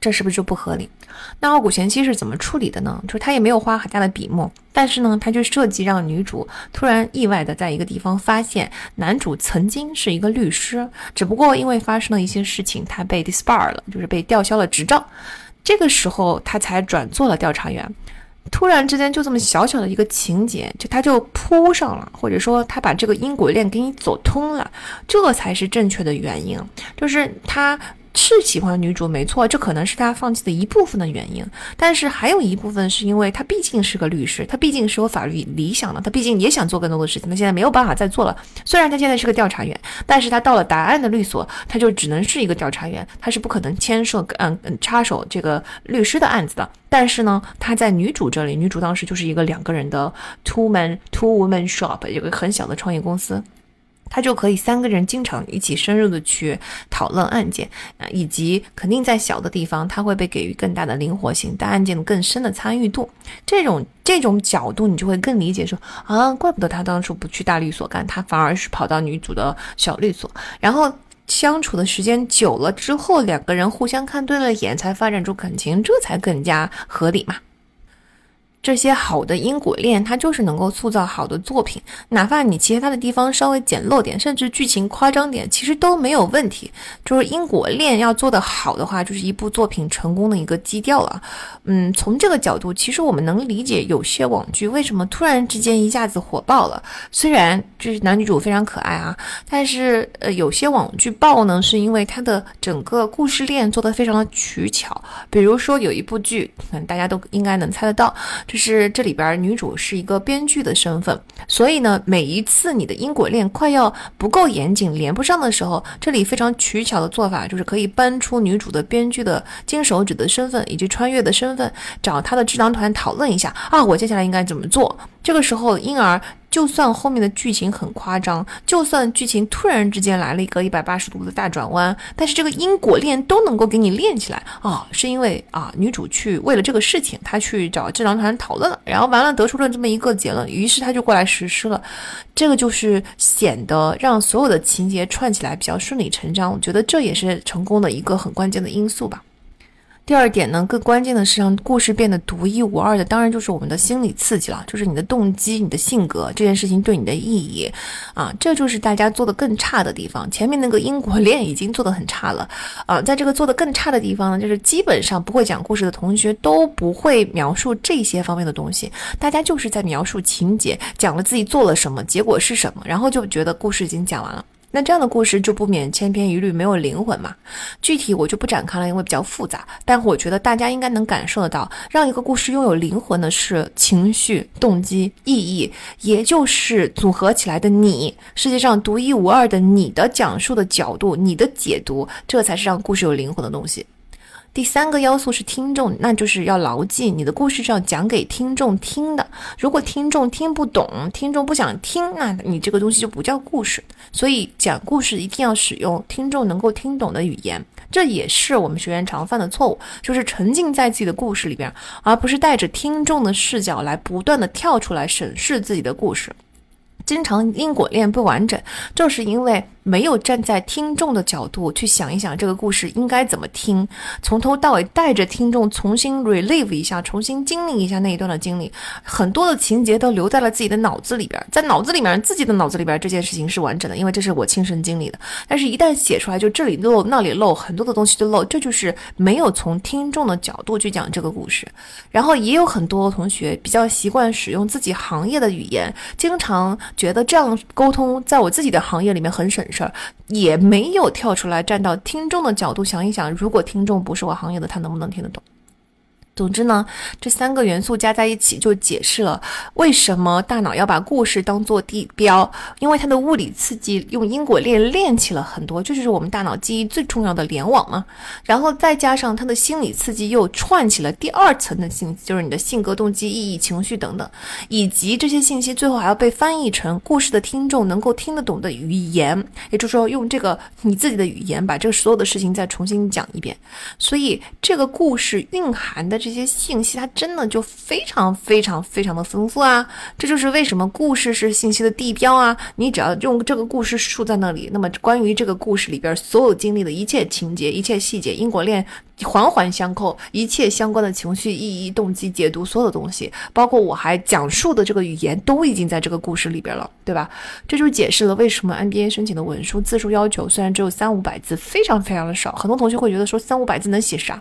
这是不是就不合理？那傲骨贤妻是怎么处理的呢？就是他也没有花很大的笔墨，但是呢，他就设计让女主突然意外的在一个地方发现男主曾经是一个律师，只不过因为发生了一些事情，他被 disbar 了，就是被吊销了执照，这个时候他才转做了调查员。突然之间就这么小小的一个情节，就他就扑上了，或者说他把这个因果链给你走通了，这才是正确的原因，就是他。是喜欢女主没错，这可能是他放弃的一部分的原因，但是还有一部分是因为他毕竟是个律师，他毕竟是有法律理想的，他毕竟也想做更多的事情，他现在没有办法再做了。虽然他现在是个调查员，但是他到了答案的律所，他就只能是一个调查员，他是不可能牵涉嗯嗯插手这个律师的案子的。但是呢，他在女主这里，女主当时就是一个两个人的 two man two woman shop，有个很小的创业公司。他就可以三个人经常一起深入的去讨论案件啊，以及肯定在小的地方，他会被给予更大的灵活性，但案件的更深的参与度。这种这种角度，你就会更理解说啊，怪不得他当初不去大律所干，他反而是跑到女主的小律所，然后相处的时间久了之后，两个人互相看对了眼，才发展出感情，这才更加合理嘛。这些好的因果链，它就是能够塑造好的作品。哪怕你其他的地方稍微简陋点，甚至剧情夸张点，其实都没有问题。就是因果链要做得好的话，就是一部作品成功的一个基调了。嗯，从这个角度，其实我们能理解有些网剧为什么突然之间一下子火爆了。虽然就是男女主非常可爱啊，但是呃，有些网剧爆呢，是因为它的整个故事链做得非常的取巧。比如说有一部剧，嗯，大家都应该能猜得到。就是这里边女主是一个编剧的身份，所以呢，每一次你的因果链快要不够严谨、连不上的时候，这里非常取巧的做法就是可以搬出女主的编剧的金手指的身份以及穿越的身份，找她的智囊团讨论一下啊，我接下来应该怎么做？这个时候，因而。就算后面的剧情很夸张，就算剧情突然之间来了一个一百八十度的大转弯，但是这个因果链都能够给你链起来啊，是因为啊女主去为了这个事情，她去找智囊团讨论了，然后完了得出了这么一个结论，于是她就过来实施了，这个就是显得让所有的情节串起来比较顺理成章，我觉得这也是成功的一个很关键的因素吧。第二点呢，更关键的是让故事变得独一无二的，当然就是我们的心理刺激了，就是你的动机、你的性格，这件事情对你的意义，啊，这就是大家做的更差的地方。前面那个因果链已经做的很差了，啊，在这个做的更差的地方呢，就是基本上不会讲故事的同学都不会描述这些方面的东西，大家就是在描述情节，讲了自己做了什么，结果是什么，然后就觉得故事已经讲完了。那这样的故事就不免千篇一律，没有灵魂嘛？具体我就不展开了，因为比较复杂。但我觉得大家应该能感受得到，让一个故事拥有灵魂的是情绪、动机、意义，也就是组合起来的你，世界上独一无二的你的讲述的角度、你的解读，这才是让故事有灵魂的东西。第三个要素是听众，那就是要牢记你的故事是要讲给听众听的。如果听众听不懂，听众不想听，那你这个东西就不叫故事。所以讲故事一定要使用听众能够听懂的语言，这也是我们学员常犯的错误，就是沉浸在自己的故事里边，而不是带着听众的视角来不断的跳出来审视自己的故事。经常因果链不完整，就是因为没有站在听众的角度去想一想这个故事应该怎么听，从头到尾带着听众重新 relive 一下，重新经历一下那一段的经历，很多的情节都留在了自己的脑子里边，在脑子里面自己的脑子里边这件事情是完整的，因为这是我亲身经历的。但是，一旦写出来，就这里漏那里漏，很多的东西都漏，这就是没有从听众的角度去讲这个故事。然后也有很多同学比较习惯使用自己行业的语言，经常觉得这样沟通在我自己的行业里面很省事儿，也没有跳出来站到听众的角度想一想，如果听众不是我行业的，他能不能听得懂？总之呢，这三个元素加在一起就解释了为什么大脑要把故事当做地标，因为它的物理刺激用因果链链起了很多，这就是我们大脑记忆最重要的联网嘛。然后再加上它的心理刺激又串起了第二层的信息，就是你的性格、动机、意义、情绪等等，以及这些信息最后还要被翻译成故事的听众能够听得懂的语言，也就是说用这个你自己的语言把这个所有的事情再重新讲一遍。所以这个故事蕴含的。这些信息它真的就非常非常非常的丰富啊！这就是为什么故事是信息的地标啊！你只要用这个故事竖在那里，那么关于这个故事里边所有经历的一切情节、一切细节、因果链环环相扣，一切相关的情绪、意义、动机、解读，所有的东西，包括我还讲述的这个语言，都已经在这个故事里边了，对吧？这就解释了为什么 NBA 申请的文书字数要求虽然只有三五百字，非常非常的少，很多同学会觉得说三五百字能写啥？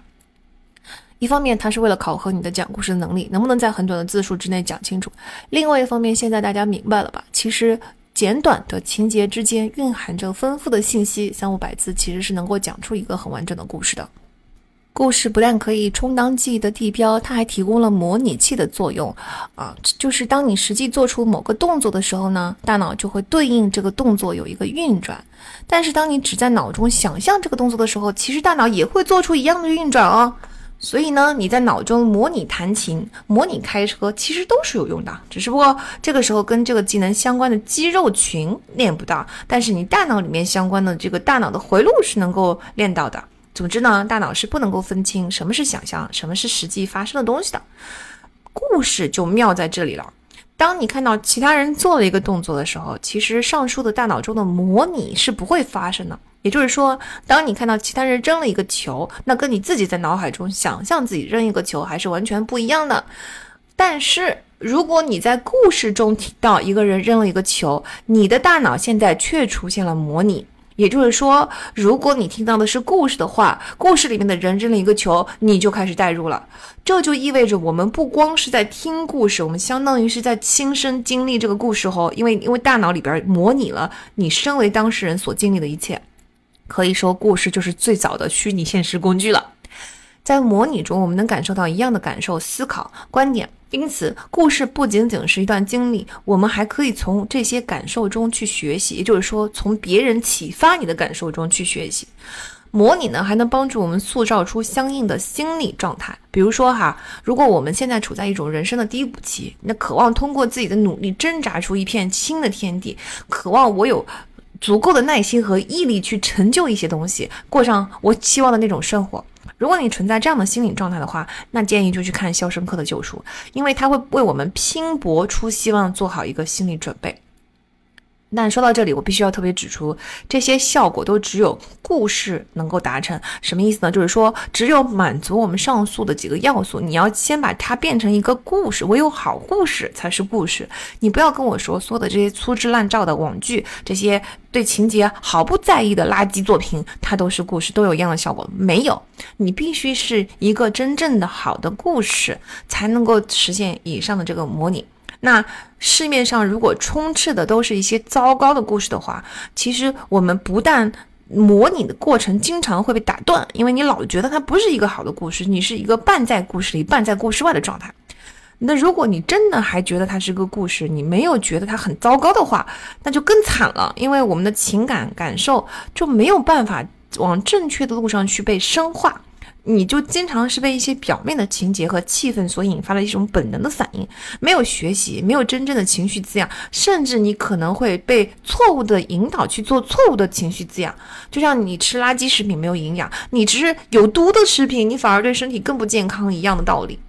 一方面，它是为了考核你的讲故事的能力，能不能在很短的字数之内讲清楚；另外一方面，现在大家明白了吧？其实简短的情节之间蕴含着丰富的信息，三五百字其实是能够讲出一个很完整的故事的。故事不但可以充当记忆的地标，它还提供了模拟器的作用。啊，就是当你实际做出某个动作的时候呢，大脑就会对应这个动作有一个运转。但是当你只在脑中想象这个动作的时候，其实大脑也会做出一样的运转哦。所以呢，你在脑中模拟弹琴、模拟开车，其实都是有用的。只是不过这个时候跟这个技能相关的肌肉群练不到，但是你大脑里面相关的这个大脑的回路是能够练到的。总之呢，大脑是不能够分清什么是想象，什么是实际发生的东西的。故事就妙在这里了。当你看到其他人做了一个动作的时候，其实上述的大脑中的模拟是不会发生的。也就是说，当你看到其他人扔了一个球，那跟你自己在脑海中想象自己扔一个球还是完全不一样的。但是，如果你在故事中听到一个人扔了一个球，你的大脑现在却出现了模拟。也就是说，如果你听到的是故事的话，故事里面的人扔了一个球，你就开始代入了。这就意味着我们不光是在听故事，我们相当于是在亲身经历这个故事后，因为因为大脑里边模拟了你身为当事人所经历的一切。可以说，故事就是最早的虚拟现实工具了。在模拟中，我们能感受到一样的感受、思考、观点。因此，故事不仅仅是一段经历，我们还可以从这些感受中去学习，也就是说，从别人启发你的感受中去学习。模拟呢，还能帮助我们塑造出相应的心理状态。比如说哈，如果我们现在处在一种人生的低谷期，那渴望通过自己的努力挣扎出一片新的天地，渴望我有。足够的耐心和毅力去成就一些东西，过上我期望的那种生活。如果你存在这样的心理状态的话，那建议就去看《肖申克的救赎》，因为它会为我们拼搏出希望做好一个心理准备。但说到这里，我必须要特别指出，这些效果都只有故事能够达成。什么意思呢？就是说，只有满足我们上述的几个要素，你要先把它变成一个故事。唯有好故事才是故事。你不要跟我说，所有的这些粗制滥造的网剧，这些对情节毫不在意的垃圾作品，它都是故事，都有一样的效果？没有。你必须是一个真正的好的故事，才能够实现以上的这个模拟。那市面上如果充斥的都是一些糟糕的故事的话，其实我们不但模拟的过程经常会被打断，因为你老觉得它不是一个好的故事，你是一个半在故事里半在故事外的状态。那如果你真的还觉得它是个故事，你没有觉得它很糟糕的话，那就更惨了，因为我们的情感感受就没有办法往正确的路上去被深化。你就经常是被一些表面的情节和气氛所引发的一种本能的反应，没有学习，没有真正的情绪滋养，甚至你可能会被错误的引导去做错误的情绪滋养。就像你吃垃圾食品没有营养，你吃有毒的食品，你反而对身体更不健康一样的道理。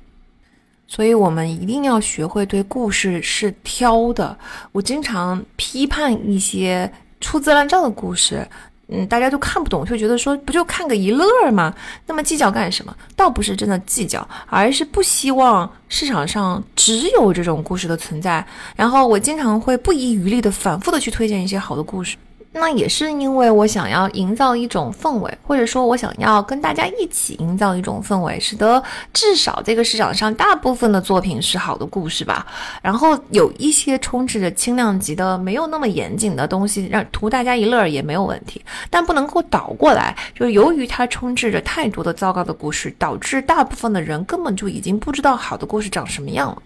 所以，我们一定要学会对故事是挑的。我经常批判一些。粗制滥造的故事。嗯，大家都看不懂，就觉得说不就看个一乐吗？那么计较干什么？倒不是真的计较，而是不希望市场上只有这种故事的存在。然后我经常会不遗余力的反复的去推荐一些好的故事。那也是因为我想要营造一种氛围，或者说我想要跟大家一起营造一种氛围，使得至少这个市场上大部分的作品是好的故事吧。然后有一些充斥着轻量级的、没有那么严谨的东西，让图大家一乐也没有问题。但不能够倒过来，就是由于它充斥着太多的糟糕的故事，导致大部分的人根本就已经不知道好的故事长什么样了。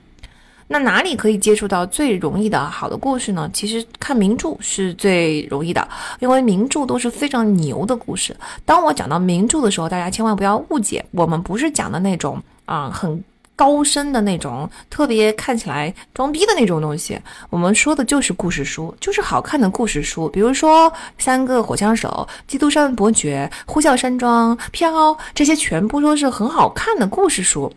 那哪里可以接触到最容易的好的故事呢？其实看名著是最容易的，因为名著都是非常牛的故事。当我讲到名著的时候，大家千万不要误解，我们不是讲的那种啊很高深的那种，特别看起来装逼的那种东西。我们说的就是故事书，就是好看的故事书。比如说《三个火枪手》《基督山伯爵》《呼啸山庄》《飘》，这些全部都是很好看的故事书。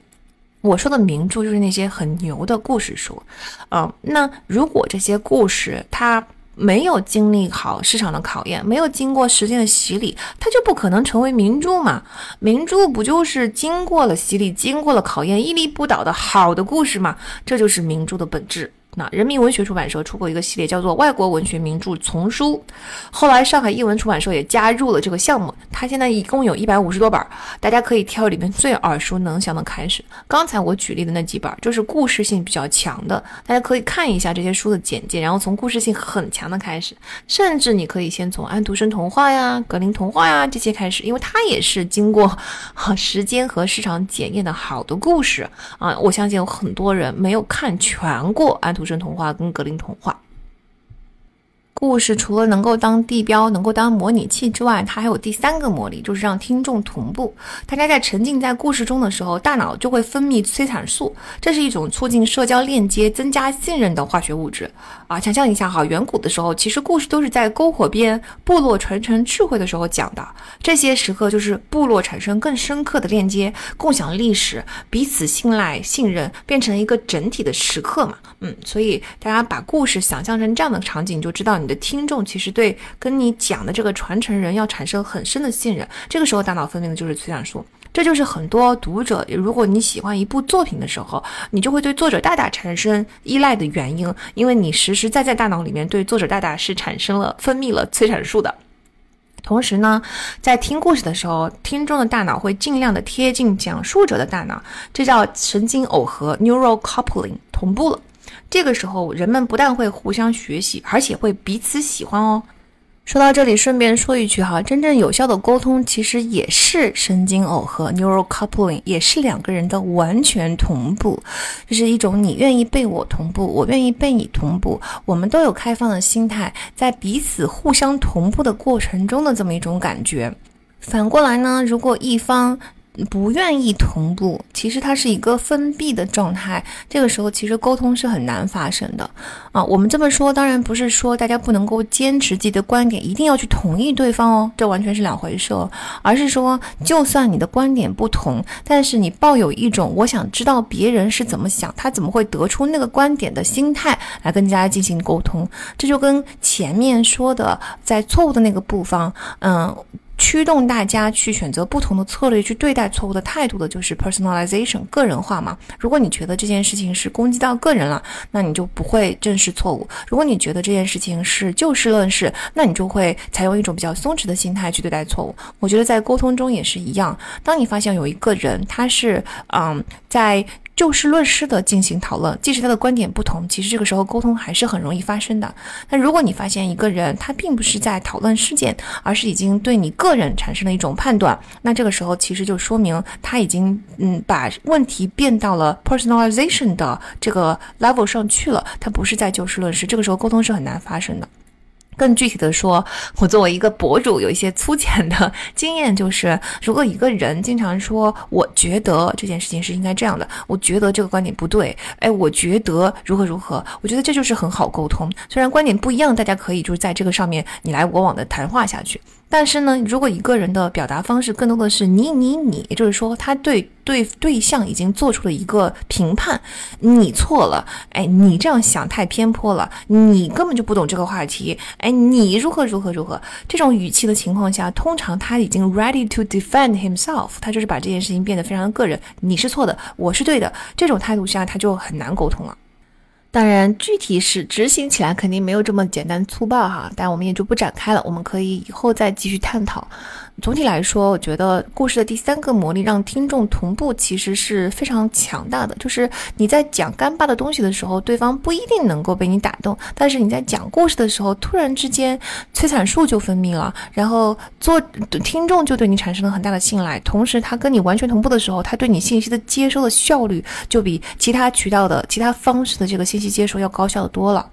我说的名著就是那些很牛的故事书，嗯，那如果这些故事它没有经历好市场的考验，没有经过时间的洗礼，它就不可能成为名著嘛？名著不就是经过了洗礼、经过了考验、屹立不倒的好的故事嘛？这就是名著的本质。那人民文学出版社出过一个系列，叫做《外国文学名著丛书》，后来上海译文出版社也加入了这个项目。它现在一共有一百五十多本，大家可以挑里面最耳熟能详的开始。刚才我举例的那几本，就是故事性比较强的，大家可以看一下这些书的简介，然后从故事性很强的开始。甚至你可以先从安徒生童话呀、格林童话呀这些开始，因为它也是经过时间和市场检验的好的故事啊。我相信有很多人没有看全过安。图神童话跟格林童话。故事除了能够当地标、能够当模拟器之外，它还有第三个魔力，就是让听众同步。大家在沉浸在故事中的时候，大脑就会分泌催产素，这是一种促进社交链接、增加信任的化学物质啊。想象一下哈，远古的时候，其实故事都是在篝火边、部落传承智慧的时候讲的。这些时刻就是部落产生更深刻的链接，共享历史，彼此信赖、信任，变成一个整体的时刻嘛。嗯，所以大家把故事想象成这样的场景，就知道你。的听众其实对跟你讲的这个传承人要产生很深的信任，这个时候大脑分泌的就是催产素，这就是很多读者，如果你喜欢一部作品的时候，你就会对作者大大产生依赖的原因，因为你实实在在大脑里面对作者大大是产生了分泌了催产素。的。同时呢，在听故事的时候，听众的大脑会尽量的贴近讲述者的大脑，这叫神经耦合 （neural coupling） 同步了。这个时候，人们不但会互相学习，而且会彼此喜欢哦。说到这里，顺便说一句哈，真正有效的沟通其实也是神经耦合 （neural coupling），也是两个人的完全同步，就是一种你愿意被我同步，我愿意被你同步，我们都有开放的心态，在彼此互相同步的过程中的这么一种感觉。反过来呢，如果一方，不愿意同步，其实它是一个封闭的状态。这个时候，其实沟通是很难发生的啊。我们这么说，当然不是说大家不能够坚持自己的观点，一定要去同意对方哦，这完全是两回事哦。而是说，就算你的观点不同，但是你抱有一种我想知道别人是怎么想，他怎么会得出那个观点的心态来跟大家进行沟通。这就跟前面说的，在错误的那个部分，嗯。驱动大家去选择不同的策略去对待错误的态度的，就是 personalization 个人化嘛。如果你觉得这件事情是攻击到个人了，那你就不会正视错误；如果你觉得这件事情是就事论事，那你就会采用一种比较松弛的心态去对待错误。我觉得在沟通中也是一样，当你发现有一个人他是嗯在。就事论事的进行讨论，即使他的观点不同，其实这个时候沟通还是很容易发生的。那如果你发现一个人他并不是在讨论事件，而是已经对你个人产生了一种判断，那这个时候其实就说明他已经嗯把问题变到了 personalization 的这个 level 上去了，他不是在就事论事，这个时候沟通是很难发生的。更具体的说，我作为一个博主，有一些粗浅的经验，就是如果一个人经常说“我觉得这件事情是应该这样的”，我觉得这个观点不对，哎，我觉得如何如何，我觉得这就是很好沟通。虽然观点不一样，大家可以就是在这个上面你来我往的谈话下去。但是呢，如果一个人的表达方式更多的是你你你，也就是说他对对对象已经做出了一个评判，你错了，哎，你这样想太偏颇了，你根本就不懂这个话题，哎，你如何如何如何，这种语气的情况下，通常他已经 ready to defend himself，他就是把这件事情变得非常的个人，你是错的，我是对的，这种态度下他就很难沟通了。当然，具体是执行起来肯定没有这么简单粗暴哈，但我们也就不展开了，我们可以以后再继续探讨。总体来说，我觉得故事的第三个魔力让听众同步，其实是非常强大的。就是你在讲干巴的东西的时候，对方不一定能够被你打动；但是你在讲故事的时候，突然之间催产素就分泌了，然后做听众就对你产生了很大的信赖。同时，他跟你完全同步的时候，他对你信息的接收的效率就比其他渠道的其他方式的这个信息接收要高效的多了。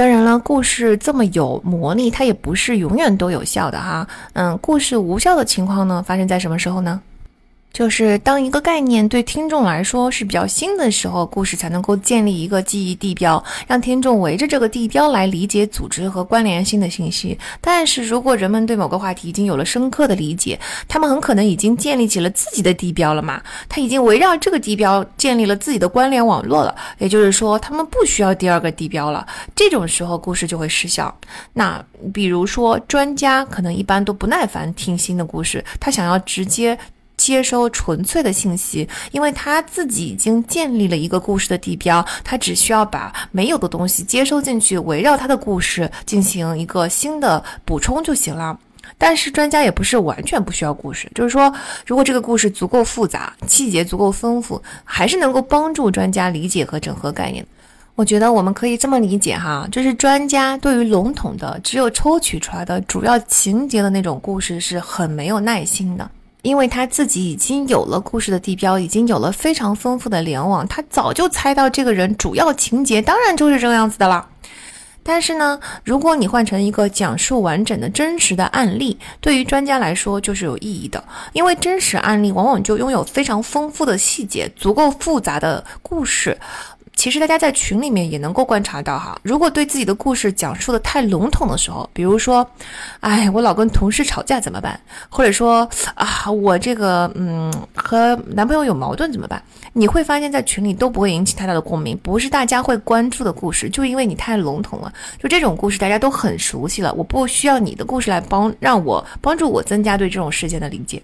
当然了，故事这么有魔力，它也不是永远都有效的哈。嗯，故事无效的情况呢，发生在什么时候呢？就是当一个概念对听众来说是比较新的时候，故事才能够建立一个记忆地标，让听众围着这个地标来理解组织和关联性的信息。但是如果人们对某个话题已经有了深刻的理解，他们很可能已经建立起了自己的地标了嘛？他已经围绕这个地标建立了自己的关联网络了。也就是说，他们不需要第二个地标了。这种时候，故事就会失效。那比如说，专家可能一般都不耐烦听新的故事，他想要直接。接收纯粹的信息，因为他自己已经建立了一个故事的地标，他只需要把没有的东西接收进去，围绕他的故事进行一个新的补充就行了。但是专家也不是完全不需要故事，就是说，如果这个故事足够复杂，细节足够丰富，还是能够帮助专家理解和整合概念。我觉得我们可以这么理解哈，就是专家对于笼统的、只有抽取出来的主要情节的那种故事是很没有耐心的。因为他自己已经有了故事的地标，已经有了非常丰富的联网，他早就猜到这个人主要情节当然就是这个样子的了。但是呢，如果你换成一个讲述完整的真实的案例，对于专家来说就是有意义的，因为真实案例往往就拥有非常丰富的细节，足够复杂的故事。其实大家在群里面也能够观察到哈，如果对自己的故事讲述的太笼统的时候，比如说，哎，我老跟同事吵架怎么办？或者说啊，我这个嗯和男朋友有矛盾怎么办？你会发现在群里都不会引起太大的共鸣，不是大家会关注的故事，就因为你太笼统了。就这种故事大家都很熟悉了，我不需要你的故事来帮让我帮助我增加对这种事件的理解。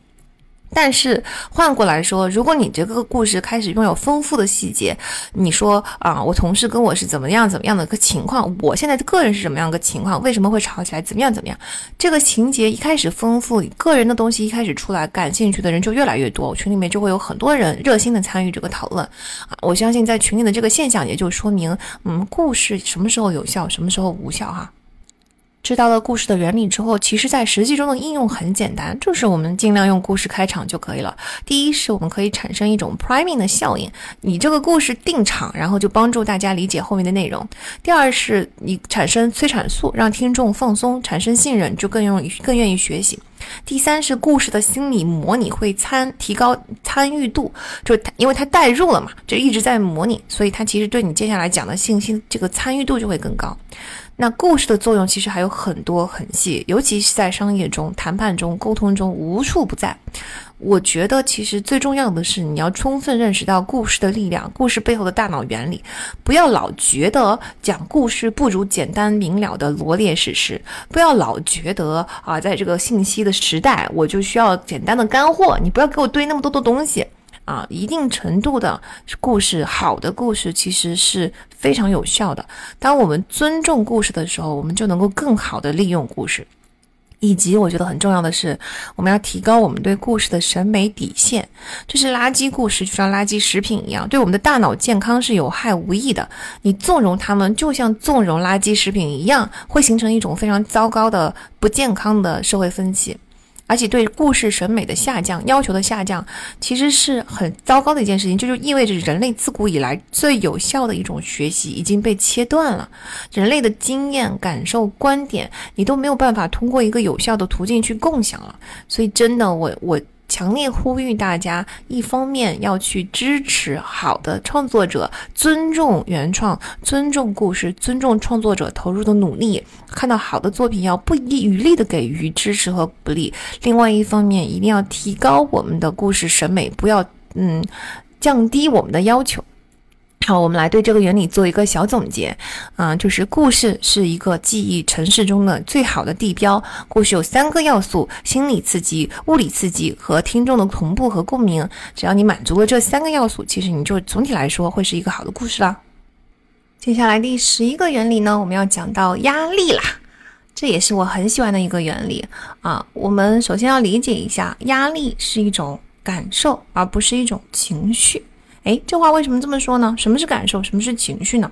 但是换过来说，如果你这个故事开始拥有丰富的细节，你说啊，我同事跟我是怎么样怎么样的一个情况，我现在个人是什么样个情况，为什么会吵起来，怎么样怎么样？这个情节一开始丰富，个人的东西一开始出来，感兴趣的人就越来越多，群里面就会有很多人热心的参与这个讨论啊。我相信在群里的这个现象，也就说明，嗯，故事什么时候有效，什么时候无效哈。知道了故事的原理之后，其实在实际中的应用很简单，就是我们尽量用故事开场就可以了。第一是我们可以产生一种 priming 的效应，你这个故事定场，然后就帮助大家理解后面的内容。第二是你产生催产素，让听众放松，产生信任，就更容易更愿意学习。第三是故事的心理模拟会参提高参与度，就因为它代入了嘛，就一直在模拟，所以它其实对你接下来讲的信息这个参与度就会更高。那故事的作用其实还有很多很细，尤其是在商业中、谈判中、沟通中无处不在。我觉得其实最重要的是你要充分认识到故事的力量，故事背后的大脑原理，不要老觉得讲故事不如简单明了的罗列事实，不要老觉得啊，在这个信息的时代，我就需要简单的干货，你不要给我堆那么多的东西。啊，一定程度的故事，好的故事其实是非常有效的。当我们尊重故事的时候，我们就能够更好的利用故事。以及我觉得很重要的是，我们要提高我们对故事的审美底线。就是垃圾故事就像垃圾食品一样，对我们的大脑健康是有害无益的。你纵容他们，就像纵容垃圾食品一样，会形成一种非常糟糕的、不健康的社会风气。而且对故事审美的下降要求的下降，其实是很糟糕的一件事情，这就意味着人类自古以来最有效的一种学习已经被切断了。人类的经验、感受、观点，你都没有办法通过一个有效的途径去共享了。所以，真的，我我强烈呼吁大家，一方面要去支持好的创作者，尊重原创，尊重故事，尊重创作者投入的努力。看到好的作品，要不遗余力的给予支持和鼓励。另外一方面，一定要提高我们的故事审美，不要嗯降低我们的要求。好，我们来对这个原理做一个小总结，啊，就是故事是一个记忆城市中的最好的地标。故事有三个要素：心理刺激、物理刺激和听众的同步和共鸣。只要你满足了这三个要素，其实你就总体来说会是一个好的故事啦。接下来第十一个原理呢，我们要讲到压力啦，这也是我很喜欢的一个原理啊。我们首先要理解一下，压力是一种感受，而不是一种情绪。哎，这话为什么这么说呢？什么是感受？什么是情绪呢？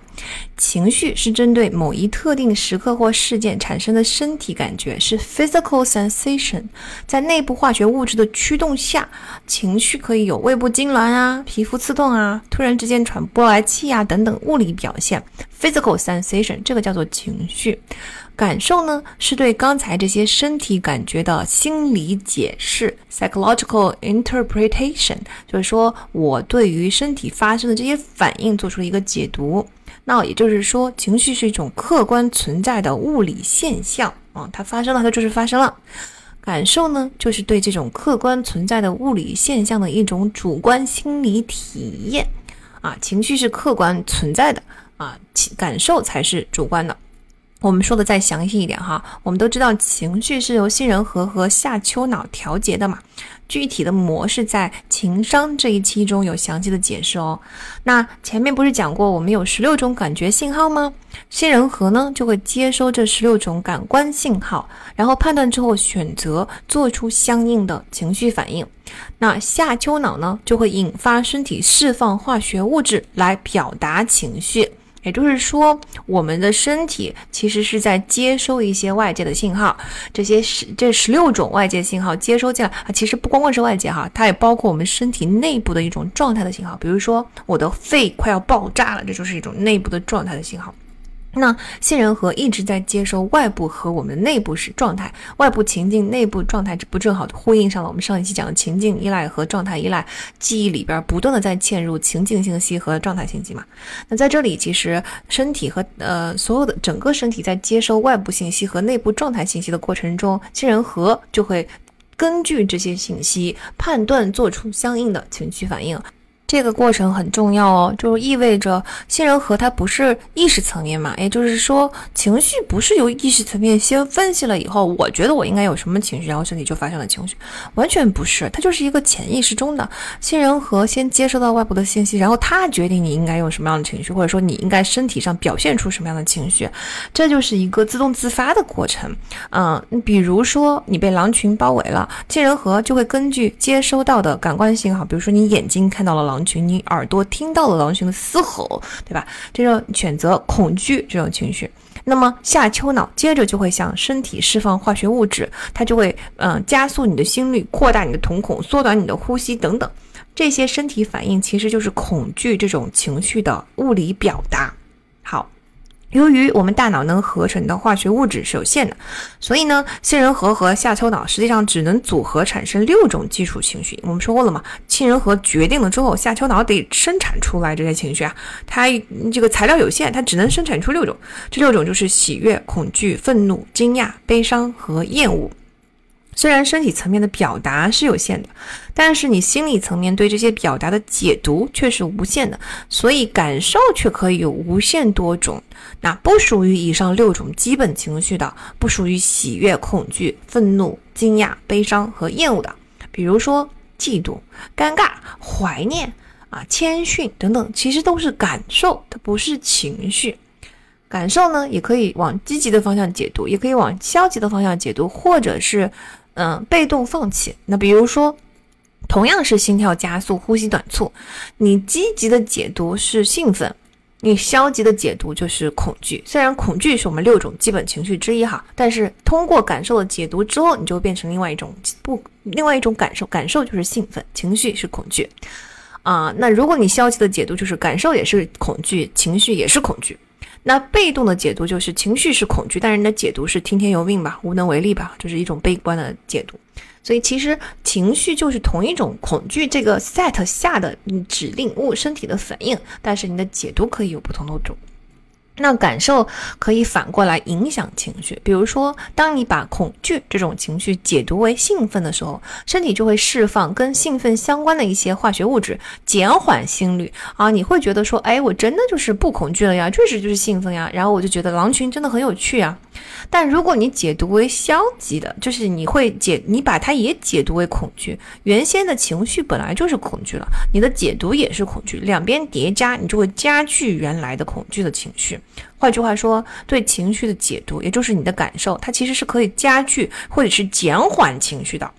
情绪是针对某一特定时刻或事件产生的身体感觉，是 physical sensation。在内部化学物质的驱动下，情绪可以有胃部痉挛啊、皮肤刺痛啊、突然之间喘不过来气啊等等物理表现。physical sensation 这个叫做情绪。感受呢，是对刚才这些身体感觉的心理解释 （psychological interpretation），就是说我对于身体发生的这些反应做出了一个解读。那也就是说，情绪是一种客观存在的物理现象啊，它发生了，它就是发生了。感受呢，就是对这种客观存在的物理现象的一种主观心理体验啊。情绪是客观存在的啊，感受才是主观的。我们说的再详细一点哈，我们都知道情绪是由杏仁核和下丘脑调节的嘛，具体的模式在情商这一期中有详细的解释哦。那前面不是讲过我们有十六种感觉信号吗？杏仁核呢就会接收这十六种感官信号，然后判断之后选择做出相应的情绪反应。那下丘脑呢就会引发身体释放化学物质来表达情绪。也就是说，我们的身体其实是在接收一些外界的信号，这些十这十六种外界信号接收进来啊，其实不光光是外界哈，它也包括我们身体内部的一种状态的信号，比如说我的肺快要爆炸了，这就是一种内部的状态的信号。那杏仁核一直在接收外部和我们内部是状态，外部情境、内部状态，这不正好呼应上了我们上一期讲的情境依赖和状态依赖？记忆里边不断的在嵌入情境信息和状态信息嘛？那在这里，其实身体和呃所有的整个身体在接收外部信息和内部状态信息的过程中，杏仁核就会根据这些信息判断，做出相应的情绪反应。这个过程很重要哦，就意味着杏仁核它不是意识层面嘛，也就是说情绪不是由意识层面先分析了以后，我觉得我应该有什么情绪，然后身体就发生了情绪，完全不是，它就是一个潜意识中的杏仁核先接收到外部的信息，然后它决定你应该用什么样的情绪，或者说你应该身体上表现出什么样的情绪，这就是一个自动自发的过程。嗯，比如说你被狼群包围了，杏仁核就会根据接收到的感官信号，比如说你眼睛看到了狼。狼群，你耳朵听到了狼群的嘶吼，对吧？这种选择恐惧这种情绪，那么下丘脑接着就会向身体释放化学物质，它就会嗯加速你的心率，扩大你的瞳孔，缩短你的呼吸等等，这些身体反应其实就是恐惧这种情绪的物理表达。由于我们大脑能合成的化学物质是有限的，所以呢，杏仁核和下丘脑实际上只能组合产生六种基础情绪。我们说过了嘛，杏仁核决定了之后，下丘脑得生产出来这些情绪啊，它这个材料有限，它只能生产出六种。这六种就是喜悦、恐惧、愤怒、惊讶、悲伤和厌恶。虽然身体层面的表达是有限的，但是你心理层面对这些表达的解读却是无限的，所以感受却可以有无限多种。那不属于以上六种基本情绪的，不属于喜悦、恐惧、愤怒、惊讶、悲伤和厌恶的，比如说嫉妒、尴尬、怀念啊、谦逊等等，其实都是感受，它不是情绪。感受呢，也可以往积极的方向解读，也可以往消极的方向解读，或者是。嗯，被动放弃。那比如说，同样是心跳加速、呼吸短促，你积极的解读是兴奋，你消极的解读就是恐惧。虽然恐惧是我们六种基本情绪之一哈，但是通过感受的解读之后，你就变成另外一种不，另外一种感受。感受就是兴奋，情绪是恐惧啊。那如果你消极的解读，就是感受也是恐惧，情绪也是恐惧。那被动的解读就是情绪是恐惧，但是你的解读是听天由命吧，无能为力吧，就是一种悲观的解读。所以其实情绪就是同一种恐惧这个 set 下的指令物身体的反应，但是你的解读可以有不同的种。那感受可以反过来影响情绪，比如说，当你把恐惧这种情绪解读为兴奋的时候，身体就会释放跟兴奋相关的一些化学物质，减缓心率啊。你会觉得说，哎，我真的就是不恐惧了呀，确实就是兴奋呀。然后我就觉得狼群真的很有趣啊。但如果你解读为消极的，就是你会解，你把它也解读为恐惧，原先的情绪本来就是恐惧了，你的解读也是恐惧，两边叠加，你就会加剧原来的恐惧的情绪。换句话说，对情绪的解读，也就是你的感受，它其实是可以加剧或者是减缓情绪的。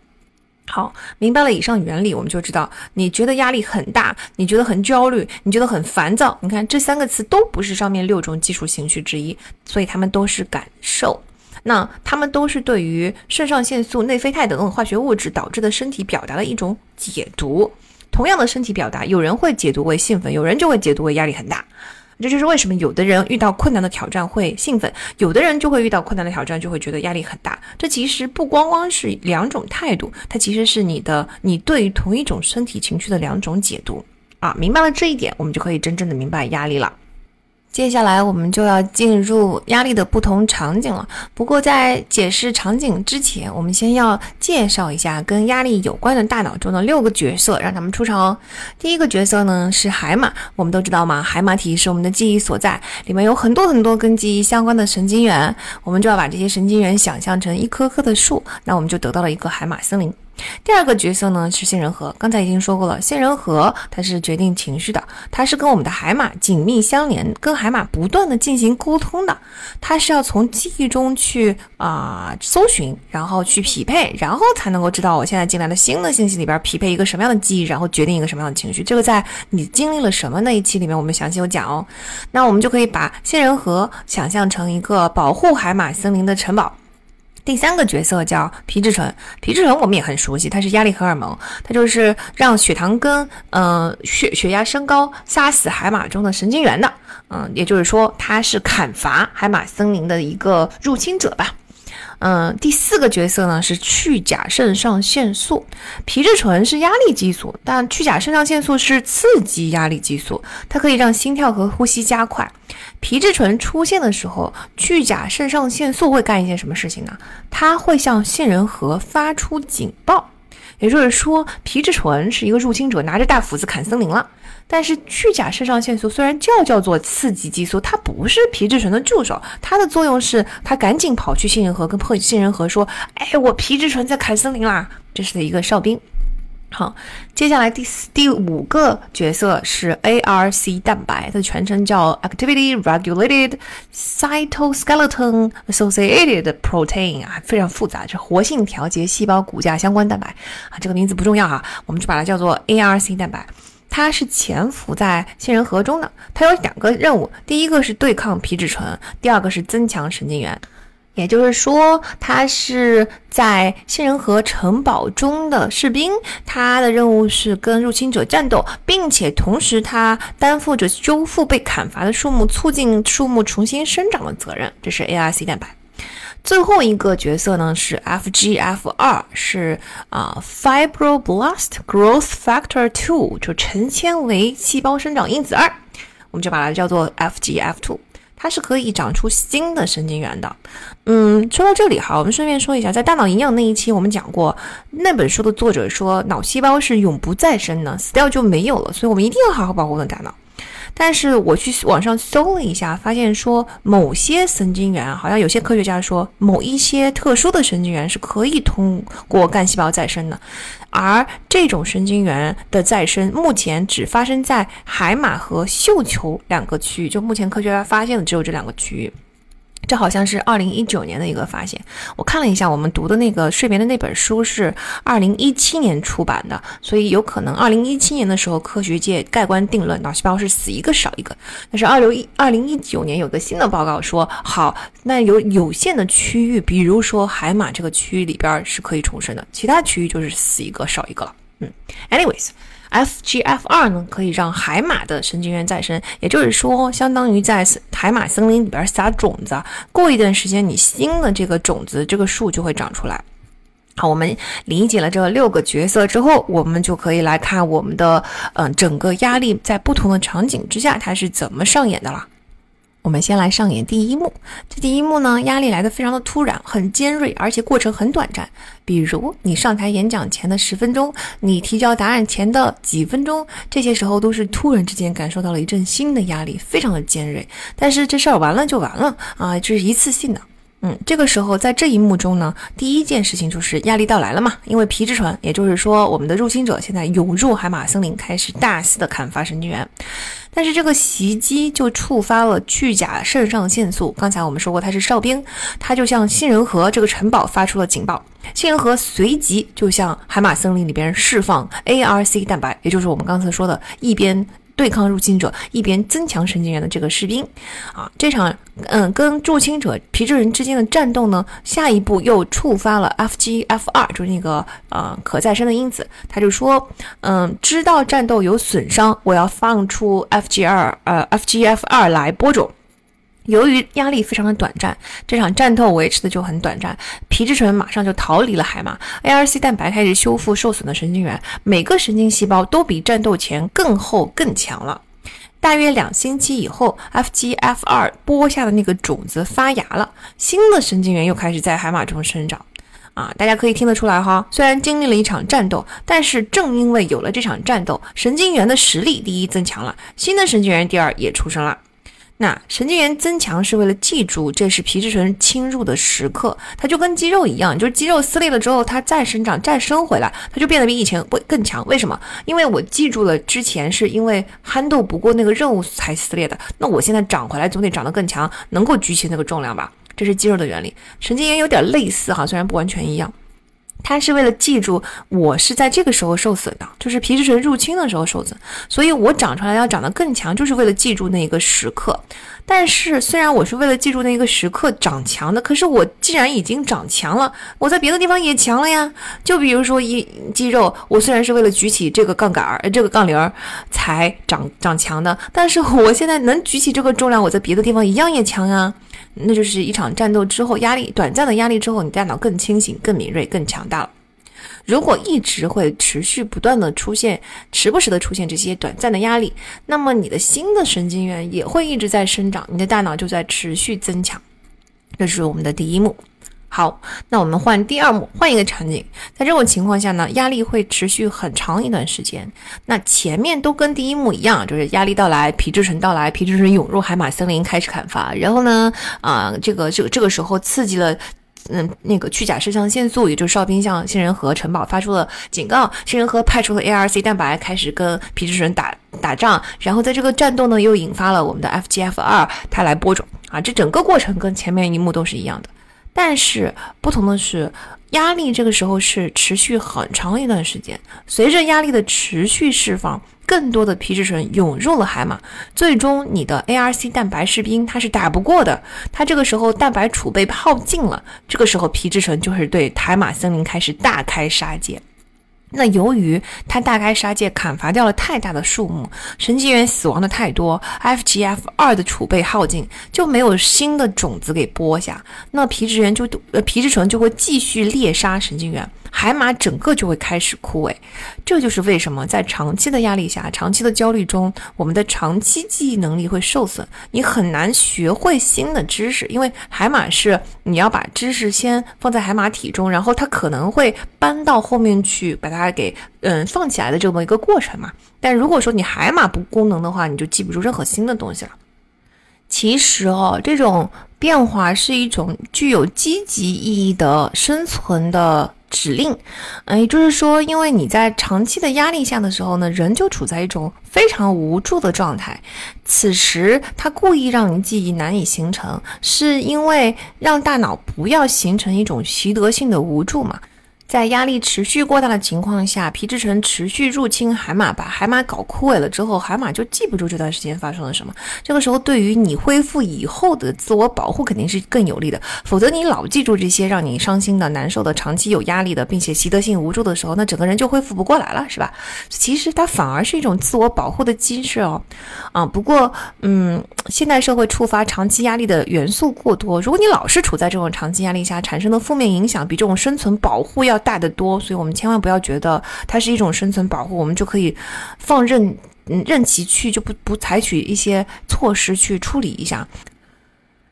好，明白了以上原理，我们就知道，你觉得压力很大，你觉得很焦虑，你觉得很烦躁，你看这三个词都不是上面六种基础情绪之一，所以它们都是感受。那它们都是对于肾上腺素、内啡肽等等化学物质导致的身体表达的一种解读。同样的身体表达，有人会解读为兴奋，有人就会解读为压力很大。这就是为什么有的人遇到困难的挑战会兴奋，有的人就会遇到困难的挑战就会觉得压力很大。这其实不光光是两种态度，它其实是你的你对于同一种身体情绪的两种解读啊。明白了这一点，我们就可以真正的明白压力了。接下来我们就要进入压力的不同场景了。不过在解释场景之前，我们先要介绍一下跟压力有关的大脑中的六个角色，让他们出场哦。第一个角色呢是海马，我们都知道嘛，海马体是我们的记忆所在，里面有很多很多跟记忆相关的神经元，我们就要把这些神经元想象成一棵棵的树，那我们就得到了一个海马森林。第二个角色呢是杏仁核，刚才已经说过了，杏仁核它是决定情绪的，它是跟我们的海马紧密相连，跟海马不断的进行沟通的，它是要从记忆中去啊搜寻，然后去匹配，然后才能够知道我现在进来的新的信息里边匹配一个什么样的记忆，然后决定一个什么样的情绪。这个在你经历了什么那一期里面我们详细有讲哦。那我们就可以把杏仁核想象成一个保护海马森林的城堡。第三个角色叫皮质醇，皮质醇我们也很熟悉，它是压力荷尔蒙，它就是让血糖跟嗯血血压升高，杀死海马中的神经元的，嗯，也就是说它是砍伐海马森林的一个入侵者吧。嗯，第四个角色呢是去甲肾上腺素，皮质醇是压力激素，但去甲肾上腺素是刺激压力激素，它可以让心跳和呼吸加快。皮质醇出现的时候，去甲肾上腺素会干一件什么事情呢？它会向杏仁核发出警报，也就是说，皮质醇是一个入侵者，拿着大斧子砍森林了。但是去甲肾上腺素虽然叫叫做刺激激素，它不是皮质醇的助手，它的作用是它赶紧跑去杏仁核跟破杏仁核说：“哎，我皮质醇在砍森林啦！”这是一个哨兵。好，接下来第四、第五个角色是 ARC 蛋白，它的全称叫 Activity Regulated Cytoskeleton Associated Protein 啊，非常复杂，是活性调节细胞骨架相关蛋白啊，这个名字不重要哈，我们就把它叫做 ARC 蛋白。它是潜伏在杏仁核中的，它有两个任务，第一个是对抗皮质醇，第二个是增强神经元。也就是说，它是在杏仁核城堡中的士兵，它的任务是跟入侵者战斗，并且同时它担负着修复被砍伐的树木、促进树木重新生长的责任。这是 ARC 蛋白。最后一个角色呢是 FGF 二，是啊，Fibroblast Growth Factor Two，就成纤维细胞生长因子二，我们就把它叫做 FGF two，它是可以长出新的神经元的。嗯，说到这里哈，我们顺便说一下，在大脑营养那一期我们讲过，那本书的作者说脑细胞是永不再生的，死掉就没有了，所以我们一定要好好保护我们的大脑。但是我去网上搜了一下，发现说某些神经元，好像有些科学家说某一些特殊的神经元是可以通过干细胞再生的，而这种神经元的再生目前只发生在海马和嗅球两个区域，就目前科学家发现的只有这两个区域。这好像是二零一九年的一个发现。我看了一下，我们读的那个睡眠的那本书是二零一七年出版的，所以有可能二零一七年的时候，科学界盖棺定论，脑细胞是死一个少一个。但是二零一二零一九年有个新的报告说，好，那有有限的区域，比如说海马这个区域里边是可以重生的，其他区域就是死一个少一个了。嗯，anyways。FGF 二呢，可以让海马的神经元再生，也就是说，相当于在海马森林里边撒种子，过一段时间，你新的这个种子，这个树就会长出来。好，我们理解了这六个角色之后，我们就可以来看我们的，嗯，整个压力在不同的场景之下，它是怎么上演的了。我们先来上演第一幕。这第一幕呢，压力来的非常的突然，很尖锐，而且过程很短暂。比如你上台演讲前的十分钟，你提交答案前的几分钟，这些时候都是突然之间感受到了一阵新的压力，非常的尖锐。但是这事儿完了就完了啊，这是一次性的。嗯，这个时候在这一幕中呢，第一件事情就是压力到来了嘛，因为皮质醇，也就是说我们的入侵者现在涌入海马森林，开始大肆的砍伐神经元。但是这个袭击就触发了去甲肾上腺素。刚才我们说过，它是哨兵，它就向杏仁核这个城堡发出了警报。杏仁核随即就向海马森林里边释放 ARC 蛋白，也就是我们刚才说的，一边。对抗入侵者，一边增强神经元的这个士兵，啊，这场嗯跟入侵者皮质人之间的战斗呢，下一步又触发了 FGF 二就是那个呃可再生的因子，他就说，嗯，知道战斗有损伤，我要放出 FGR 呃 FGF 二来播种。由于压力非常的短暂，这场战斗维持的就很短暂。皮质醇马上就逃离了海马，ARC 蛋白开始修复受损的神经元，每个神经细胞都比战斗前更厚更强了。大约两星期以后，F G F 二播下的那个种子发芽了，新的神经元又开始在海马中生长。啊，大家可以听得出来哈，虽然经历了一场战斗，但是正因为有了这场战斗，神经元的实力第一增强了，新的神经元第二也出生了。那神经元增强是为了记住这是皮质醇侵入的时刻，它就跟肌肉一样，就是肌肉撕裂了之后，它再生长、再生回来，它就变得比以前会更强。为什么？因为我记住了之前是因为憨豆不过那个任务才撕裂的，那我现在长回来总得长得更强，能够举起那个重量吧？这是肌肉的原理。神经元有点类似哈，虽然不完全一样。它是为了记住我是在这个时候受损的，就是皮质醇入侵的时候受损，所以我长出来要长得更强，就是为了记住那一个时刻。但是虽然我是为了记住那一个时刻长强的，可是我既然已经长强了，我在别的地方也强了呀。就比如说一肌肉，我虽然是为了举起这个杠杆儿、这个杠铃儿才长长强的，但是我现在能举起这个重量，我在别的地方一样也强啊。那就是一场战斗之后，压力短暂的压力之后，你大脑更清醒、更敏锐、更强大了。如果一直会持续不断的出现，时不时的出现这些短暂的压力，那么你的新的神经元也会一直在生长，你的大脑就在持续增强。这是我们的第一幕。好，那我们换第二幕，换一个场景。在这种情况下呢，压力会持续很长一段时间。那前面都跟第一幕一样，就是压力到来，皮质醇到来，皮质醇涌入海马森林开始砍伐。然后呢，啊，这个这个这个时候刺激了，嗯，那个去甲肾上腺素，也就是哨兵向杏仁核城堡发出了警告，杏仁核派出了 ARC 蛋白开始跟皮质醇打打仗。然后在这个战斗呢，又引发了我们的 FGF 二它来播种啊，这整个过程跟前面一幕都是一样的。但是不同的是，压力这个时候是持续很长一段时间。随着压力的持续释放，更多的皮质醇涌入了海马，最终你的 ARC 蛋白士兵他是打不过的。他这个时候蛋白储备耗尽了，这个时候皮质醇就是对海马森林开始大开杀戒。那由于它大开杀戒，砍伐掉了太大的树木，神经元死亡的太多，FGF 二的储备耗尽，就没有新的种子给播下，那皮质元就呃皮质醇就会继续猎杀神经元。海马整个就会开始枯萎，这就是为什么在长期的压力下、长期的焦虑中，我们的长期记忆能力会受损，你很难学会新的知识，因为海马是你要把知识先放在海马体中，然后它可能会搬到后面去，把它给嗯放起来的这么一个过程嘛。但如果说你海马不功能的话，你就记不住任何新的东西了。其实哦，这种变化是一种具有积极意义的生存的。指令，嗯，也就是说，因为你在长期的压力下的时候呢，人就处在一种非常无助的状态。此时，他故意让你记忆难以形成，是因为让大脑不要形成一种习得性的无助嘛？在压力持续过大的情况下，皮质醇持续入侵海马，把海马搞枯萎了之后，海马就记不住这段时间发生了什么。这个时候，对于你恢复以后的自我保护肯定是更有利的。否则，你老记住这些让你伤心的、难受的、长期有压力的，并且习得性无助的时候，那整个人就恢复不过来了，是吧？其实它反而是一种自我保护的机制哦。啊，不过，嗯，现代社会触发长期压力的元素过多，如果你老是处在这种长期压力下，产生的负面影响比这种生存保护要。要大得多，所以我们千万不要觉得它是一种生存保护，我们就可以放任，嗯，任其去，就不不采取一些措施去处理一下。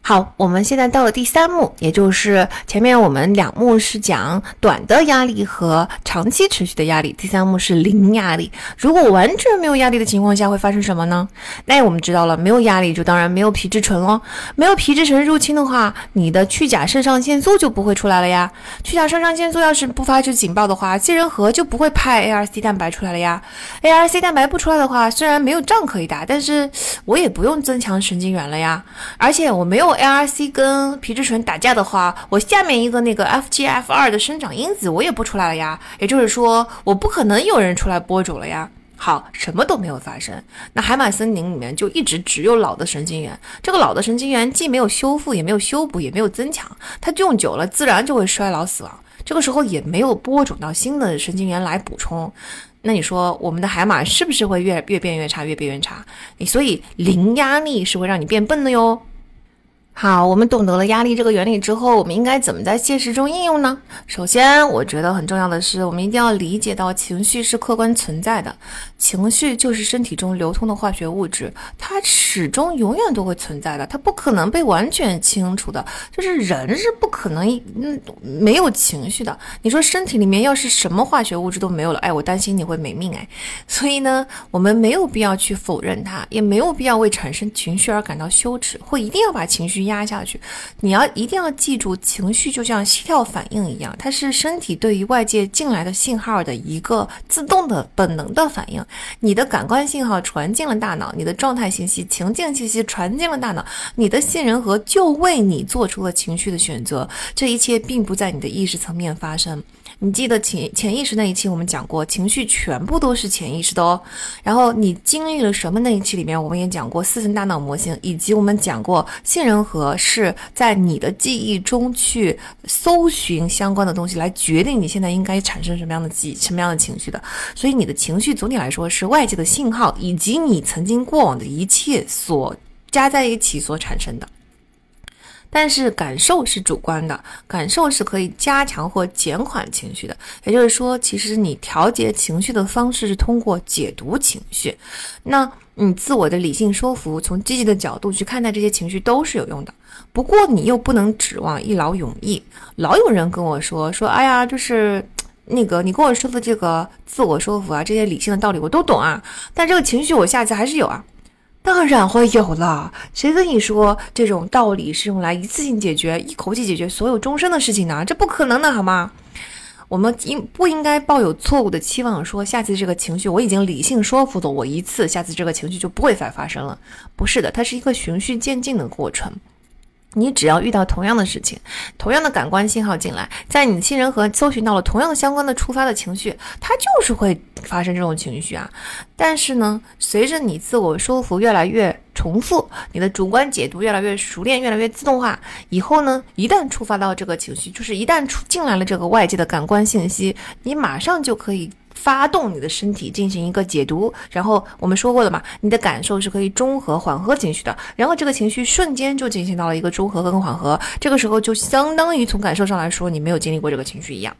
好，我们现在到了第三幕，也就是前面我们两幕是讲短的压力和长期持续的压力，第三幕是零压力。如果完全没有压力的情况下会发生什么呢？那我们知道了，没有压力就当然没有皮质醇喽。没有皮质醇入侵的话，你的去甲肾上腺素就不会出来了呀。去甲肾上腺素要是不发出警报的话，杏仁核就不会派 ARC 蛋白出来了呀。ARC 蛋白不出来的话，虽然没有仗可以打，但是我也不用增强神经元了呀。而且我没有。ARC 跟皮质醇打架的话，我下面一个那个 FGF 二的生长因子我也不出来了呀，也就是说我不可能有人出来播种了呀。好，什么都没有发生，那海马森林里面就一直只有老的神经元，这个老的神经元既没有修复，也没有修补，也没有增强，它用久了自然就会衰老死亡。这个时候也没有播种到新的神经元来补充，那你说我们的海马是不是会越越变越差，越变越差？你所以零压力是会让你变笨的哟。好，我们懂得了压力这个原理之后，我们应该怎么在现实中应用呢？首先，我觉得很重要的是，我们一定要理解到情绪是客观存在的，情绪就是身体中流通的化学物质，它始终永远都会存在的，它不可能被完全清除的。就是人是不可能嗯没有情绪的。你说身体里面要是什么化学物质都没有了，哎，我担心你会没命哎。所以呢，我们没有必要去否认它，也没有必要为产生情绪而感到羞耻，或一定要把情绪。压下去，你要一定要记住，情绪就像心跳反应一样，它是身体对于外界进来的信号的一个自动的本能的反应。你的感官信号传进了大脑，你的状态信息、情境信息传进了大脑，你的杏仁核就为你做出了情绪的选择。这一切并不在你的意识层面发生。你记得潜潜意识那一期我们讲过，情绪全部都是潜意识的哦。然后你经历了什么那一期里面，我们也讲过四层大脑模型，以及我们讲过杏仁核是在你的记忆中去搜寻相关的东西，来决定你现在应该产生什么样的记什么样的情绪的。所以你的情绪总体来说是外界的信号，以及你曾经过往的一切所加在一起所产生的。但是感受是主观的，感受是可以加强或减缓情绪的。也就是说，其实你调节情绪的方式是通过解读情绪。那你自我的理性说服，从积极的角度去看待这些情绪都是有用的。不过你又不能指望一劳永逸。老有人跟我说说，哎呀，就是那个你跟我说的这个自我说服啊，这些理性的道理我都懂啊，但这个情绪我下次还是有啊。当然会有了，谁跟你说这种道理是用来一次性解决、一口气解决所有终身的事情呢？这不可能的，好吗？我们应不应该抱有错误的期望，说下次这个情绪我已经理性说服了我一次，下次这个情绪就不会再发生了？不是的，它是一个循序渐进的过程。你只要遇到同样的事情，同样的感官信号进来，在你的杏仁核搜寻到了同样相关的触发的情绪，它就是会发生这种情绪啊。但是呢，随着你自我说服越来越重复，你的主观解读越来越熟练，越来越自动化，以后呢，一旦触发到这个情绪，就是一旦出进来了这个外界的感官信息，你马上就可以。发动你的身体进行一个解读，然后我们说过了嘛，你的感受是可以中和、缓和情绪的，然后这个情绪瞬间就进行到了一个中和跟缓和，这个时候就相当于从感受上来说，你没有经历过这个情绪一样。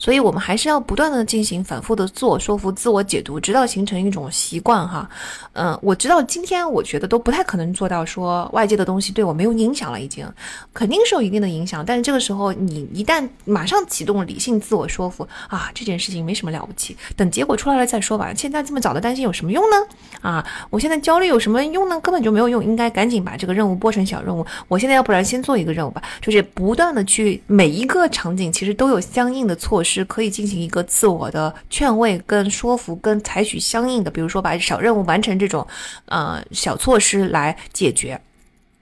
所以，我们还是要不断的进行反复的自我说服、自我解读，直到形成一种习惯哈。嗯，我知道今天我觉得都不太可能做到说外界的东西对我没有影响了，已经肯定是有一定的影响。但是这个时候，你一旦马上启动理性自我说服啊，这件事情没什么了不起，等结果出来了再说吧。现在这么早的担心有什么用呢？啊，我现在焦虑有什么用呢？根本就没有用，应该赶紧把这个任务拨成小任务。我现在要不然先做一个任务吧，就是不断的去每一个场景其实都有相应的措施。是可以进行一个自我的劝慰、跟说服、跟采取相应的，比如说把小任务完成这种，呃，小措施来解决。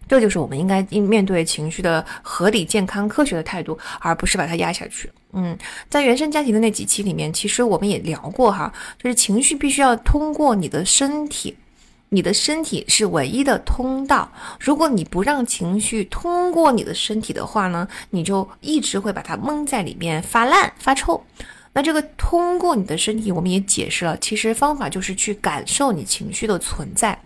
这就是我们应该应面对情绪的合理、健康、科学的态度，而不是把它压下去。嗯，在原生家庭的那几期里面，其实我们也聊过哈，就是情绪必须要通过你的身体，你的身体是唯一的通道。如果你不让情绪通过你的身体的话呢，你就一直会把它闷在里面发烂发臭。那这个通过你的身体，我们也解释了，其实方法就是去感受你情绪的存在。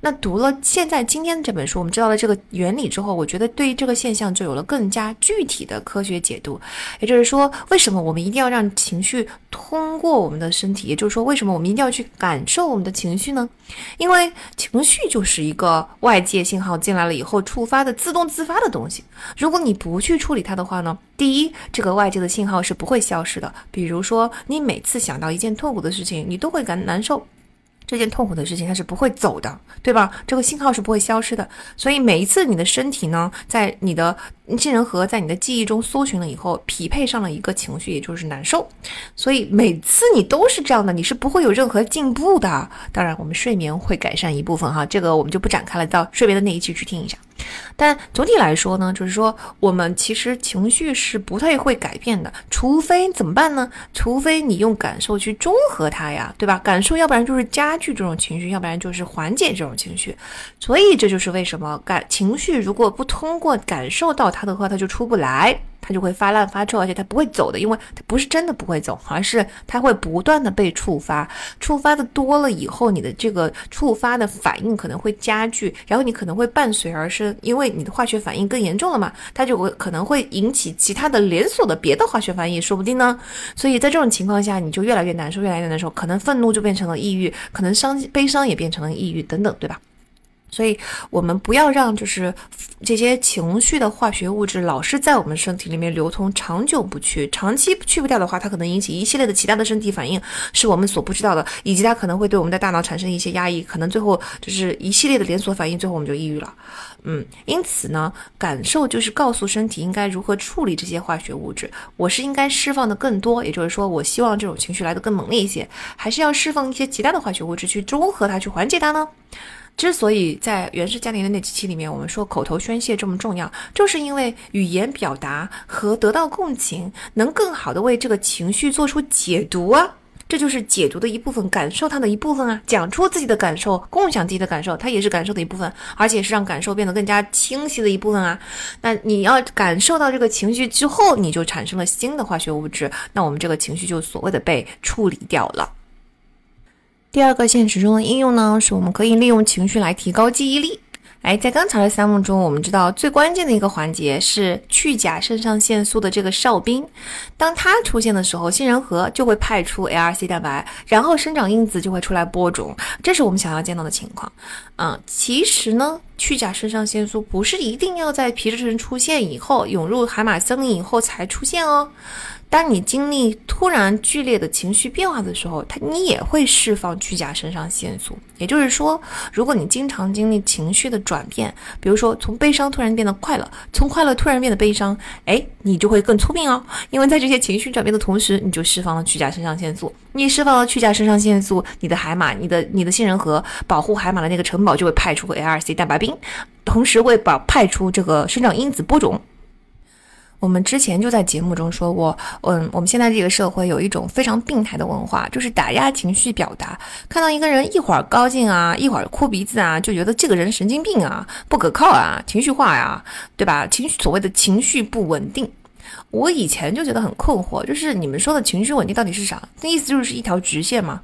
那读了现在今天这本书，我们知道了这个原理之后，我觉得对于这个现象就有了更加具体的科学解读。也就是说，为什么我们一定要让情绪通过我们的身体？也就是说，为什么我们一定要去感受我们的情绪呢？因为情绪就是一个外界信号进来了以后触发的自动自发的东西。如果你不去处理它的话呢，第一，这个外界的信号是不会消失的。比如说，你每次想到一件痛苦的事情，你都会感难受。这件痛苦的事情它是不会走的，对吧？这个信号是不会消失的。所以每一次你的身体呢，在你的杏仁核在你的记忆中搜寻了以后，匹配上了一个情绪，也就是难受。所以每次你都是这样的，你是不会有任何进步的。当然，我们睡眠会改善一部分哈，这个我们就不展开了，到睡眠的那一期去听一下。但总体来说呢，就是说我们其实情绪是不太会改变的，除非怎么办呢？除非你用感受去中和它呀，对吧？感受要不然就是加剧这种情绪，要不然就是缓解这种情绪。所以这就是为什么感情绪如果不通过感受到它的话，它就出不来。它就会发烂发臭，而且它不会走的，因为它不是真的不会走，而是它会不断的被触发，触发的多了以后，你的这个触发的反应可能会加剧，然后你可能会伴随而生，因为你的化学反应更严重了嘛，它就会可能会引起其他的连锁的别的化学反应，说不定呢。所以在这种情况下，你就越来越难受，越来越难受，可能愤怒就变成了抑郁，可能伤悲伤也变成了抑郁，等等，对吧？所以，我们不要让就是这些情绪的化学物质老是在我们身体里面流通，长久不去，长期去不掉的话，它可能引起一系列的其他的身体反应，是我们所不知道的，以及它可能会对我们的大脑产生一些压抑，可能最后就是一系列的连锁反应，最后我们就抑郁了。嗯，因此呢，感受就是告诉身体应该如何处理这些化学物质，我是应该释放的更多，也就是说，我希望这种情绪来的更猛烈一些，还是要释放一些其他的化学物质去中和它，去缓解它呢？之所以在原始家庭的那几期里面，我们说口头宣泄这么重要，就是因为语言表达和得到共情，能更好的为这个情绪做出解读啊，这就是解读的一部分，感受它的一部分啊，讲出自己的感受，共享自己的感受，它也是感受的一部分，而且是让感受变得更加清晰的一部分啊。那你要感受到这个情绪之后，你就产生了新的化学物质，那我们这个情绪就所谓的被处理掉了。第二个现实中的应用呢，是我们可以利用情绪来提高记忆力。哎，在刚才的三幕中，我们知道最关键的一个环节是去甲肾上腺素的这个哨兵，当它出现的时候，杏仁核就会派出 LRC 蛋白，然后生长因子就会出来播种，这是我们想要见到的情况。嗯，其实呢，去甲肾上腺素不是一定要在皮质醇出现以后，涌入海马森林以后才出现哦。当你经历突然剧烈的情绪变化的时候，它你也会释放去甲肾上腺素。也就是说，如果你经常经历情绪的转变，比如说从悲伤突然变得快乐，从快乐突然变得悲伤，哎，你就会更聪明哦。因为在这些情绪转变的同时，你就释放了去甲肾上腺素。你释放了去甲肾上腺素，你的海马、你的你的杏仁核保护海马的那个城堡就会派出 LRC 蛋白兵，同时会把派出这个生长因子播种。我们之前就在节目中说过，嗯，我们现在这个社会有一种非常病态的文化，就是打压情绪表达。看到一个人一会儿高兴啊，一会儿哭鼻子啊，就觉得这个人神经病啊，不可靠啊，情绪化呀，对吧？情绪所谓的情绪不稳定，我以前就觉得很困惑，就是你们说的情绪稳定到底是啥？那意思就是一条直线吗？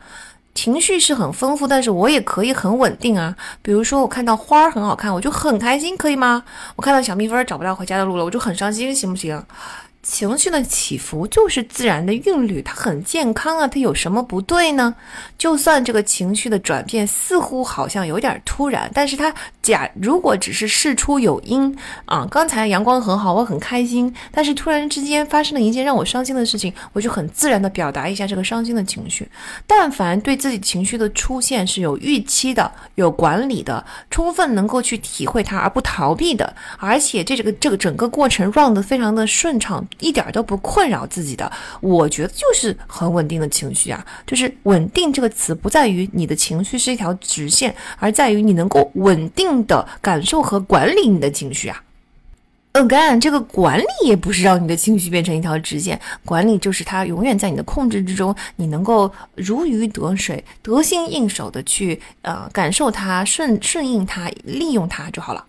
情绪是很丰富，但是我也可以很稳定啊。比如说，我看到花儿很好看，我就很开心，可以吗？我看到小蜜蜂找不到回家的路了，我就很伤心，行不行？情绪的起伏就是自然的韵律，它很健康啊，它有什么不对呢？就算这个情绪的转变似乎好像有点突然，但是它假如果只是事出有因啊，刚才阳光很好，我很开心，但是突然之间发生了一件让我伤心的事情，我就很自然的表达一下这个伤心的情绪。但凡对自己情绪的出现是有预期的、有管理的、充分能够去体会它而不逃避的，而且这这个这个整个过程 run 的非常的顺畅。一点都不困扰自己的，我觉得就是很稳定的情绪啊。就是稳定这个词，不在于你的情绪是一条直线，而在于你能够稳定的感受和管理你的情绪啊。again，这个管理也不是让你的情绪变成一条直线，管理就是它永远在你的控制之中，你能够如鱼得水、得心应手的去呃感受它、顺顺应它、利用它就好了。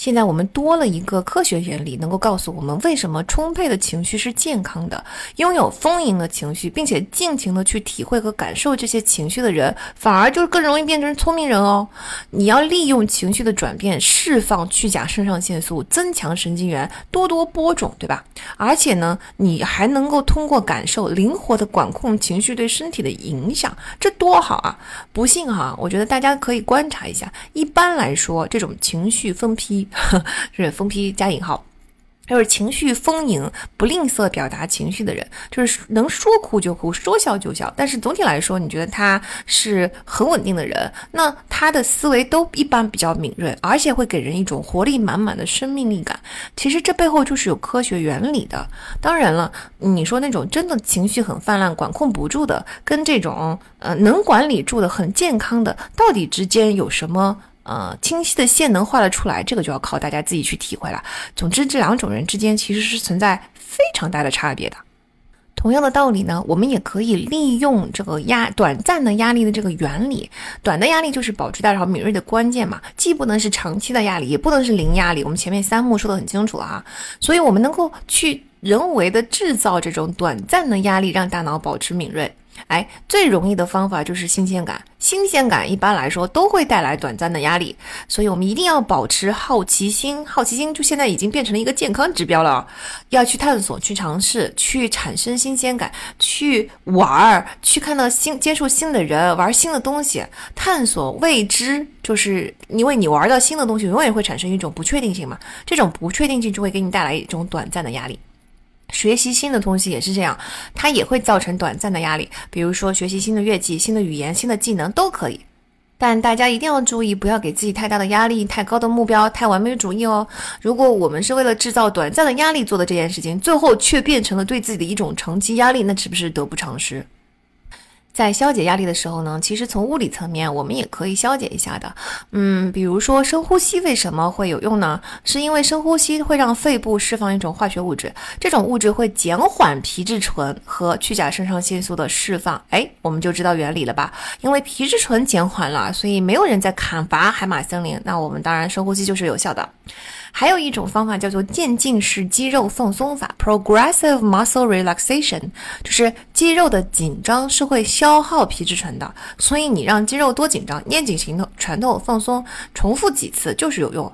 现在我们多了一个科学原理，能够告诉我们为什么充沛的情绪是健康的。拥有丰盈的情绪，并且尽情的去体会和感受这些情绪的人，反而就是更容易变成聪明人哦。你要利用情绪的转变，释放去甲肾上腺素，增强神经元，多多播种，对吧？而且呢，你还能够通过感受，灵活的管控情绪对身体的影响，这多好啊！不信哈，我觉得大家可以观察一下。一般来说，这种情绪分批。是疯批加引号，就是情绪丰盈、不吝啬表达情绪的人，就是能说哭就哭，说笑就笑。但是总体来说，你觉得他是很稳定的人，那他的思维都一般比较敏锐，而且会给人一种活力满满的生命力感。其实这背后就是有科学原理的。当然了，你说那种真的情绪很泛滥、管控不住的，跟这种呃能管理住的、很健康的，到底之间有什么？呃，清晰的线能画得出来，这个就要靠大家自己去体会了。总之，这两种人之间其实是存在非常大的差别的。同样的道理呢，我们也可以利用这个压短暂的压力的这个原理。短的压力就是保持大脑敏锐的关键嘛，既不能是长期的压力，也不能是零压力。我们前面三幕说的很清楚了啊，所以我们能够去人为的制造这种短暂的压力，让大脑保持敏锐。哎，最容易的方法就是新鲜感。新鲜感一般来说都会带来短暂的压力，所以我们一定要保持好奇心。好奇心就现在已经变成了一个健康指标了，要去探索、去尝试、去产生新鲜感、去玩儿、去看到新、接触新的人、玩新的东西、探索未知。就是因为你玩到新的东西，永远会产生一种不确定性嘛，这种不确定性就会给你带来一种短暂的压力。学习新的东西也是这样，它也会造成短暂的压力。比如说学习新的乐器、新的语言、新的技能都可以，但大家一定要注意，不要给自己太大的压力、太高的目标、太完美主义哦。如果我们是为了制造短暂的压力做的这件事情，最后却变成了对自己的一种长期压力，那是不是得不偿失？在消解压力的时候呢，其实从物理层面我们也可以消解一下的。嗯，比如说深呼吸为什么会有用呢？是因为深呼吸会让肺部释放一种化学物质，这种物质会减缓皮质醇和去甲肾上腺素的释放。哎，我们就知道原理了吧？因为皮质醇减缓了，所以没有人在砍伐海马森林。那我们当然深呼吸就是有效的。还有一种方法叫做渐进式肌肉放松法 （Progressive Muscle Relaxation），就是肌肉的紧张是会消耗皮质醇的，所以你让肌肉多紧张，捏紧拳头，拳头放松，重复几次就是有用。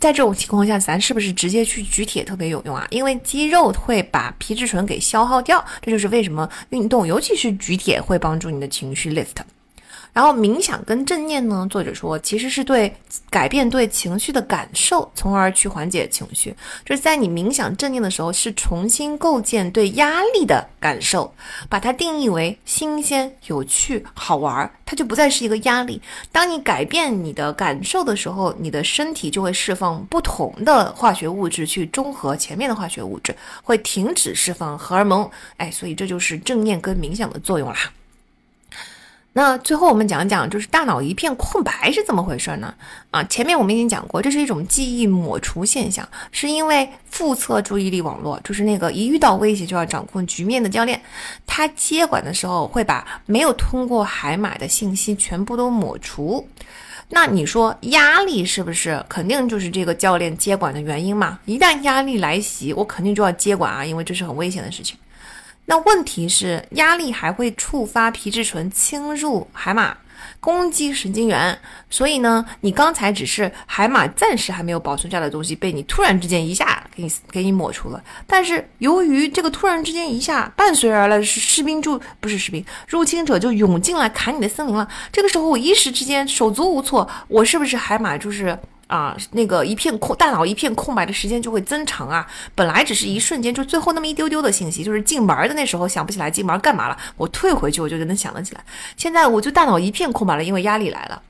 在这种情况下，咱是不是直接去举铁特别有用啊？因为肌肉会把皮质醇给消耗掉，这就是为什么运动，尤其是举铁会帮助你的情绪 lift。然后冥想跟正念呢，作者说其实是对改变对情绪的感受，从而去缓解情绪。就是在你冥想正念的时候，是重新构建对压力的感受，把它定义为新鲜、有趣、好玩，它就不再是一个压力。当你改变你的感受的时候，你的身体就会释放不同的化学物质去中和前面的化学物质，会停止释放荷尔蒙。哎，所以这就是正念跟冥想的作用啦。那最后我们讲讲，就是大脑一片空白是怎么回事呢？啊，前面我们已经讲过，这是一种记忆抹除现象，是因为复测注意力网络，就是那个一遇到威胁就要掌控局面的教练，他接管的时候会把没有通过海马的信息全部都抹除。那你说压力是不是肯定就是这个教练接管的原因嘛？一旦压力来袭，我肯定就要接管啊，因为这是很危险的事情。那问题是，压力还会触发皮质醇侵入海马，攻击神经元。所以呢，你刚才只是海马暂时还没有保存下来的东西，被你突然之间一下给你给你抹除了。但是由于这个突然之间一下，伴随而来的是士兵就不是士兵，入侵者就涌进来砍你的森林了。这个时候我一时之间手足无措，我是不是海马就是？啊，那个一片空，大脑一片空白的时间就会增长啊。本来只是一瞬间，就最后那么一丢丢的信息，就是进门的那时候想不起来进门干嘛了，我退回去我就能想得起来。现在我就大脑一片空白了，因为压力来了。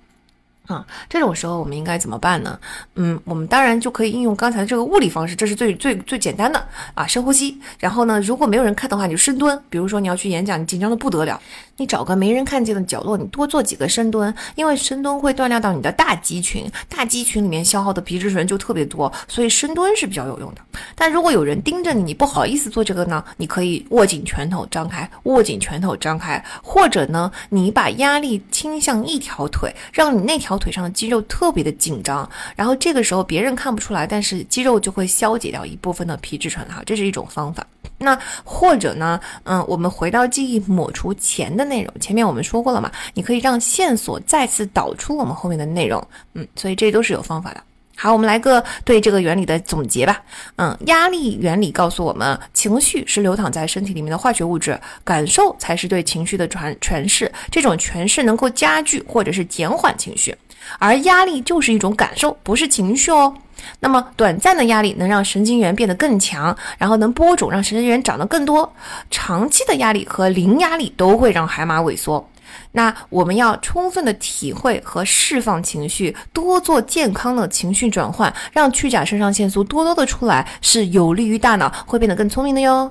啊，这种时候我们应该怎么办呢？嗯，我们当然就可以应用刚才这个物理方式，这是最最最简单的啊，深呼吸。然后呢，如果没有人看的话，你就深蹲。比如说你要去演讲，你紧张的不得了，你找个没人看见的角落，你多做几个深蹲，因为深蹲会锻炼到你的大肌群，大肌群里面消耗的皮质醇就特别多，所以深蹲是比较有用的。但如果有人盯着你，你不好意思做这个呢，你可以握紧拳头张开，握紧拳头张开，或者呢，你把压力倾向一条腿，让你那条。腿上的肌肉特别的紧张，然后这个时候别人看不出来，但是肌肉就会消解掉一部分的皮质醇哈，这是一种方法。那或者呢，嗯，我们回到记忆抹除前的内容，前面我们说过了嘛，你可以让线索再次导出我们后面的内容，嗯，所以这都是有方法的。好，我们来个对这个原理的总结吧。嗯，压力原理告诉我们，情绪是流淌在身体里面的化学物质，感受才是对情绪的传诠释。这种诠释能够加剧或者是减缓情绪，而压力就是一种感受，不是情绪哦。那么，短暂的压力能让神经元变得更强，然后能播种让神经元长得更多。长期的压力和零压力都会让海马萎缩。那我们要充分的体会和释放情绪，多做健康的情绪转换，让去甲肾上腺素多多的出来，是有利于大脑会变得更聪明的哟。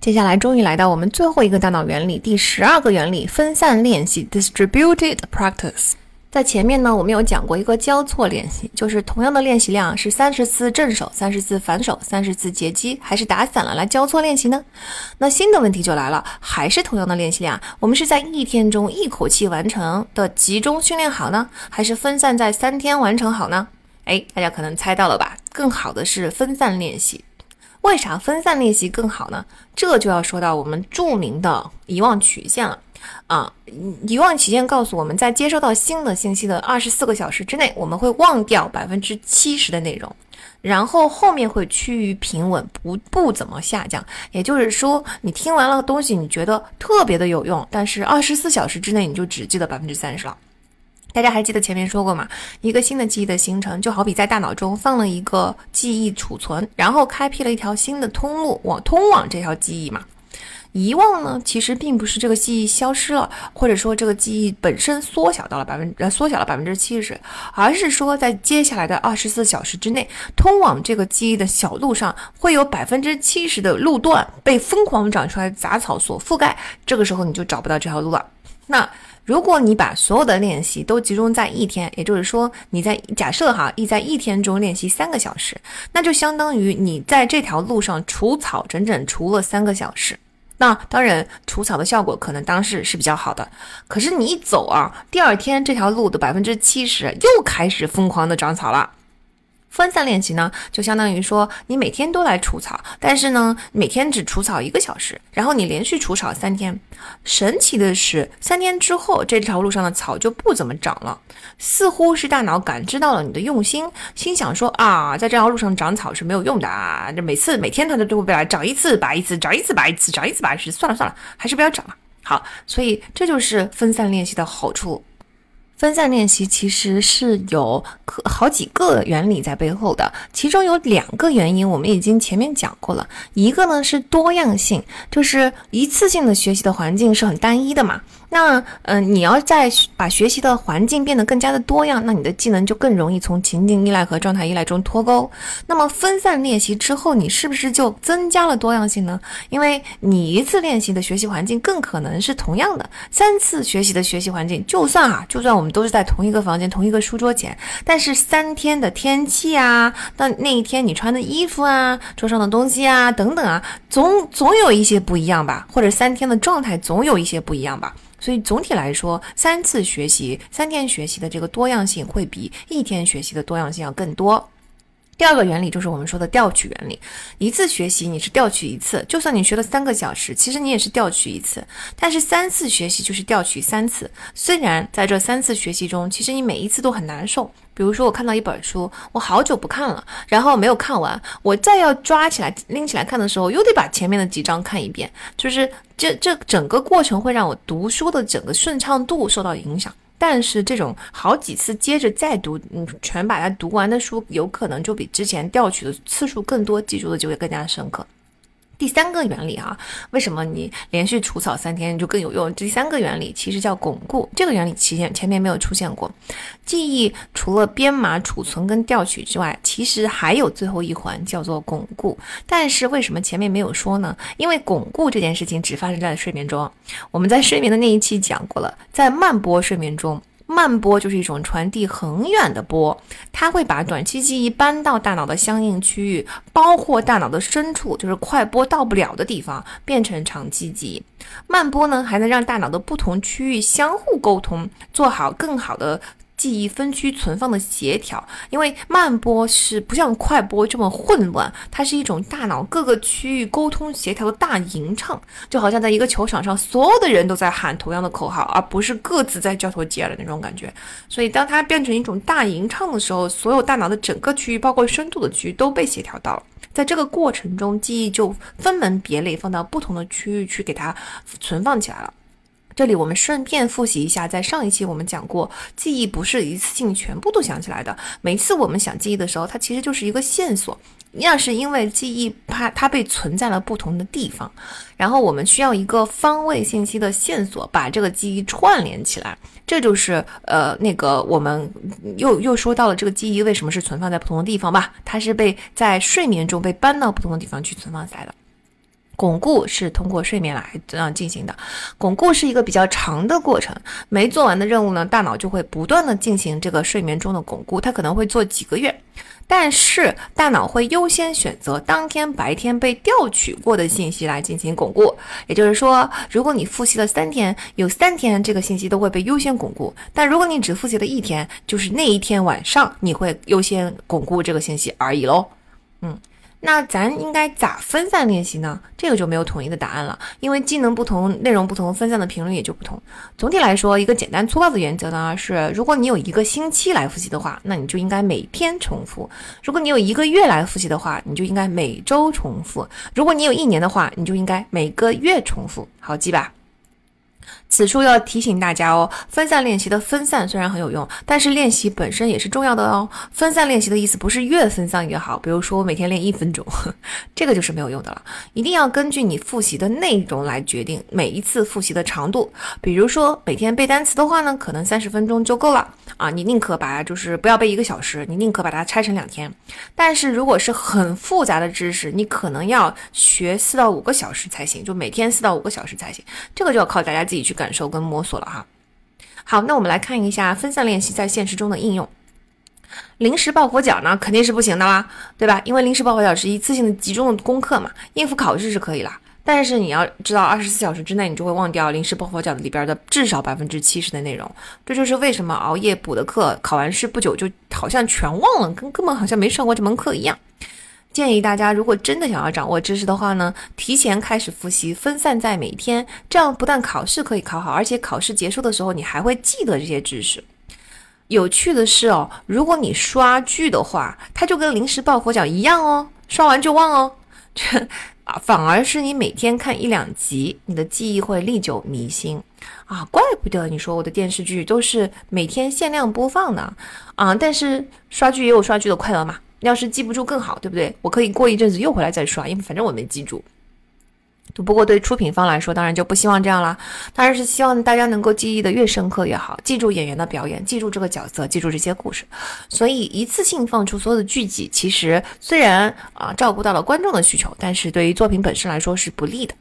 接下来终于来到我们最后一个大脑原理，第十二个原理——分散练习 （distributed practice）。在前面呢，我们有讲过一个交错练习，就是同样的练习量是三十次正手、三十次反手、三十次截击，还是打散了来交错练习呢？那新的问题就来了，还是同样的练习量，我们是在一天中一口气完成的集中训练好呢，还是分散在三天完成好呢？哎，大家可能猜到了吧？更好的是分散练习。为啥分散练习更好呢？这就要说到我们著名的遗忘曲线了。啊，遗忘曲线告诉我们在接收到新的信息的二十四个小时之内，我们会忘掉百分之七十的内容，然后后面会趋于平稳，不不怎么下降。也就是说，你听完了东西，你觉得特别的有用，但是二十四小时之内你就只记得百分之三十了。大家还记得前面说过吗？一个新的记忆的形成，就好比在大脑中放了一个记忆储存，然后开辟了一条新的通路，往通往这条记忆嘛。遗忘呢，其实并不是这个记忆消失了，或者说这个记忆本身缩小到了百分呃缩小了百分之七十，而是说在接下来的二十四小时之内，通往这个记忆的小路上会有百分之七十的路段被疯狂长出来的杂草所覆盖，这个时候你就找不到这条路了。那如果你把所有的练习都集中在一天，也就是说你在假设哈，一在一天中练习三个小时，那就相当于你在这条路上除草整整除了三个小时。那当然，除草的效果可能当时是比较好的，可是你一走啊，第二天这条路的百分之七十又开始疯狂的长草了。分散练习呢，就相当于说你每天都来除草，但是呢，每天只除草一个小时，然后你连续除草三天。神奇的是，三天之后这条路上的草就不怎么长了，似乎是大脑感知到了你的用心，心想说啊，在这条路上长草是没有用的啊，这每次每天它都都会被来长一次拔一次，长一次拔一次，长一次拔一次，算了算了，还是不要长了。好，所以这就是分散练习的好处。分散练习其实是有好几个原理在背后的，其中有两个原因我们已经前面讲过了。一个呢是多样性，就是一次性的学习的环境是很单一的嘛。那嗯，你要在把学习的环境变得更加的多样，那你的技能就更容易从情境依赖和状态依赖中脱钩。那么分散练习之后，你是不是就增加了多样性呢？因为你一次练习的学习环境更可能是同样的，三次学习的学习环境，就算啊，就算我们都是在同一个房间、同一个书桌前，但是三天的天气啊，那那一天你穿的衣服啊、桌上的东西啊等等啊，总总有一些不一样吧？或者三天的状态总有一些不一样吧？所以总体来说，三次学习、三天学习的这个多样性会比一天学习的多样性要更多。第二个原理就是我们说的调取原理，一次学习你是调取一次，就算你学了三个小时，其实你也是调取一次。但是三次学习就是调取三次，虽然在这三次学习中，其实你每一次都很难受。比如说我看到一本书，我好久不看了，然后没有看完，我再要抓起来拎起来看的时候，又得把前面的几章看一遍，就是这这整个过程会让我读书的整个顺畅度受到影响。但是这种好几次接着再读，嗯，全把它读完的书，有可能就比之前调取的次数更多，记住的就会更加深刻。第三个原理啊，为什么你连续除草三天就更有用？第三个原理其实叫巩固，这个原理前前面没有出现过。记忆除了编码、储存跟调取之外，其实还有最后一环叫做巩固。但是为什么前面没有说呢？因为巩固这件事情只发生在睡眠中。我们在睡眠的那一期讲过了，在慢波睡眠中。慢波就是一种传递很远的波，它会把短期记忆搬到大脑的相应区域，包括大脑的深处，就是快波到不了的地方，变成长期记忆。慢波呢，还能让大脑的不同区域相互沟通，做好更好的。记忆分区存放的协调，因为慢波是不像快波这么混乱，它是一种大脑各个区域沟通协调的大吟唱，就好像在一个球场上，所有的人都在喊同样的口号，而不是各自在交头接耳的那种感觉。所以，当它变成一种大吟唱的时候，所有大脑的整个区域，包括深度的区域，都被协调到了。在这个过程中，记忆就分门别类放到不同的区域去给它存放起来了。这里我们顺便复习一下，在上一期我们讲过，记忆不是一次性全部都想起来的。每次我们想记忆的时候，它其实就是一个线索，那是因为记忆它它被存在了不同的地方，然后我们需要一个方位信息的线索，把这个记忆串联起来。这就是呃那个我们又又说到了这个记忆为什么是存放在不同的地方吧？它是被在睡眠中被搬到不同的地方去存放起来的。巩固是通过睡眠来这样进行的，巩固是一个比较长的过程，没做完的任务呢，大脑就会不断的进行这个睡眠中的巩固，它可能会做几个月，但是大脑会优先选择当天白天被调取过的信息来进行巩固，也就是说，如果你复习了三天，有三天这个信息都会被优先巩固，但如果你只复习了一天，就是那一天晚上你会优先巩固这个信息而已喽，嗯。那咱应该咋分散练习呢？这个就没有统一的答案了，因为技能不同，内容不同，分散的频率也就不同。总体来说，一个简单粗暴的原则呢是：如果你有一个星期来复习的话，那你就应该每天重复；如果你有一个月来复习的话，你就应该每周重复；如果你有一年的话，你就应该每个月重复。好记吧？此处要提醒大家哦，分散练习的分散虽然很有用，但是练习本身也是重要的哦。分散练习的意思不是越分散越好，比如说我每天练一分钟，这个就是没有用的了。一定要根据你复习的内容来决定每一次复习的长度。比如说每天背单词的话呢，可能三十分钟就够了啊。你宁可把就是不要背一个小时，你宁可把它拆成两天。但是如果是很复杂的知识，你可能要学四到五个小时才行，就每天四到五个小时才行。这个就要靠大家自己去。感受跟摸索了哈，好，那我们来看一下分散练习在现实中的应用。临时抱佛脚呢，肯定是不行的啦，对吧？因为临时抱佛脚是一次性的集中的功课嘛，应付考试是可以啦。但是你要知道，二十四小时之内你就会忘掉临时抱佛脚里边的至少百分之七十的内容。这就是为什么熬夜补的课，考完试不久就好像全忘了，跟根本好像没上过这门课一样。建议大家，如果真的想要掌握知识的话呢，提前开始复习，分散在每天，这样不但考试可以考好，而且考试结束的时候你还会记得这些知识。有趣的是哦，如果你刷剧的话，它就跟临时抱佛脚一样哦，刷完就忘哦。这啊，反而是你每天看一两集，你的记忆会历久弥新啊。怪不得你说我的电视剧都是每天限量播放的啊，但是刷剧也有刷剧的快乐嘛。要是记不住更好，对不对？我可以过一阵子又回来再刷，因为反正我没记住。不过对出品方来说，当然就不希望这样啦，当然是希望大家能够记忆的越深刻越好，记住演员的表演，记住这个角色，记住这些故事。所以一次性放出所有的剧集，其实虽然啊照顾到了观众的需求，但是对于作品本身来说是不利的。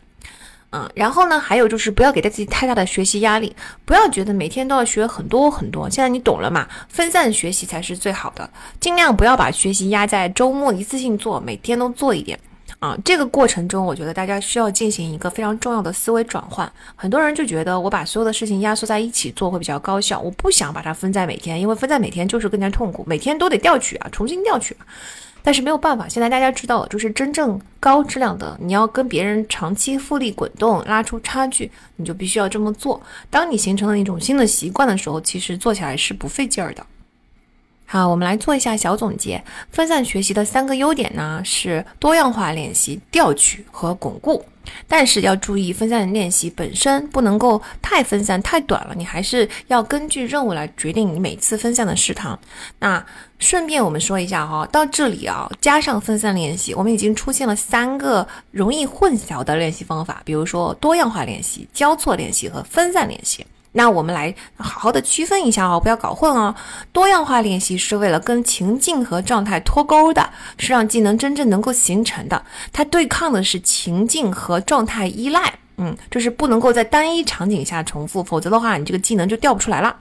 嗯，然后呢，还有就是不要给自己太大的学习压力，不要觉得每天都要学很多很多。现在你懂了嘛？分散学习才是最好的，尽量不要把学习压在周末一次性做，每天都做一点。啊，这个过程中，我觉得大家需要进行一个非常重要的思维转换。很多人就觉得我把所有的事情压缩在一起做会比较高效，我不想把它分在每天，因为分在每天就是更加痛苦，每天都得调取啊，重新调取。但是没有办法，现在大家知道，就是真正高质量的，你要跟别人长期复利滚动，拉出差距，你就必须要这么做。当你形成了一种新的习惯的时候，其实做起来是不费劲儿的。好，我们来做一下小总结。分散学习的三个优点呢，是多样化练习、调取和巩固。但是要注意，分散练习本身不能够太分散、太短了，你还是要根据任务来决定你每次分散的时长。那顺便我们说一下哈，到这里啊，加上分散练习，我们已经出现了三个容易混淆的练习方法，比如说多样化练习、交错练习和分散练习。那我们来好好的区分一下哦，不要搞混哦。多样化练习是为了跟情境和状态脱钩的，是让技能真正能够形成的。它对抗的是情境和状态依赖，嗯，就是不能够在单一场景下重复，否则的话，你这个技能就调不出来了。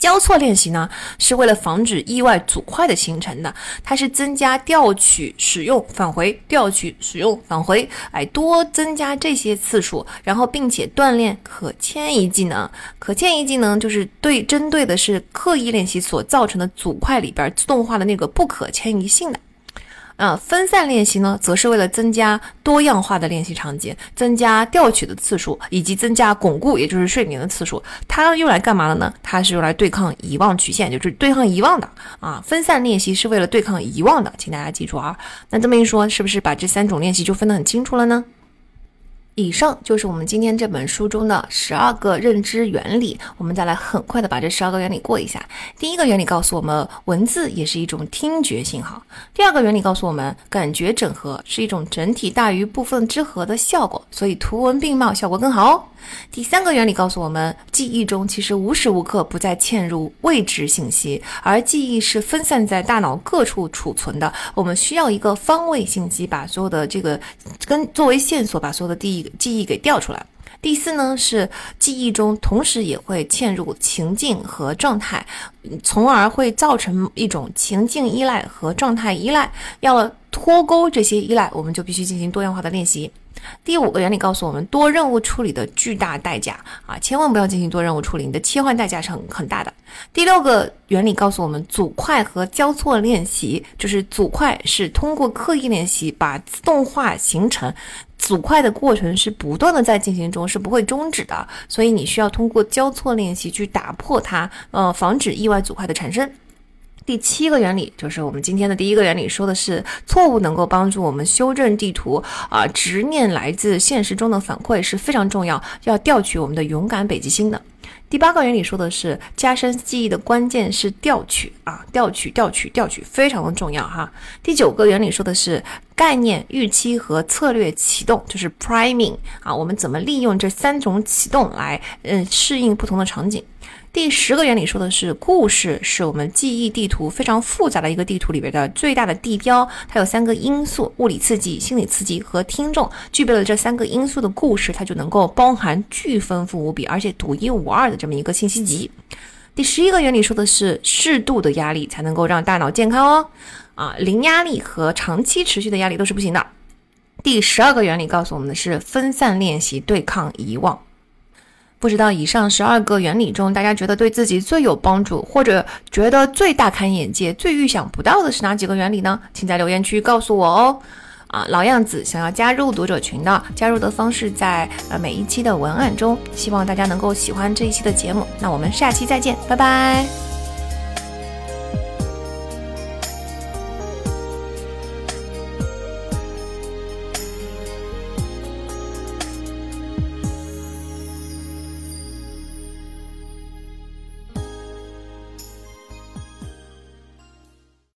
交错练习呢，是为了防止意外阻块的形成的，它是增加调取、使用、返回、调取、使用、返回，哎，多增加这些次数，然后并且锻炼可迁移技能。可迁移技能就是对针对的是刻意练习所造成的阻块里边自动化的那个不可迁移性的。啊，分散练习呢，则是为了增加多样化的练习场景，增加调取的次数，以及增加巩固，也就是睡眠的次数。它用来干嘛的呢？它是用来对抗遗忘曲线，就是对抗遗忘的啊。分散练习是为了对抗遗忘的，请大家记住啊。那这么一说，是不是把这三种练习就分得很清楚了呢？以上就是我们今天这本书中的十二个认知原理。我们再来很快的把这十二个原理过一下。第一个原理告诉我们，文字也是一种听觉信号。第二个原理告诉我们，感觉整合是一种整体大于部分之和的效果，所以图文并茂效果更好哦。第三个原理告诉我们，记忆中其实无时无刻不在嵌入未知信息，而记忆是分散在大脑各处储存的。我们需要一个方位信息，把所有的这个跟作为线索，把所有的第一记忆给调出来。第四呢，是记忆中同时也会嵌入情境和状态，从而会造成一种情境依赖和状态依赖。要脱钩这些依赖，我们就必须进行多样化的练习。第五个原理告诉我们，多任务处理的巨大代价啊，千万不要进行多任务处理，你的切换代价是很很大的。第六个原理告诉我们，组块和交错练习，就是组块是通过刻意练习把自动化形成，组块的过程是不断的在进行中，是不会终止的，所以你需要通过交错练习去打破它，呃，防止意外组块的产生。第七个原理就是我们今天的第一个原理，说的是错误能够帮助我们修正地图啊，执念来自现实中的反馈是非常重要，要调取我们的勇敢北极星的。第八个原理说的是加深记忆的关键是调取啊，调取调取调取非常的重要哈。第九个原理说的是概念预期和策略启动，就是 priming 啊，我们怎么利用这三种启动来嗯适应不同的场景。第十个原理说的是，故事是我们记忆地图非常复杂的一个地图里边的最大的地标。它有三个因素：物理刺激、心理刺激和听众。具备了这三个因素的故事，它就能够包含巨丰富无比而且独一无二的这么一个信息集。第十一个原理说的是，适度的压力才能够让大脑健康哦。啊，零压力和长期持续的压力都是不行的。第十二个原理告诉我们的是，分散练习对抗遗忘。不知道以上十二个原理中，大家觉得对自己最有帮助，或者觉得最大开眼界、最预想不到的是哪几个原理呢？请在留言区告诉我哦。啊，老样子，想要加入读者群的，加入的方式在呃每一期的文案中。希望大家能够喜欢这一期的节目。那我们下期再见，拜拜。